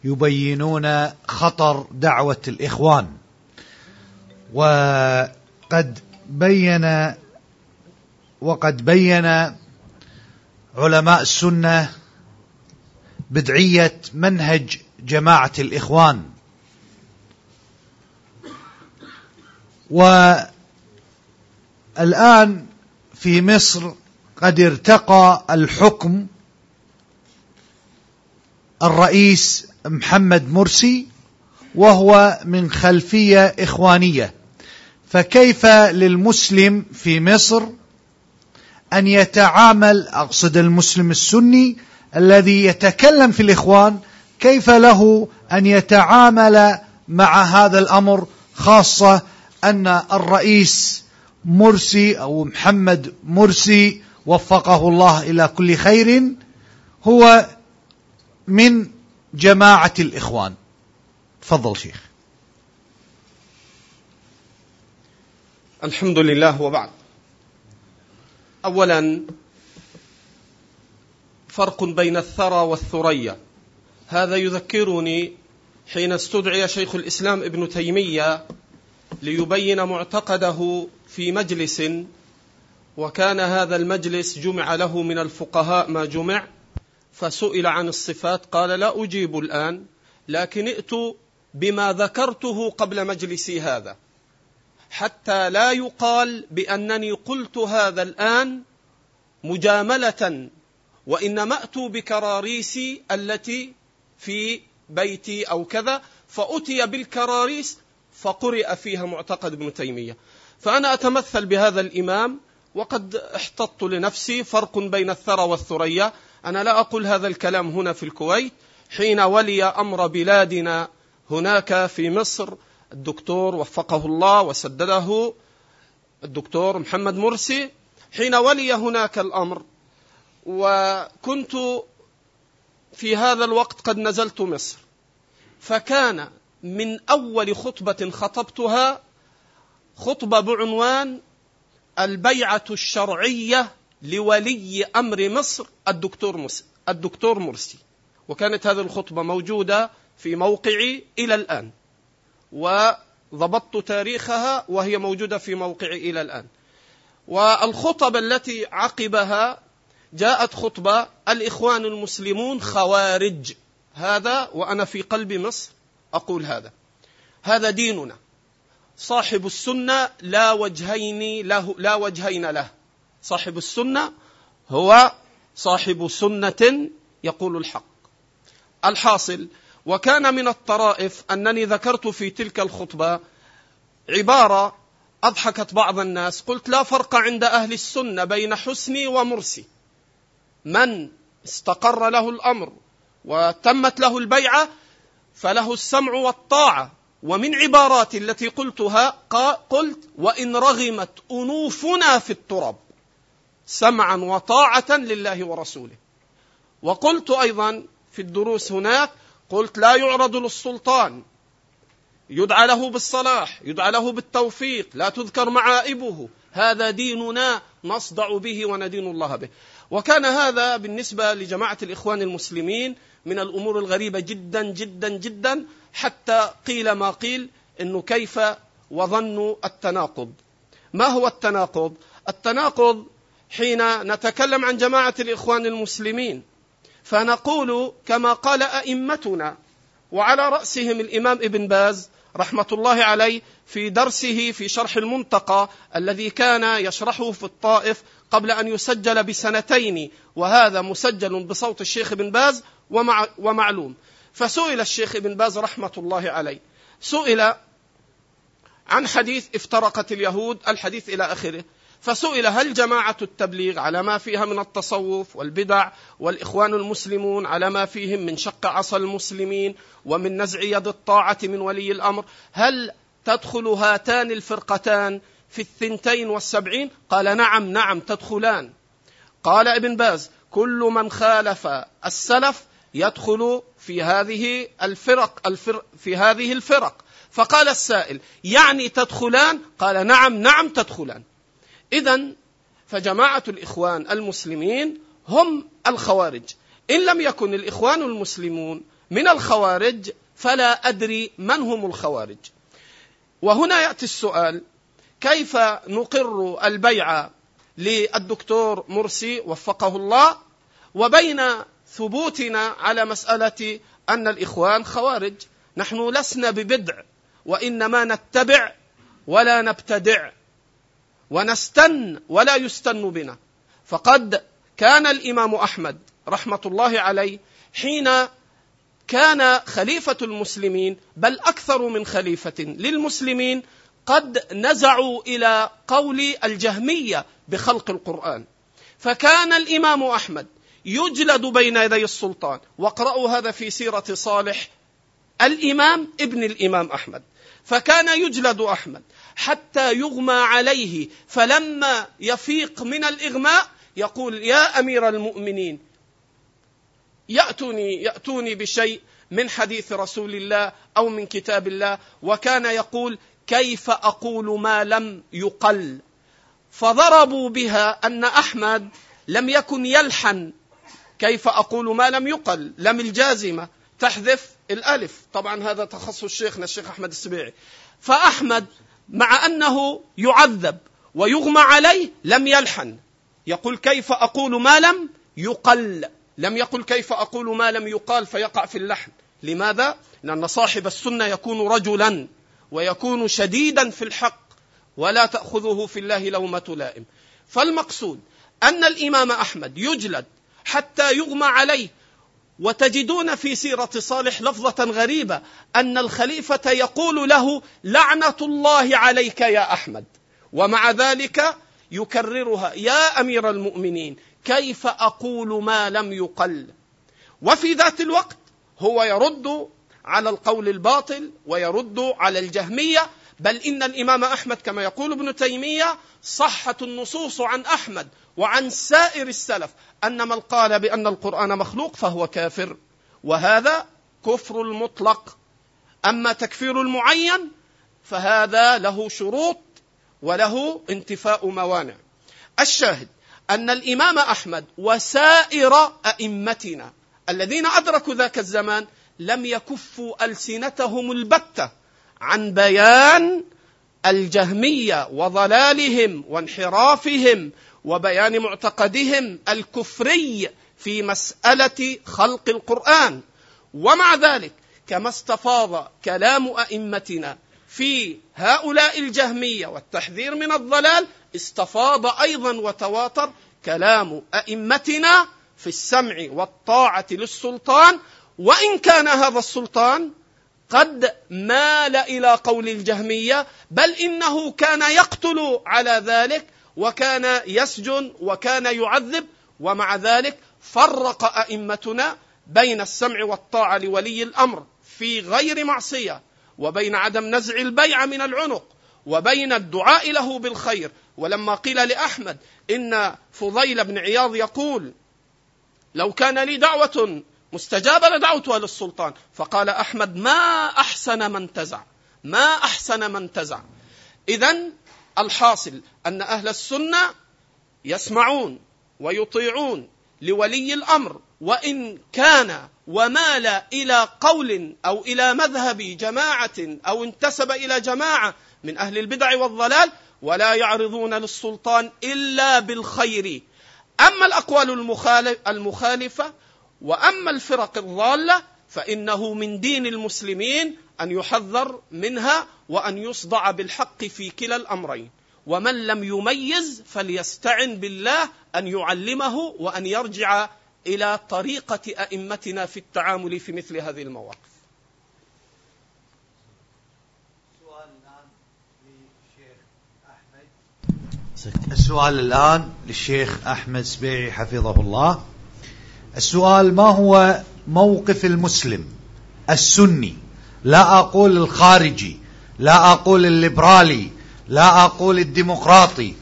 يبينون خطر دعوة الإخوان وقد بين وقد بين علماء السنة بدعية منهج جماعة الإخوان. والآن في مصر قد ارتقى الحكم الرئيس محمد مرسي وهو من خلفية إخوانية. فكيف للمسلم في مصر أن يتعامل أقصد المسلم السني الذي يتكلم في الإخوان كيف له أن يتعامل مع هذا الأمر خاصة أن الرئيس مرسي أو محمد مرسي وفقه الله إلى كل خير هو من جماعة الإخوان. تفضل شيخ. الحمد لله وبعد. اولا فرق بين الثرى والثريا. هذا يذكرني حين استدعي شيخ الإسلام ابن تيمية ليبين معتقده في مجلس وكان هذا المجلس جمع له من الفقهاء ما جمع فسئل عن الصفات قال لا أجيب الآن لكن ائتوا بما ذكرته قبل مجلسي هذا حتى لا يقال بأنني قلت هذا الآن مجاملة وإنما اتوا بكراريسي التي في بيتي أو كذا فأتي بالكراريس فقرئ فيها معتقد ابن تيمية. فأنا أتمثل بهذا الإمام وقد احتطت لنفسي فرق بين الثرى والثريا. أنا لا أقول هذا الكلام هنا في الكويت. حين ولي أمر بلادنا هناك في مصر الدكتور وفقه الله وسدده الدكتور محمد مرسي. حين ولي هناك الأمر وكنت في هذا الوقت قد نزلت مصر. فكان من أول خطبة خطبتها خطبة بعنوان البيعة الشرعية لولي أمر مصر الدكتور مرسي الدكتور مرسي. وكانت هذه الخطبة موجودة في موقعي إلى الآن. وضبطت تاريخها وهي موجودة في موقعي إلى الآن. والخطب التي عقبها جاءت خطبة الإخوان المسلمون خوارج. هذا وأنا في قلب مصر أقول هذا. هذا ديننا. صاحب السنة لا وجهين له لا وجهين له. صاحب السنة هو صاحب سنة يقول الحق. الحاصل وكان من الطرائف أنني ذكرت في تلك الخطبة عبارة أضحكت بعض الناس قلت لا فرق عند أهل السنة بين حسني ومرسي. من استقر له الأمر وتمت له البيعة فله السمع والطاعة. ومن عباراتي التي قلتها قلت وإن رغمت أنوفنا في التراب سمعا وطاعه لله ورسوله. وقلت أيضا في الدروس هناك قلت لا يعرض للسلطان. يدعى له بالصلاح يدعى له بالتوفيق لا تذكر معائبه. هذا ديننا نصدع به وندين الله به. وكان هذا بالنسبة لجماعة الإخوان المسلمين من الأمور الغريبة جدا جدا جدا. حتى قيل ما قيل إنه كيف وظنوا التناقض. ما هو التناقض؟ التناقض حين نتكلم عن جماعة الإخوان المسلمين فنقول كما قال أئمتنا وعلى رأسهم الإمام ابن باز رحمة الله عليه في درسه في شرح المنتقى الذي كان يشرحه في الطائف قبل أن يسجل بسنتين وهذا مسجل بصوت الشيخ ابن باز ومع ومعلوم. فسئل الشيخ ابن باز رحمة الله عليه. سئل عن حديث افترقت اليهود الحديث إلى آخره. فسئل هل جماعة التبليغ على ما فيها من التصوف والبدع والإخوان المسلمون على ما فيهم من شق عصا المسلمين ومن نزع يد الطاعة من ولي الأمر هل تدخل هاتان الفرقتان في الثنتين والسبعين؟ قال نعم نعم تدخلان. قال ابن باز كل من خالف السلف يدخل في هذه الفرق, الفرق في هذه الفرق. فقال السائل يعني تدخلان؟ قال نعم نعم تدخلان. إذا فجماعة الإخوان المسلمين هم الخوارج. إن لم يكن الإخوان المسلمون من الخوارج فلا أدري من هم الخوارج. وهنا يأتي السؤال كيف نقر البيعة للدكتور مرسي وفقه الله؟ وبين ثبوتنا على مسألة أن الإخوان خوارج. نحن لسنا ببدع وإنما نتبع ولا نبتدع ونستن ولا يستن بنا. فقد كان الإمام أحمد رحمة الله عليه حين كان خليفة المسلمين بل أكثر من خليفة للمسلمين قد نزعوا إلى قول الجهمية بخلق القرآن. فكان الإمام أحمد يجلد بين يدي السلطان. واقرأوا هذا في سيرة صالح. الإمام ابن الإمام أحمد. فكان يجلد أحمد حتى يغمى عليه. فلما يفيق من الإغماء يقول يا أمير المؤمنين يأتوني يأتوني بشيء من حديث رسول الله أو من كتاب الله. وكان يقول كيف أقول ما لم يقل؟ فضربوا بها أن أحمد لم يكن يلحن كيف أقول ما لم يقل؟ لم الجازمة. تحذف الألف. طبعا هذا تخصص شيخنا الشيخ أحمد السبيعي. فأحمد مع أنه يعذب ويغمى عليه لم يلحن. يقول كيف أقول ما لم يقل؟ لم يقل كيف أقول ما لم يقال فيقع في اللحن. لماذا؟ لأن صاحب السنة يكون رجلا ويكون شديدا في الحق ولا تأخذه في الله لومة لائم. فالمقصود أن الإمام أحمد يجلد حتى يغمى عليه. وتجدون في سيرة صالح لفظة غريبة أن الخليفة يقول له لعنة الله عليك يا أحمد. ومع ذلك يكررها يا أمير المؤمنين كيف أقول ما لم يقل؟ وفي ذات الوقت هو يرد على القول الباطل ويرد على الجهمية بل إن الإمام أحمد كما يقول ابن تيمية صحت النصوص عن أحمد. وعن سائر السلف أن من قال بأن القرآن مخلوق فهو كافر. وهذا كفر المطلق. أما تكفير المعين فهذا له شروط وله انتفاء موانع. الشاهد أن الإمام أحمد وسائر أئمتنا الذين أدركوا ذاك الزمان لم يكفوا ألسنتهم البتة عن بيان الجهمية وضلالهم وانحرافهم وبيان معتقدهم الكفري في مسألة خلق القرآن. ومع ذلك كما استفاض كلام أئمتنا في هؤلاء الجهمية والتحذير من الضلال استفاض أيضا وتواتر كلام أئمتنا في السمع والطاعة للسلطان. وإن كان هذا السلطان قد مال إلى قول الجهمية بل إنه كان يقتل على ذلك وكان يسجن وكان يعذب ومع ذلك فرق أئمتنا بين السمع والطاعة لولي الأمر في غير معصية وبين عدم نزع البيع من العنق وبين الدعاء له بالخير. ولما قيل لأحمد إن فضيل بن عياض يقول لو كان لي دعوة مستجابة لدعوتها للسلطان فقال أحمد ما أحسن من تزع ما أحسن من تزع. إذا الحاصل أن أهل السنة يسمعون ويطيعون لولي الأمر وإن كان ومال إلى قول أو إلى مذهب جماعة أو انتسب إلى جماعة من أهل البدع والضلال ولا يعرضون للسلطان إلا بالخير. أما الأقوال المخالفة وأما الفرق الضالة فإنه من دين المسلمين أن يحذر منها وأن يصدع بالحق في كلا الأمرين. ومن لم يميز فليستعن بالله أن يعلمه وأن يرجع إلى طريقة أئمتنا في التعامل في مثل هذه المواقف. السؤال الآن للشيخ أحمد سبيعي حفظه الله. السؤال ما هو موقف المسلم؟ السني. لا أقول الخارجي لا أقول الليبرالي لا أقول الديمقراطي.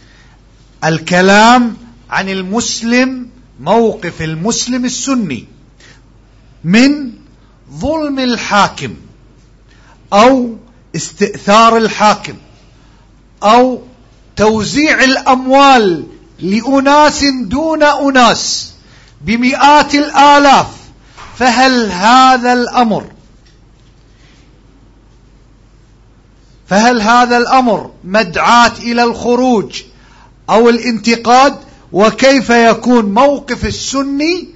الكلام عن المسلم موقف المسلم السني من ظلم الحاكم أو استئثار الحاكم أو توزيع الأموال لأناس دون أناس بمئات الآلاف. فهل هذا الأمر فهل هذا الأمر مدعاة إلى الخروج أو الانتقاد؟ وكيف يكون موقف السني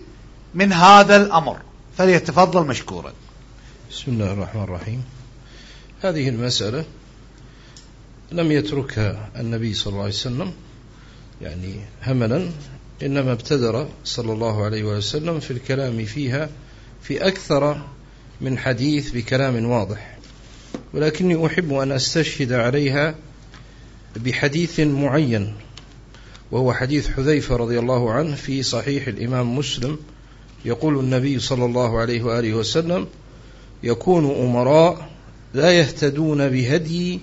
من هذا الأمر؟ فليتفضل مشكورا. بسم الله الرحمن الرحيم. هذه المسألة لم يتركها النبي صلى الله عليه وسلم يعني هملا إنما ابتدر صلى الله عليه وسلم في الكلام فيها في أكثر من حديث بكلام واضح. ولكني أحب أن أستشهد عليها بحديث معين وهو حديث حذيفة رضي الله عنه في صحيح الإمام مسلم. يقول النبي صلى الله عليه وآله وسلم يكون أمراء لا يهتدون بهدي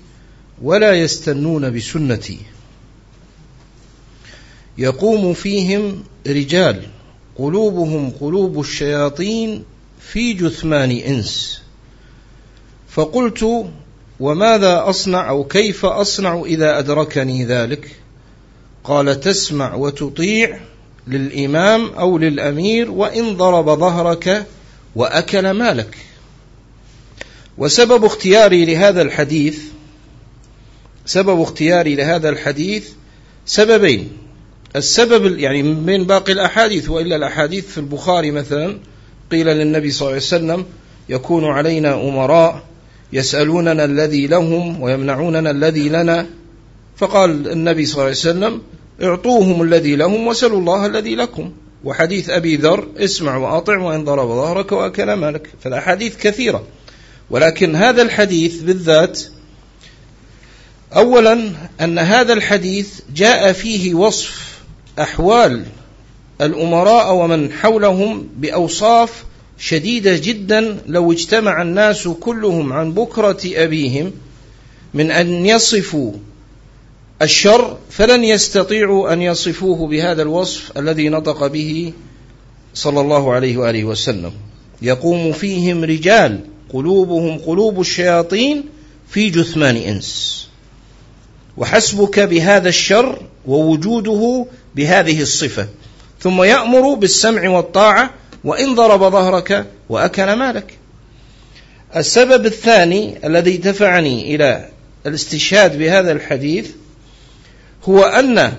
ولا يستنون بسنتي. يقوم فيهم رجال قلوبهم قلوب الشياطين في جثمان إنس. فقلت وماذا أصنع أو كيف أصنع إذا أدركني ذلك؟ قال تسمع وتطيع للإمام أو للأمير وإن ضرب ظهرك وأكل مالك. وسبب اختياري لهذا الحديث سبب اختياري لهذا الحديث سببين. السبب يعني من باقي الأحاديث وإلا الأحاديث في البخاري مثلا قيل للنبي صلى الله عليه وسلم يكون علينا أمراء يسألوننا الذي لهم ويمنعوننا الذي لنا. فقال النبي صلى الله عليه وسلم اعطوهم الذي لهم وسلوا الله الذي لكم. وحديث أبي ذر اسمع وأطع وإن ضرب ظهرك وأكل مالك. فالأحاديث كثيرة. ولكن هذا الحديث بالذات أولا أن هذا الحديث جاء فيه وصف أحوال الأمراء ومن حولهم بأوصاف شديدة جدا لو اجتمع الناس كلهم عن بكرة أبيهم من أن يصفوا الشر فلن يستطيعوا أن يصفوه بهذا الوصف الذي نطق به صلى الله عليه وآله وسلم. يقوم فيهم رجال قلوبهم قلوب الشياطين في جثمان إنس. وحسبك بهذا الشر ووجوده بهذه الصفة. ثم يأمر بالسمع والطاعة وإن ضرب ظهرك وأكل مالك. السبب الثاني الذي دفعني إلى الاستشهاد بهذا الحديث هو أن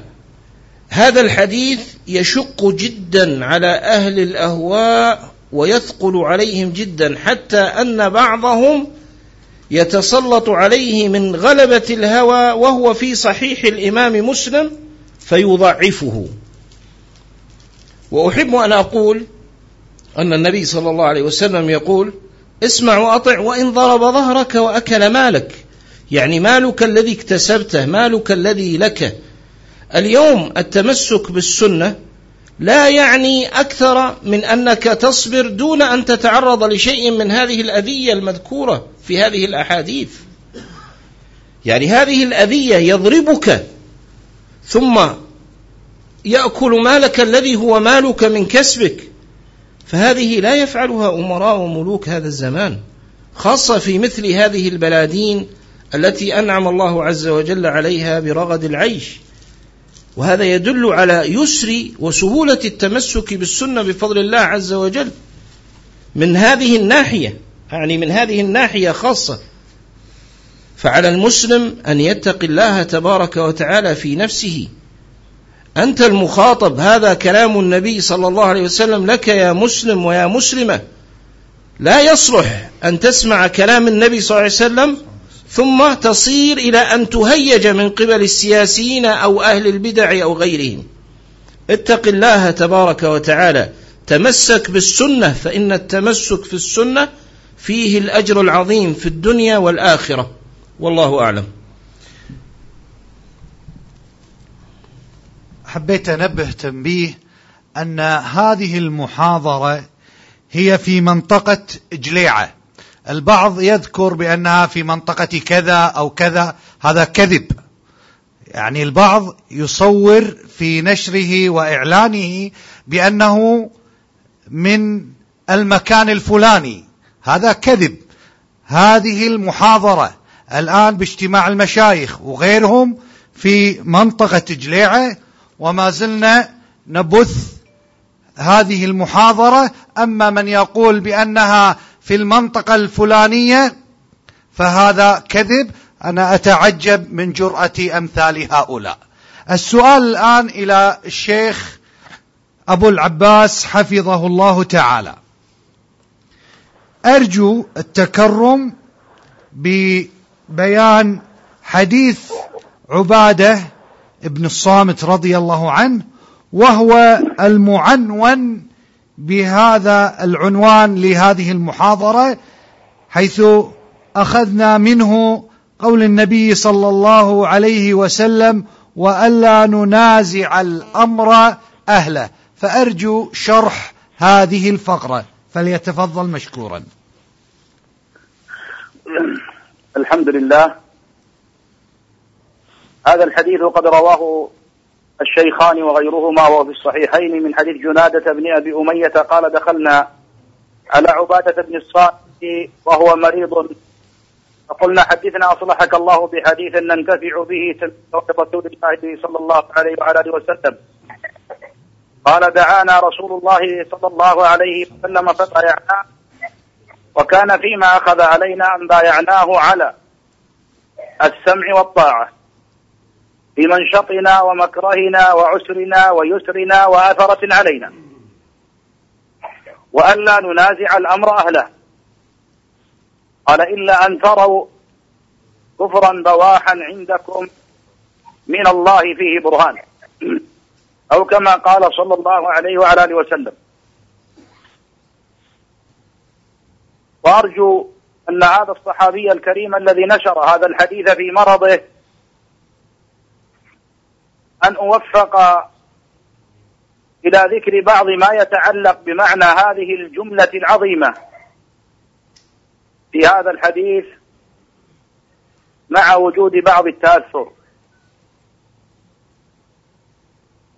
هذا الحديث يشق جدا على أهل الأهواء ويثقل عليهم جدا حتى أن بعضهم يتسلط عليه من غلبة الهوى وهو في صحيح الإمام مسلم فيضعفه. وأحب أن أقول أن النبي صلى الله عليه وسلم يقول اسمع وأطع وإن ضرب ظهرك وأكل مالك. يعني مالك الذي اكتسبته مالك الذي لك. اليوم التمسك بالسنة لا يعني أكثر من أنك تصبر دون أن تتعرض لشيء من هذه الأذية المذكورة في هذه الأحاديث. يعني هذه الأذية يضربك ثم يأكل مالك الذي هو مالك من كسبك. فهذه لا يفعلها أمراء وملوك هذا الزمان خاصة في مثل هذه البلادين التي أنعم الله عز وجل عليها برغد العيش. وهذا يدل على يسر وسهولة التمسك بالسنة بفضل الله عز وجل. من هذه الناحية يعني من هذه الناحية خاصة فعلى المسلم أن يتقي الله تبارك وتعالى في نفسه. أنت المخاطب هذا كلام النبي صلى الله عليه وسلم لك يا مسلم ويا مسلمة. لا يصلح أن تسمع كلام النبي صلى الله عليه وسلم ثم تصير إلى أن تهيج من قبل السياسيين أو أهل البدع أو غيرهم. اتق الله تبارك وتعالى. تمسك بالسنة فإن التمسك في السنة فيه الأجر العظيم في الدنيا والآخرة. والله أعلم. حبيت أنبه تنبيه أن هذه المحاضرة هي في منطقة جليعة. البعض يذكر بأنها في منطقة كذا أو كذا هذا كذب. يعني البعض يصور في نشره وإعلانه بأنه من المكان الفلاني. هذا كذب. هذه المحاضرة الآن باجتماع المشايخ وغيرهم في منطقة جليعة وما زلنا نبث هذه المحاضرة. أما من يقول بأنها في المنطقة الفلانية فهذا كذب. أنا أتعجب من جرأة أمثال هؤلاء. السؤال الآن إلى الشيخ أبو العباس حفظه الله تعالى. أرجو التكرم ببيان حديث عبادة ابن الصامت رضي الله عنه وهو المعنون بهذا العنوان لهذه المحاضرة حيث أخذنا منه قول النبي صلى الله عليه وسلم وألا ننازع الأمر أهله فأرجو شرح هذه الفقرة فليتفضل مشكورا. الحمد لله هذا الحديث قد رواه الشيخان وغيرهما وهو في الصحيحين من حديث جنادة بن أبي أمية قال دخلنا على عبادة بن الصائب وهو مريض. فقلنا حدثنا أصلحك الله بحديث ننتفع به رسول الله صلى الله عليه وعلى آله وسلم. قال دعانا رسول الله صلى الله عليه وسلم فبايعناه وكان فيما أخذ علينا أن بايعناه على السمع والطاعة. في منشطنا ومكرهنا وعسرنا ويسرنا وأثرة علينا. وألا ننازع الأمر أهله. قال إلا أن تروا كفرا بواحا عندكم من الله فيه برهان. أو كما قال صلى الله عليه وعلى آله وسلم. وأرجو أن هذا الصحابي الكريم الذي نشر هذا الحديث في مرضه أن أوفق إلى ذكر بعض ما يتعلق بمعنى هذه الجملة العظيمة في هذا الحديث مع وجود بعض التأثر.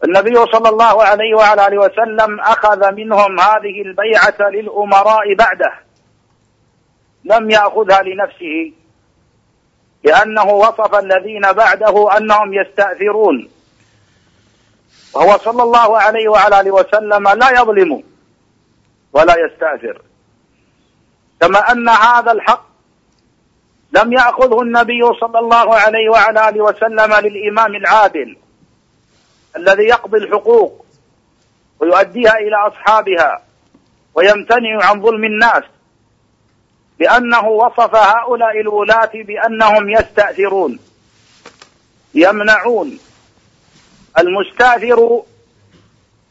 النبي صلى الله عليه وعلى آله وسلم أخذ منهم هذه البيعة للأمراء بعده لم يأخذها لنفسه لأنه وصف الذين بعده أنهم يستأثرون. وهو صلى الله عليه وعلى آله وسلم لا يظلم ولا يستأثر. كما أن هذا الحق لم يأخذه النبي صلى الله عليه وعلى آله وسلم للإمام العادل الذي يقضي الحقوق ويؤديها إلى أصحابها ويمتنع عن ظلم الناس لأنه وصف هؤلاء الولاة بأنهم يستأثرون يمنعون المستأثر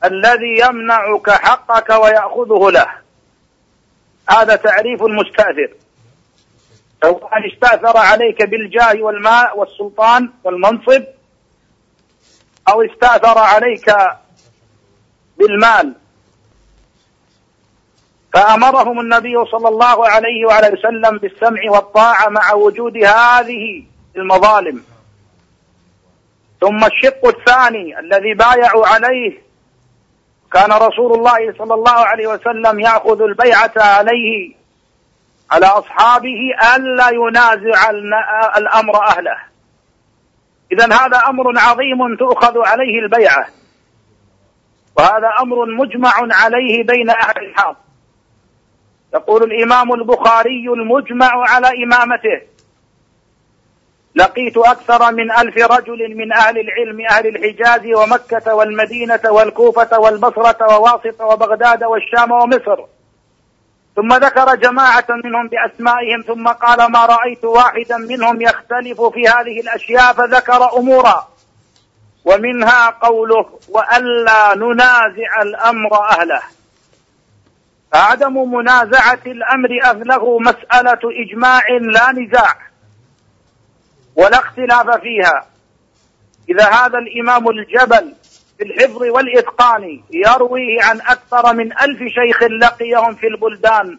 الذي يمنعك حقك ويأخذه له. هذا تعريف المستأثر. سواء استأثر عليك بالجاه والماء والسلطان والمنصب أو استأثر عليك بالمال فأمرهم النبي صلى الله عليه وعلى وسلم بالسمع والطاعة مع وجود هذه المظالم. ثم الشق الثاني الذي بايعوا عليه. كان رسول الله صلى الله عليه وسلم يأخذ البيعة عليه على أصحابه ألا ينازع الأمر أهله. إذا هذا أمر عظيم تؤخذ عليه البيعة. وهذا أمر مجمع عليه بين أهل الحق يقول الإمام البخاري المجمع على إمامته. لقيت أكثر من ألف رجل من أهل العلم أهل الحجاز ومكة والمدينة والكوفة والبصرة وواسط وبغداد والشام ومصر. ثم ذكر جماعة منهم بأسمائهم ثم قال ما رأيت واحدا منهم يختلف في هذه الأشياء فذكر أمورا. ومنها قوله وألا ننازع الأمر أهله. فعدم منازعة الأمر أهله مسألة إجماع لا نزاع. ولا اختلاف فيها. إذا هذا الإمام الجبل في الحفظ والإتقان يرويه عن أكثر من ألف شيخ لقيهم في البلدان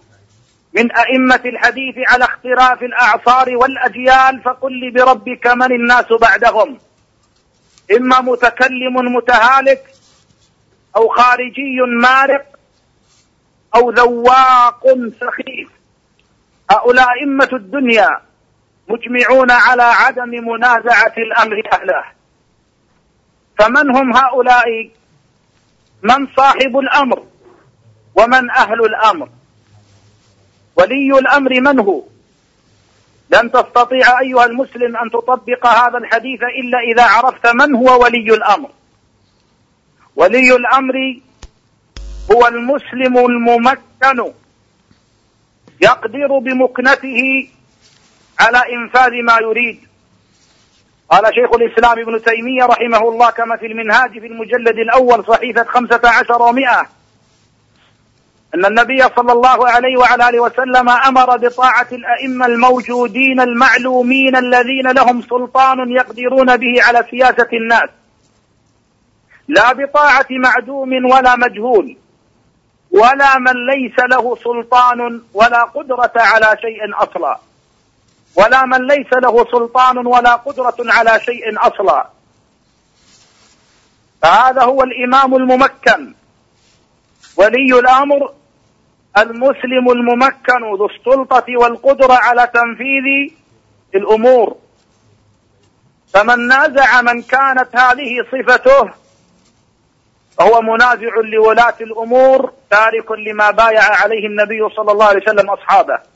من أئمة الحديث على اختلاف الأعصار والأجيال فقل لي بربك من الناس بعدهم؟ إما متكلم متهالك أو خارجي مارق أو ذواق سخيف. هؤلاء أئمة الدنيا مجمعون على عدم منازعة الأمر أهله. فمن هم هؤلاء؟ من صاحب الأمر ومن أهل الأمر. ولي الأمر من هو؟ لن تستطيع أيها المسلم أن تطبق هذا الحديث إلا إذا عرفت من هو ولي الأمر. ولي الأمر هو المسلم الممكن يقدر بمكنته على إنفاذ ما يريد. قال شيخ الإسلام ابن تيمية رحمه الله كما في المنهاج في المجلد الأول صحيفة خمسة عشر ومائة أن النبي صلى الله عليه وعلى آله وسلم أمر بطاعة الأئمة الموجودين المعلومين الذين لهم سلطان يقدرون به على سياسة الناس. لا بطاعة معدوم ولا مجهول ولا من ليس له سلطان ولا قدرة على شيء أصلا. ولا من ليس له سلطان ولا قدرة على شيء أصلا. فهذا هو الإمام الممكن. ولي الأمر المسلم الممكن ذو السلطة والقدرة على تنفيذ الأمور. فمن نازع من كانت هذه صفته فهو منازع لولاة الأمور تارك لما بايع عليه النبي صلى الله عليه وسلم أصحابه.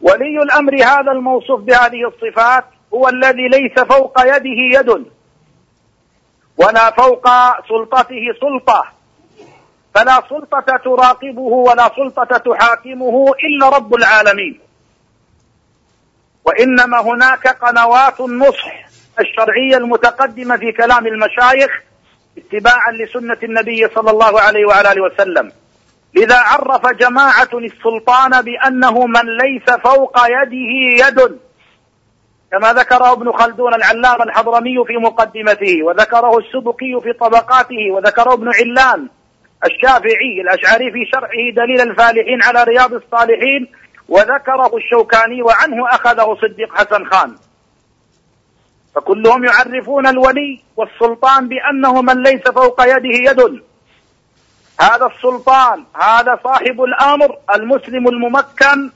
ولي الأمر هذا الموصوف بهذه الصفات هو الذي ليس فوق يده يد. ولا فوق سلطته سلطة. فلا سلطة تراقبه ولا سلطة تحاكمه إلا رب العالمين. وإنما هناك قنوات النصح الشرعية المتقدمة في كلام المشايخ اتباعا لسنة النبي صلى الله عليه وعلى آله وسلم. لذا عرف جماعة السلطان بأنه من ليس فوق يده يد. كما ذكره ابن خلدون العلامة الحضرمي في مقدمته وذكره السبكي في طبقاته وذكره ابن علان الشافعي الأشعري في شرحه دليل الفالحين على رياض الصالحين وذكره الشوكاني وعنه أخذه صديق حسن خان. فكلهم يعرفون الولي والسلطان بأنه من ليس فوق يده يد. هذا السلطان هذا صاحب الأمر المسلم الممكن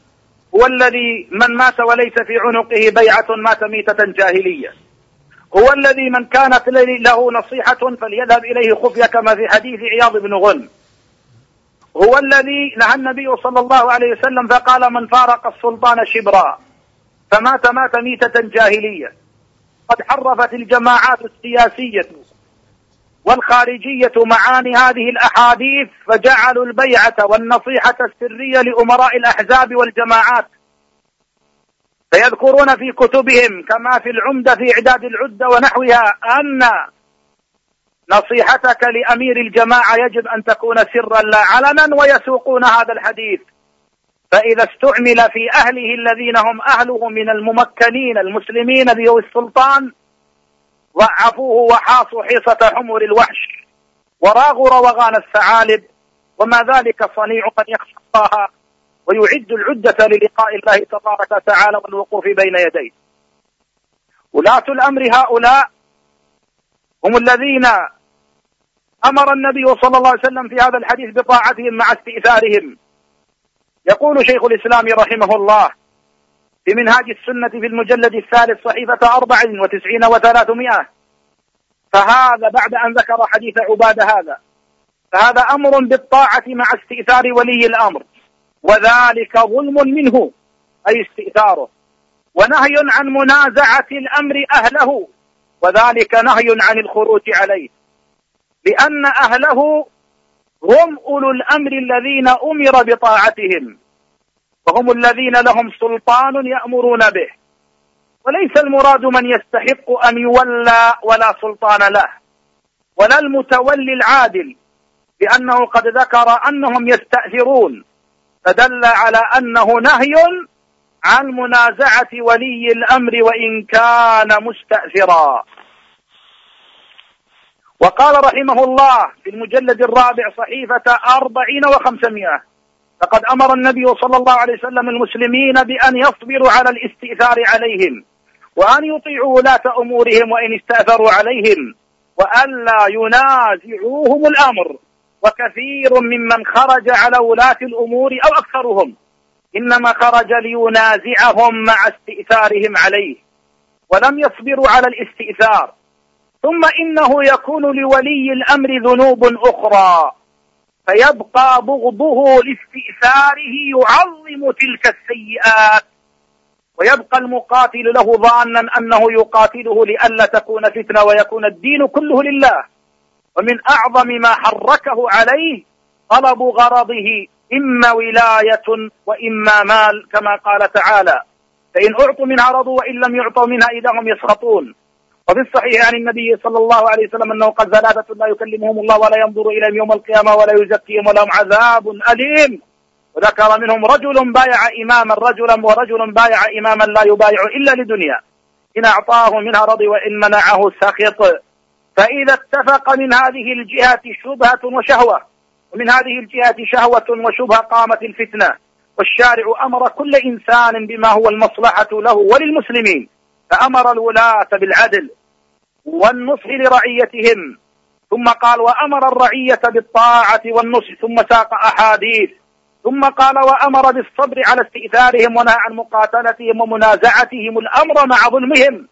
هو الذي من مات وليس في عنقه بيعة مات ميتة جاهلية. هو الذي من كانت له نصيحة فليذهب إليه خفية كما في حديث عياض بن غنم هو الذي نهى النبي صلى الله عليه وسلم فقال من فارق السلطان شبرا فمات مات ميتة جاهلية. قد حرفت الجماعات السياسية والخارجية معاني هذه الأحاديث فجعلوا البيعة والنصيحة السرية لأمراء الأحزاب والجماعات. فيذكرون في كتبهم كما في العمدة في إعداد العدة ونحوها أن نصيحتك لأمير الجماعة يجب أن تكون سرا لا علنا ويسوقون هذا الحديث. فإذا استعمل في أهله الذين هم أهله من الممكنين المسلمين ذوي السلطان ضعفوه وحاصوا حيصة حمر الوحش وراغوا روغان الثعالب وما ذلك صنيع من يخشى الله ويعد العدة للقاء الله تبارك وتعالى والوقوف بين يديه. ولاة الأمر هؤلاء هم الذين أمر النبي صلى الله عليه وسلم في هذا الحديث بطاعتهم مع استئثارهم. يقول شيخ الإسلام رحمه الله في منهاج السنة في المجلد الثالث صحيفة أربع وتسعين وثلاثمائة. فهذا بعد أن ذكر حديث عبادة هذا. فهذا أمر بالطاعة مع استئثار ولي الأمر. وذلك ظلم منه أي استئثاره. ونهي عن منازعة الأمر أهله. وذلك نهي عن الخروج عليه. لأن أهله هم أولو الأمر الذين أمر بطاعتهم. وهم الذين لهم سلطان يأمرون به. وليس المراد من يستحق أن يولى ولا سلطان له. ولا المتولي العادل لأنه قد ذكر أنهم يستأثرون. فدل على أنه نهي عن منازعة ولي الأمر وإن كان مستأثرا. وقال رحمه الله في المجلد الرابع صحيفة أربعين وخمسمائة فقد أمر النبي صلى الله عليه وسلم المسلمين بأن يصبروا على الاستئثار عليهم وأن يطيعوا ولاة أمورهم وإن استأثروا عليهم وألا ينازعوهم الأمر. وكثير ممن خرج على ولاة الأمور أو أكثرهم إنما خرج لينازعهم مع استئثارهم عليه ولم يصبروا على الاستئثار. ثم إنه يكون لولي الأمر ذنوب أخرى. فيبقى بغضه لاستئثاره يعظم تلك السيئات. ويبقى المقاتل له ظانا أنه يقاتله لئلا تكون فتنة ويكون الدين كله لله. ومن أعظم ما حركه عليه طلب غرضه إما ولاية وإما مال كما قال تعالى فإن أعطوا منها رضوا وإن لم يعطوا منها إذا هم يسخطون وفي الصحيح عن النبي صلى الله عليه وسلم أنه قد ثلاثة لا يكلمهم الله ولا ينظر إليهم يوم القيامة ولا يزكيهم ولهم عذاب أليم. وذكر منهم رجل بايع إماما رجلا ورجل بايع إماما لا يبايع إلا لدنيا. إن أعطاه منها رضي وإن منعه سخط. فإذا اتفق من هذه الجهة شبهة وشهوة. ومن هذه الجهة شهوة وشبهة قامت الفتنة. والشارع أمر كل إنسان بما هو المصلحة له وللمسلمين. فأمر الولاة بالعدل والنصح لرعيتهم. ثم قال وأمر الرعية بالطاعة والنصح ثم ساق أحاديث. ثم قال وأمر بالصبر على استئثارهم ونهى عن مقاتلتهم ومنازعتهم الأمر مع ظلمهم.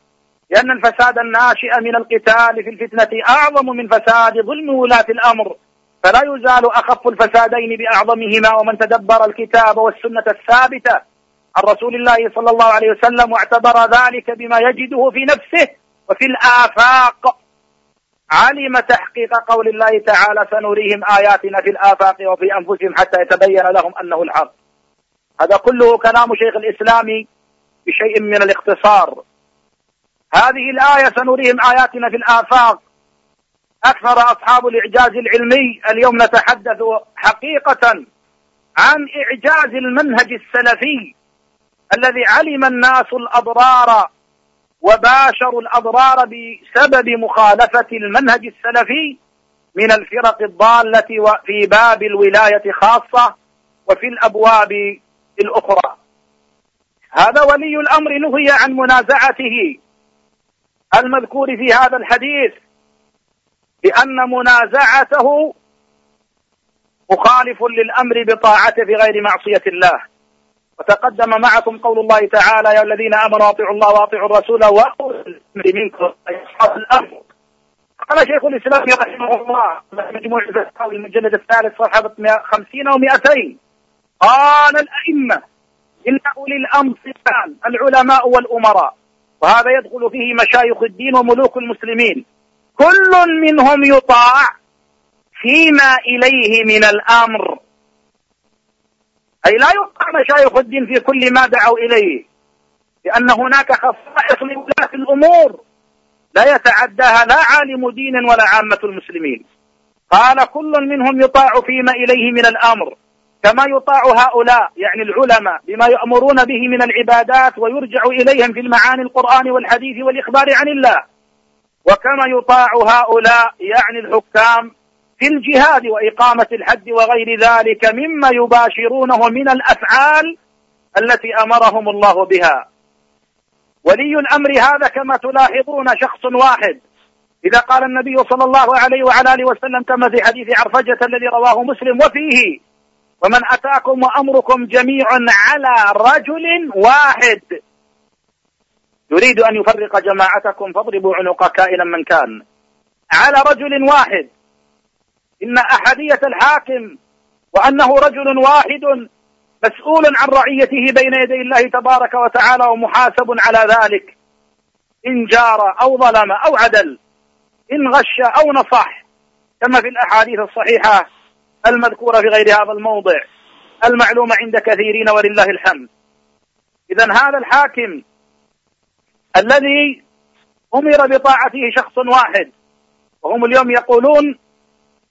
لأن الفساد الناشئ من القتال في الفتنة أعظم من فساد ظلم ولاة الأمر. فلا يزال أخف الفسادين بأعظمهما ومن تدبر الكتاب والسنة الثابتة. عن رسول الله صلى الله عليه وسلم واعتبر ذلك بما يجده في نفسه وفي الآفاق. علم تحقيق قول الله تعالى سنريهم آياتنا في الآفاق وفي أنفسهم حتى يتبين لهم أنه الحق. هذا كله كلام شيخ الإسلام بشيء من الاختصار. هذه الآية سنريهم آياتنا في الآفاق. أكثر أصحاب الإعجاز العلمي اليوم نتحدث حقيقة عن إعجاز المنهج السلفي الذي علم الناس الأضرار وباشروا الأضرار بسبب مخالفة المنهج السلفي من الفرق الضالة في باب الولاية خاصة وفي الأبواب الأخرى. هذا ولي الأمر نهي عن منازعته. المذكور في هذا الحديث بأن منازعته مخالف للأمر بطاعته في غير معصية الله. وتقدم معكم قول الله تعالى يا الذين آمنوا أطيعوا الله وأطيعوا الرسول وأولي الأمر منكم أي أصحاب الأمر. قال شيخ الإسلام رحمه الله مجموع الفتاوى المجلد الثالث صفحة 50 و200 قال الأئمة إن أولي الأمر صفان العلماء والأمراء وهذا يدخل فيه مشايخ الدين وملوك المسلمين كل منهم يطاع فيما إليه من الأمر. أي لا يطاع مشايخ الدين في كل ما دعوا إليه لأن هناك خصائص لولاة الأمور لا يتعداها لا عالم دين ولا عامة المسلمين. قال كل منهم يطاع فيما إليه من الأمر كما يطاع هؤلاء يعني العلماء بما يأمرون به من العبادات ويرجع إليهم في المعاني القرآن والحديث والإخبار عن الله. وكما يطاع هؤلاء يعني الحكام في الجهاد وإقامة الحد وغير ذلك مما يباشرونه من الأفعال التي أمرهم الله بها. ولي الأمر هذا كما تلاحظون شخص واحد. إذا قال النبي صلى الله عليه وعلى آله وسلم كما في حديث عرفجة الذي رواه مسلم وفيه ومن أتاكم وأمركم جميع على رجل واحد. يريد أن يفرق جماعتكم فاضربوا عنق كائنا من كان. على رجل واحد. إن أحدية الحاكم وأنه رجل واحد مسؤول عن رعيته بين يدي الله تبارك وتعالى ومحاسب على ذلك. إن جار أو ظلم أو عدل إن غش أو نصح كما في الأحاديث الصحيحة المذكورة في غير هذا الموضع المعلومة عند كثيرين ولله الحمد. إذا هذا الحاكم الذي أمر بطاعته شخص واحد وهم اليوم يقولون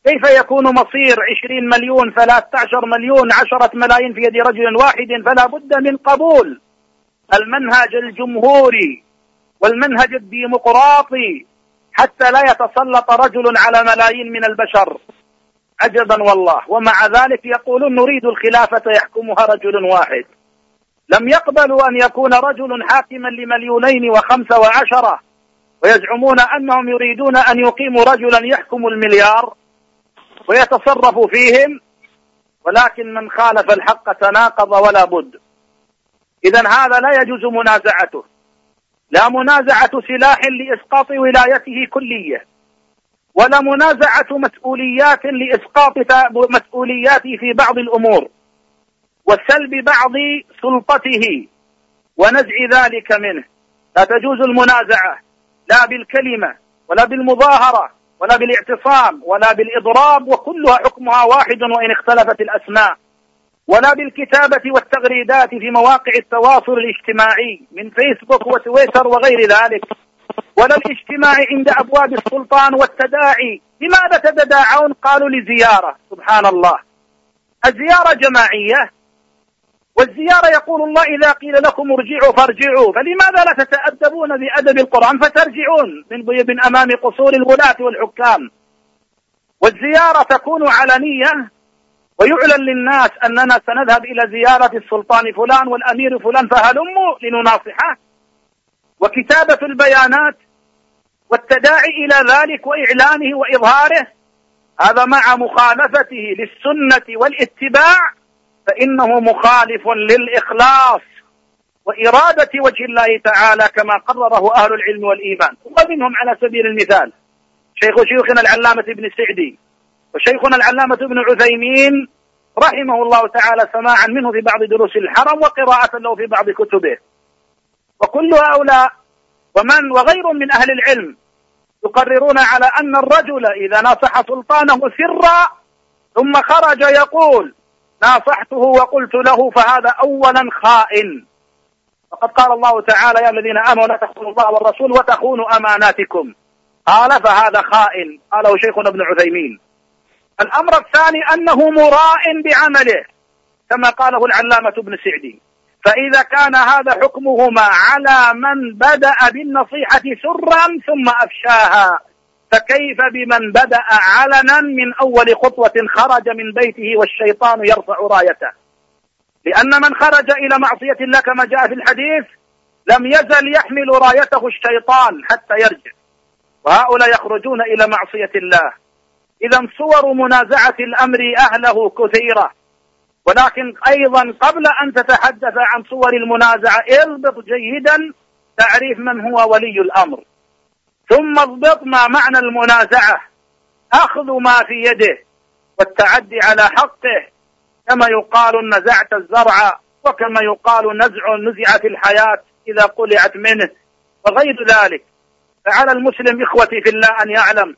كيف يكون مصير عشرين مليون ثلاثة عشر مليون عشرة ملايين في يد رجل واحد؟ فلا بد من قبول. المنهج الجمهوري والمنهج الديمقراطي. حتى لا يتسلط رجل على ملايين من البشر. عجبا والله. ومع ذلك يقولون نريد الخلافة يحكمها رجل واحد. لم يقبلوا أن يكون رجل حاكما لمليونين وخمسة وعشرة. ويزعمون أنهم يريدون أن يقيموا رجلا يحكم المليار. ويتصرف فيهم ولكن من خالف الحق تناقض ولا بد. إذا هذا لا يجوز منازعته. لا منازعة سلاح لإسقاط ولايته كلية ولا منازعة مسؤوليات لإسقاط مسؤولياته في بعض الأمور وسلب بعض سلطته ونزع ذلك منه. لا تجوز المنازعة لا بالكلمة ولا بالمظاهرة. ولا بالاعتصام ولا بالإضراب وكلها حكمها واحد وإن اختلفت الأسماء. ولا بالكتابة والتغريدات في مواقع التواصل الاجتماعي من فيسبوك وتويتر وغير ذلك. ولا الاجتماع عند أبواب السلطان والتداعي. لماذا تتداعون؟ قالوا لزيارة. سبحان الله. الزيارة جماعية. والزيارة يقول الله إذا قيل لكم ارجعوا فارجعوا. فلماذا لا تتأدبون بأدب القرآن؟ فترجعون من, من أمام قصور الولاة والحكام. والزيارة تكون علنية ويعلن للناس أننا سنذهب إلى زيارة السلطان فلان والأمير فلان فهلموا لنناصحه. وكتابة البيانات والتداعي إلى ذلك وإعلانه وإظهاره هذا مع مخالفته للسنة والاتباع. فإنه مخالف للإخلاص وإرادة وجه الله تعالى كما قرره أهل العلم والإيمان. ومنهم على سبيل المثال شيخ شيوخنا العلامة ابن السعدي وشيخنا العلامة ابن عثيمين رحمه الله تعالى سماعا منه في بعض دروس الحرم وقراءة له في بعض كتبه. وكل هؤلاء ومن وغير من أهل العلم يقررون على أن الرجل إذا نصح سلطانه سرا ثم خرج يقول ناصحته وقلت له فهذا أولا خائن. وقد قال الله تعالى يا الذين آمنوا لا تخونوا الله والرسول وتخونوا أماناتكم. قال فهذا خائن. قاله شيخنا ابن عثيمين. الأمر الثاني أنه مراء بعمله كما قاله العلامة ابن سعدي. فإذا كان هذا حكمهما على من بدأ بالنصيحة سرا ثم أفشاها. فكيف بمن بدأ علنا من أول خطوة خرج من بيته والشيطان يرفع رايته؟ لأن من خرج إلى معصية الله كما جاء في الحديث لم يزل يحمل رايته الشيطان حتى يرجع. وهؤلاء يخرجون إلى معصية الله. إذا صور منازعة الأمر أهله كثيرة. ولكن أيضا قبل أن تتحدث عن صور المنازعة اضبط جيدا تعريف من هو ولي الأمر. ثم اضبط ما معنى المنازعة. أخذ ما في يده والتعدي على حقه كما يقال نزعت الزرع وكما يقال نزع نزعت الحياة إذا قلعت منه وغير ذلك. فعلى المسلم إخوتي في الله أن يعلم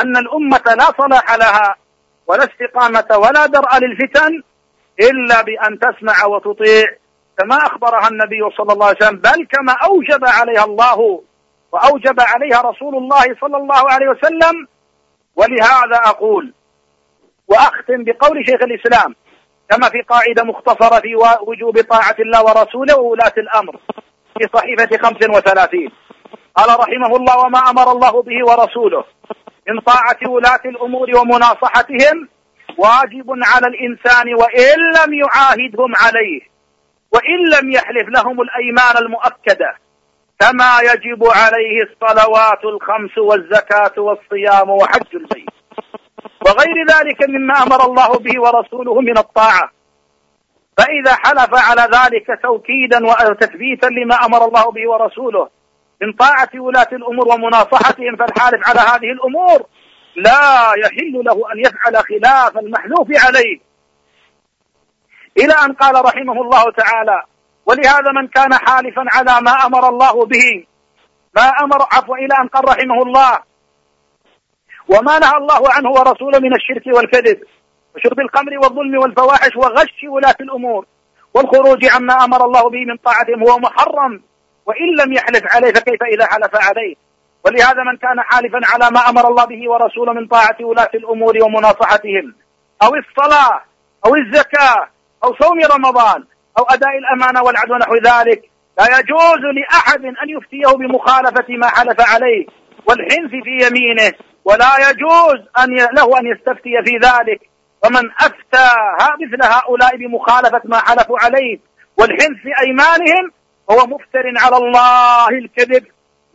أن الأمة لا صلاح لها ولا استقامة ولا درء للفتن إلا بأن تسمع وتطيع كما أخبرها النبي صلى الله عليه وسلم بل كما أوجب عليها الله وأوجب عليها رسول الله صلى الله عليه وسلم ولهذا أقول وأختم بقول شيخ الإسلام كما في قاعدة مختصرة في وجوب طاعة الله ورسوله وولاة الأمر في صحيفة 35 قال رحمه الله وما أمر الله به ورسوله من طاعة ولاة الأمور ومناصحتهم واجب على الإنسان وإن لم يعاهدهم عليه وإن لم يحلف لهم الأيمان المؤكدة. كما يجب عليه الصلوات الخمس والزكاة والصيام وحج البيت. وغير ذلك مما أمر الله به ورسوله من الطاعة. فإذا حلف على ذلك توكيدا وتثبيتا لما أمر الله به ورسوله من طاعة ولاة الأمور ومناصحتهم فالحالف على هذه الأمور لا يحل له أن يفعل خلاف المحلوف عليه. إلى أن قال رحمه الله تعالى ولهذا من كان حالفا على ما أمر الله به ما أمر عفوا إلى أن قال رحمه الله. وما نهى الله عنه ورسوله من الشرك والكذب وشرب الخمر والظلم والفواحش وغش ولاة الأمور والخروج عما أمر الله به من طاعتهم هو محرم. وإن لم يحلف عليه فكيف إذا حلف عليه؟ ولهذا من كان حالفا على ما أمر الله به ورسوله من طاعة ولاة الأمور ومناصحتهم أو الصلاة أو الزكاة أو صوم رمضان أو أداء الأمانة والعدل ونحو ذلك لا يجوز لأحد أن يفتيه بمخالفة ما حلف عليه والحنث في يمينه ولا يجوز أن له أن يستفتي في ذلك. ومن أفتى مثل هؤلاء بمخالفة ما حلفوا عليه والحنث في أيمانهم هو مفتر على الله الكذب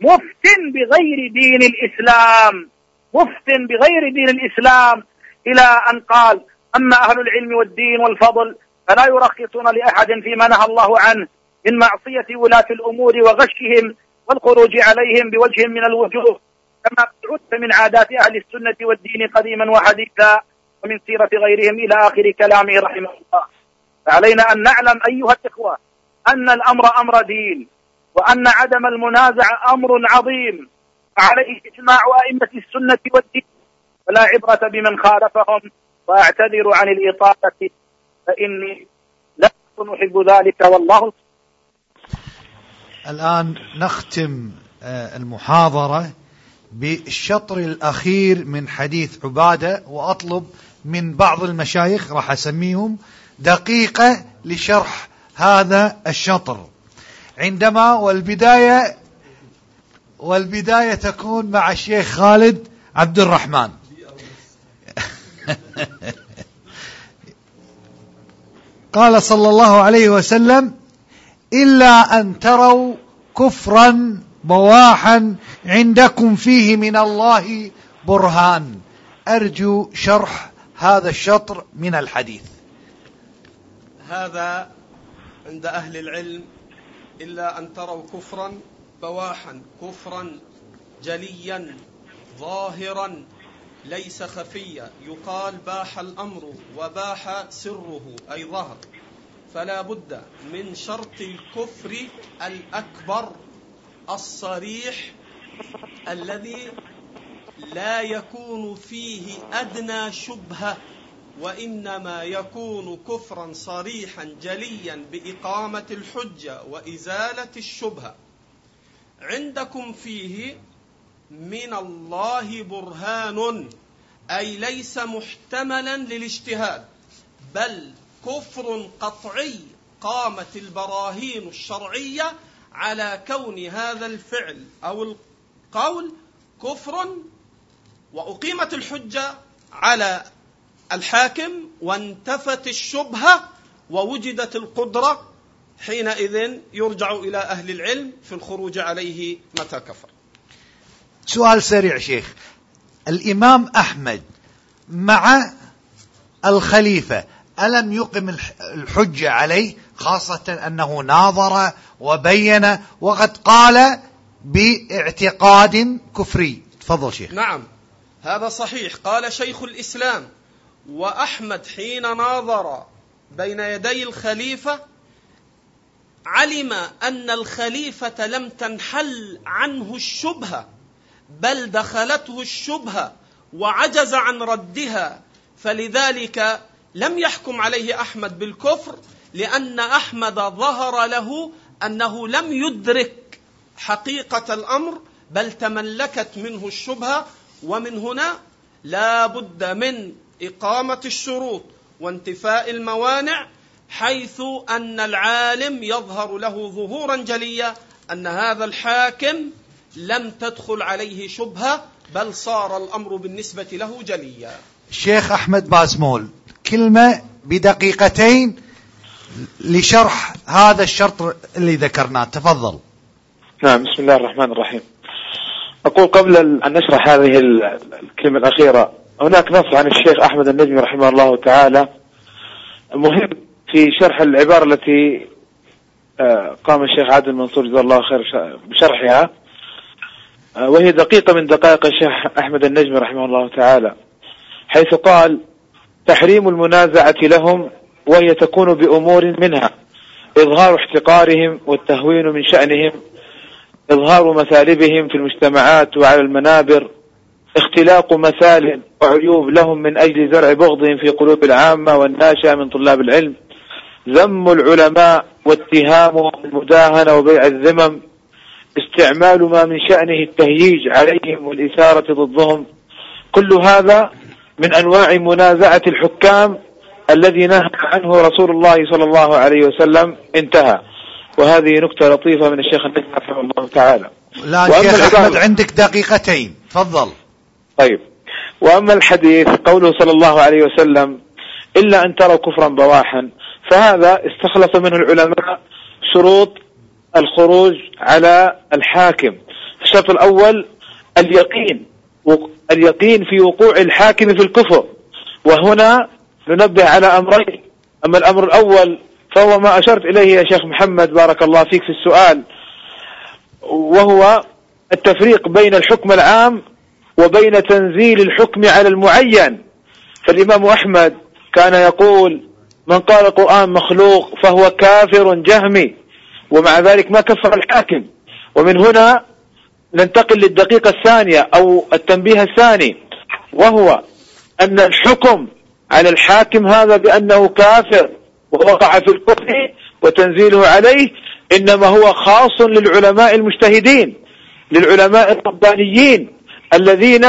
مفت بغير دين الإسلام مفت بغير دين الإسلام. إلى أن قال أما أهل العلم والدين والفضل فلا يرخصون لأحد فيما نهى الله عنه من معصية ولاة الأمور وغشهم والخروج عليهم بوجه من الوجوه كما عدت من عادات أهل السنة والدين قديما وحديثا ومن سيرة غيرهم إلى آخر كلامه رحمه الله. فعلينا أن نعلم أيها الإخوة أن الأمر أمر دين وأن عدم المنازع أمر عظيم. عليه إجماع أئمة السنة والدين ولا عبرة بمن خالفهم وأعتذر عن الإطالة فإني لا أحب ذلك والله. الآن نختم آه، المحاضرة بالشطر الأخير من حديث عبادة وأطلب من بعض المشايخ راح أسميهم دقيقة لشرح هذا الشطر. عندما والبداية والبداية تكون مع الشيخ خالد عبد الرحمن. قال صلى الله عليه وسلم إلا أن تروا كفرا بواحا عندكم فيه من الله برهان. أرجو شرح هذا الشطر من الحديث. هذا عند أهل العلم إلا أن تروا كفرا بواحا كفرا جليا ظاهرا ليس خفيا. يقال باح الأمر وباح سره أي ظهر. فلا بد من شرط الكفر الأكبر الصريح الذي لا يكون فيه أدنى شبهة وإنما يكون كفرا صريحا جليا بإقامة الحجة وإزالة الشبهة. عندكم فيه من الله برهان. أي ليس محتملا للاجتهاد بل كفر قطعي قامت البراهين الشرعية على كون هذا الفعل أو القول كفر وأقيمت الحجة على الحاكم وانتفت الشبهة ووجدت القدرة. حينئذ يرجع إلى أهل العلم في الخروج عليه متى كفر. سؤال سريع شيخ. الإمام أحمد مع الخليفة ألم يقم الحجة عليه؟ خاصة أنه ناظر وبين وقد قال باعتقاد كفري. تفضل شيخ. نعم. هذا صحيح. قال شيخ الإسلام وأحمد حين ناظر بين يدي الخليفة علم أن الخليفة لم تنحل عنه الشبهة. بل دخلته الشبهة وعجز عن ردها. فلذلك لم يحكم عليه أحمد بالكفر لأن أحمد ظهر له أنه لم يدرك حقيقة الأمر بل تملكت منه الشبهة. ومن هنا لا بد من إقامة الشروط وانتفاء الموانع حيث أن العالم يظهر له ظهورا جليا أن هذا الحاكم لم تدخل عليه شبهة بل صار الأمر بالنسبة له جليا. الشيخ أحمد باسمول كلمة بدقيقتين لشرح هذا الشرط اللي ذكرناه تفضل. نعم بسم الله الرحمن الرحيم. أقول قبل أن نشرح هذه الكلمة الأخيرة هناك نص عن الشيخ أحمد النجمي رحمه الله تعالى مهم في شرح العبارة التي آه، قام الشيخ عادل منصور جزاه الله خير بشرحها وهي دقيقة من دقائق الشيخ أحمد النجمي رحمه الله تعالى حيث قال تحريم المنازعة لهم وهي تكون بأمور منها إظهار احتقارهم والتهوين من شأنهم إظهار مثالبهم في المجتمعات وعلى المنابر اختلاق مثال وعيوب لهم من أجل زرع بغضهم في قلوب العامة والناشئة من طلاب العلم ذم العلماء واتهامهم بالمداهنة وبيع الذمم استعمال ما من شأنه التهييج عليهم والإثارة ضدهم. كل هذا من أنواع منازعة الحكام الذي نهى عنه رسول الله صلى الله عليه وسلم. انتهى. وهذه نكتة لطيفة من الشيخ النجم رحمه الله تعالى. لا شيخ أحمد عندك دقيقتين. تفضل. طيب. وأما الحديث قوله صلى الله عليه وسلم إلا أن تروا كفرا بواحا فهذا استخلص منه العلماء شروط الخروج على الحاكم. الشرط الأول اليقين اليقين في وقوع الحاكم في الكفر. وهنا ننبه على أمرين. أما الأمر الأول فهو ما أشرت إليه يا شيخ محمد بارك الله فيك في السؤال وهو التفريق بين الحكم العام وبين تنزيل الحكم على المعين. فالإمام أحمد كان يقول من قال القرآن مخلوق فهو كافر جهمي. ومع ذلك ما كفر الحاكم. ومن هنا ننتقل للدقيقة الثانية أو التنبيه الثاني وهو أن الحكم على الحاكم هذا بأنه كافر ووقع في الكفر وتنزيله عليه إنما هو خاص للعلماء المجتهدين للعلماء الربانيين الذين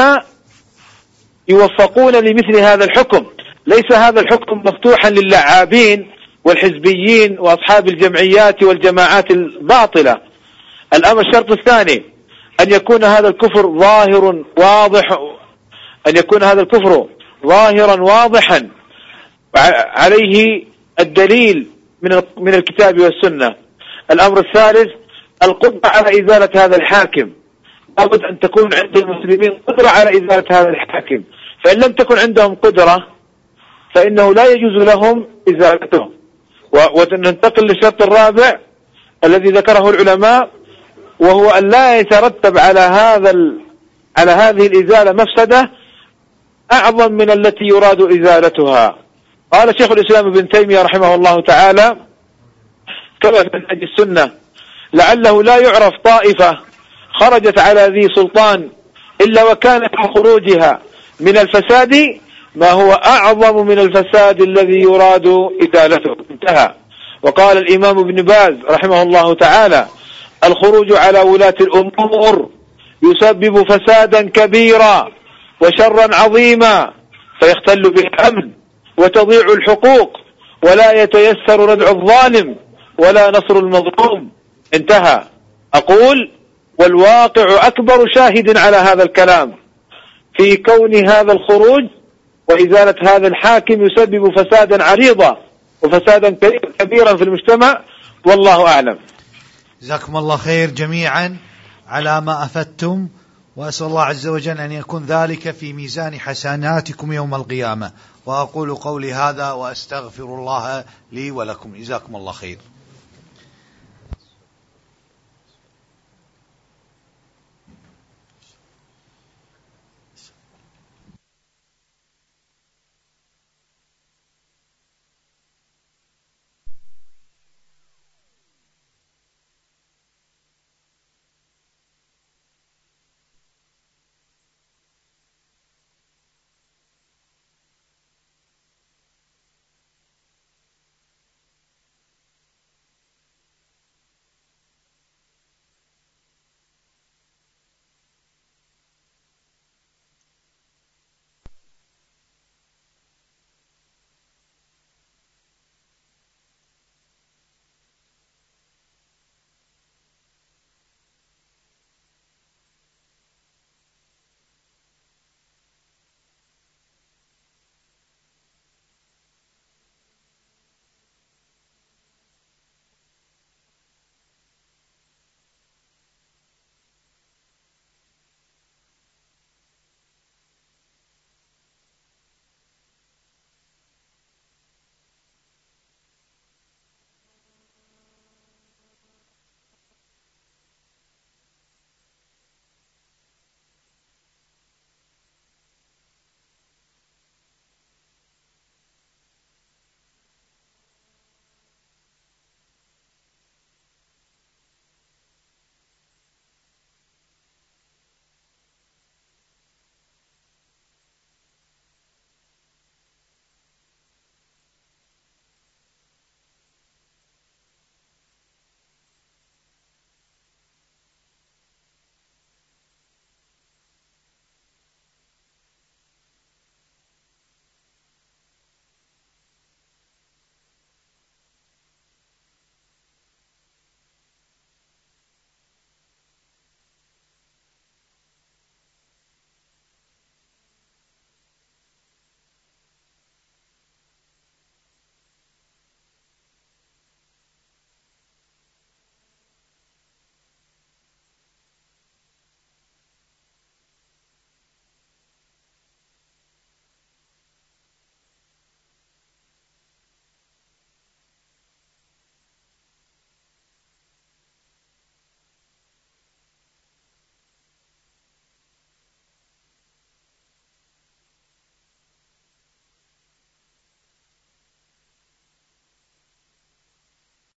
يوفقون لمثل هذا الحكم. ليس هذا الحكم مفتوحا للعابين والحزبيين وأصحاب الجمعيات والجماعات الباطلة. الأمر الشرط الثاني أن يكون هذا الكفر ظاهر واضح أن يكون هذا الكفر ظاهرا واضحا عليه الدليل من من الكتاب والسنة. الأمر الثالث القدرة على إزالة هذا الحاكم. لابد أن تكون عند المسلمين قدرة على إزالة هذا الحاكم. فإن لم تكن عندهم قدرة فإنه لا يجوز لهم إزالته. وننتقل للشرط الرابع الذي ذكره العلماء وهو أن لا يترتب على هذا على هذه الإزالة مفسدة أعظم من التي يراد إزالتها. قال شيخ الإسلام ابن تيمية رحمه الله تعالى كما في منهج السنة لعله لا يعرف طائفة خرجت على ذي سلطان إلا وكان في خروجها من الفساد ما هو أعظم من الفساد الذي يراد إزالته انتهى. وقال الإمام ابن باز رحمه الله تعالى الخروج على ولاة الأمور يسبب فسادا كبيرا وشرا عظيما فيختل به الأمن وتضيع الحقوق ولا يتيسر ردع الظالم ولا نصر المظلوم. انتهى. أقول والواقع أكبر شاهد على هذا الكلام في كون هذا الخروج وإزالة هذا الحاكم يسبب فسادا عريضا وفسادا كبيرا في المجتمع. والله أعلم. جزاكم الله خير جميعا على ما أفدتم وأسأل الله عز وجل أن يكون ذلك في ميزان حسناتكم يوم القيامة. وأقول قولي هذا وأستغفر الله لي ولكم. جزاكم الله خير.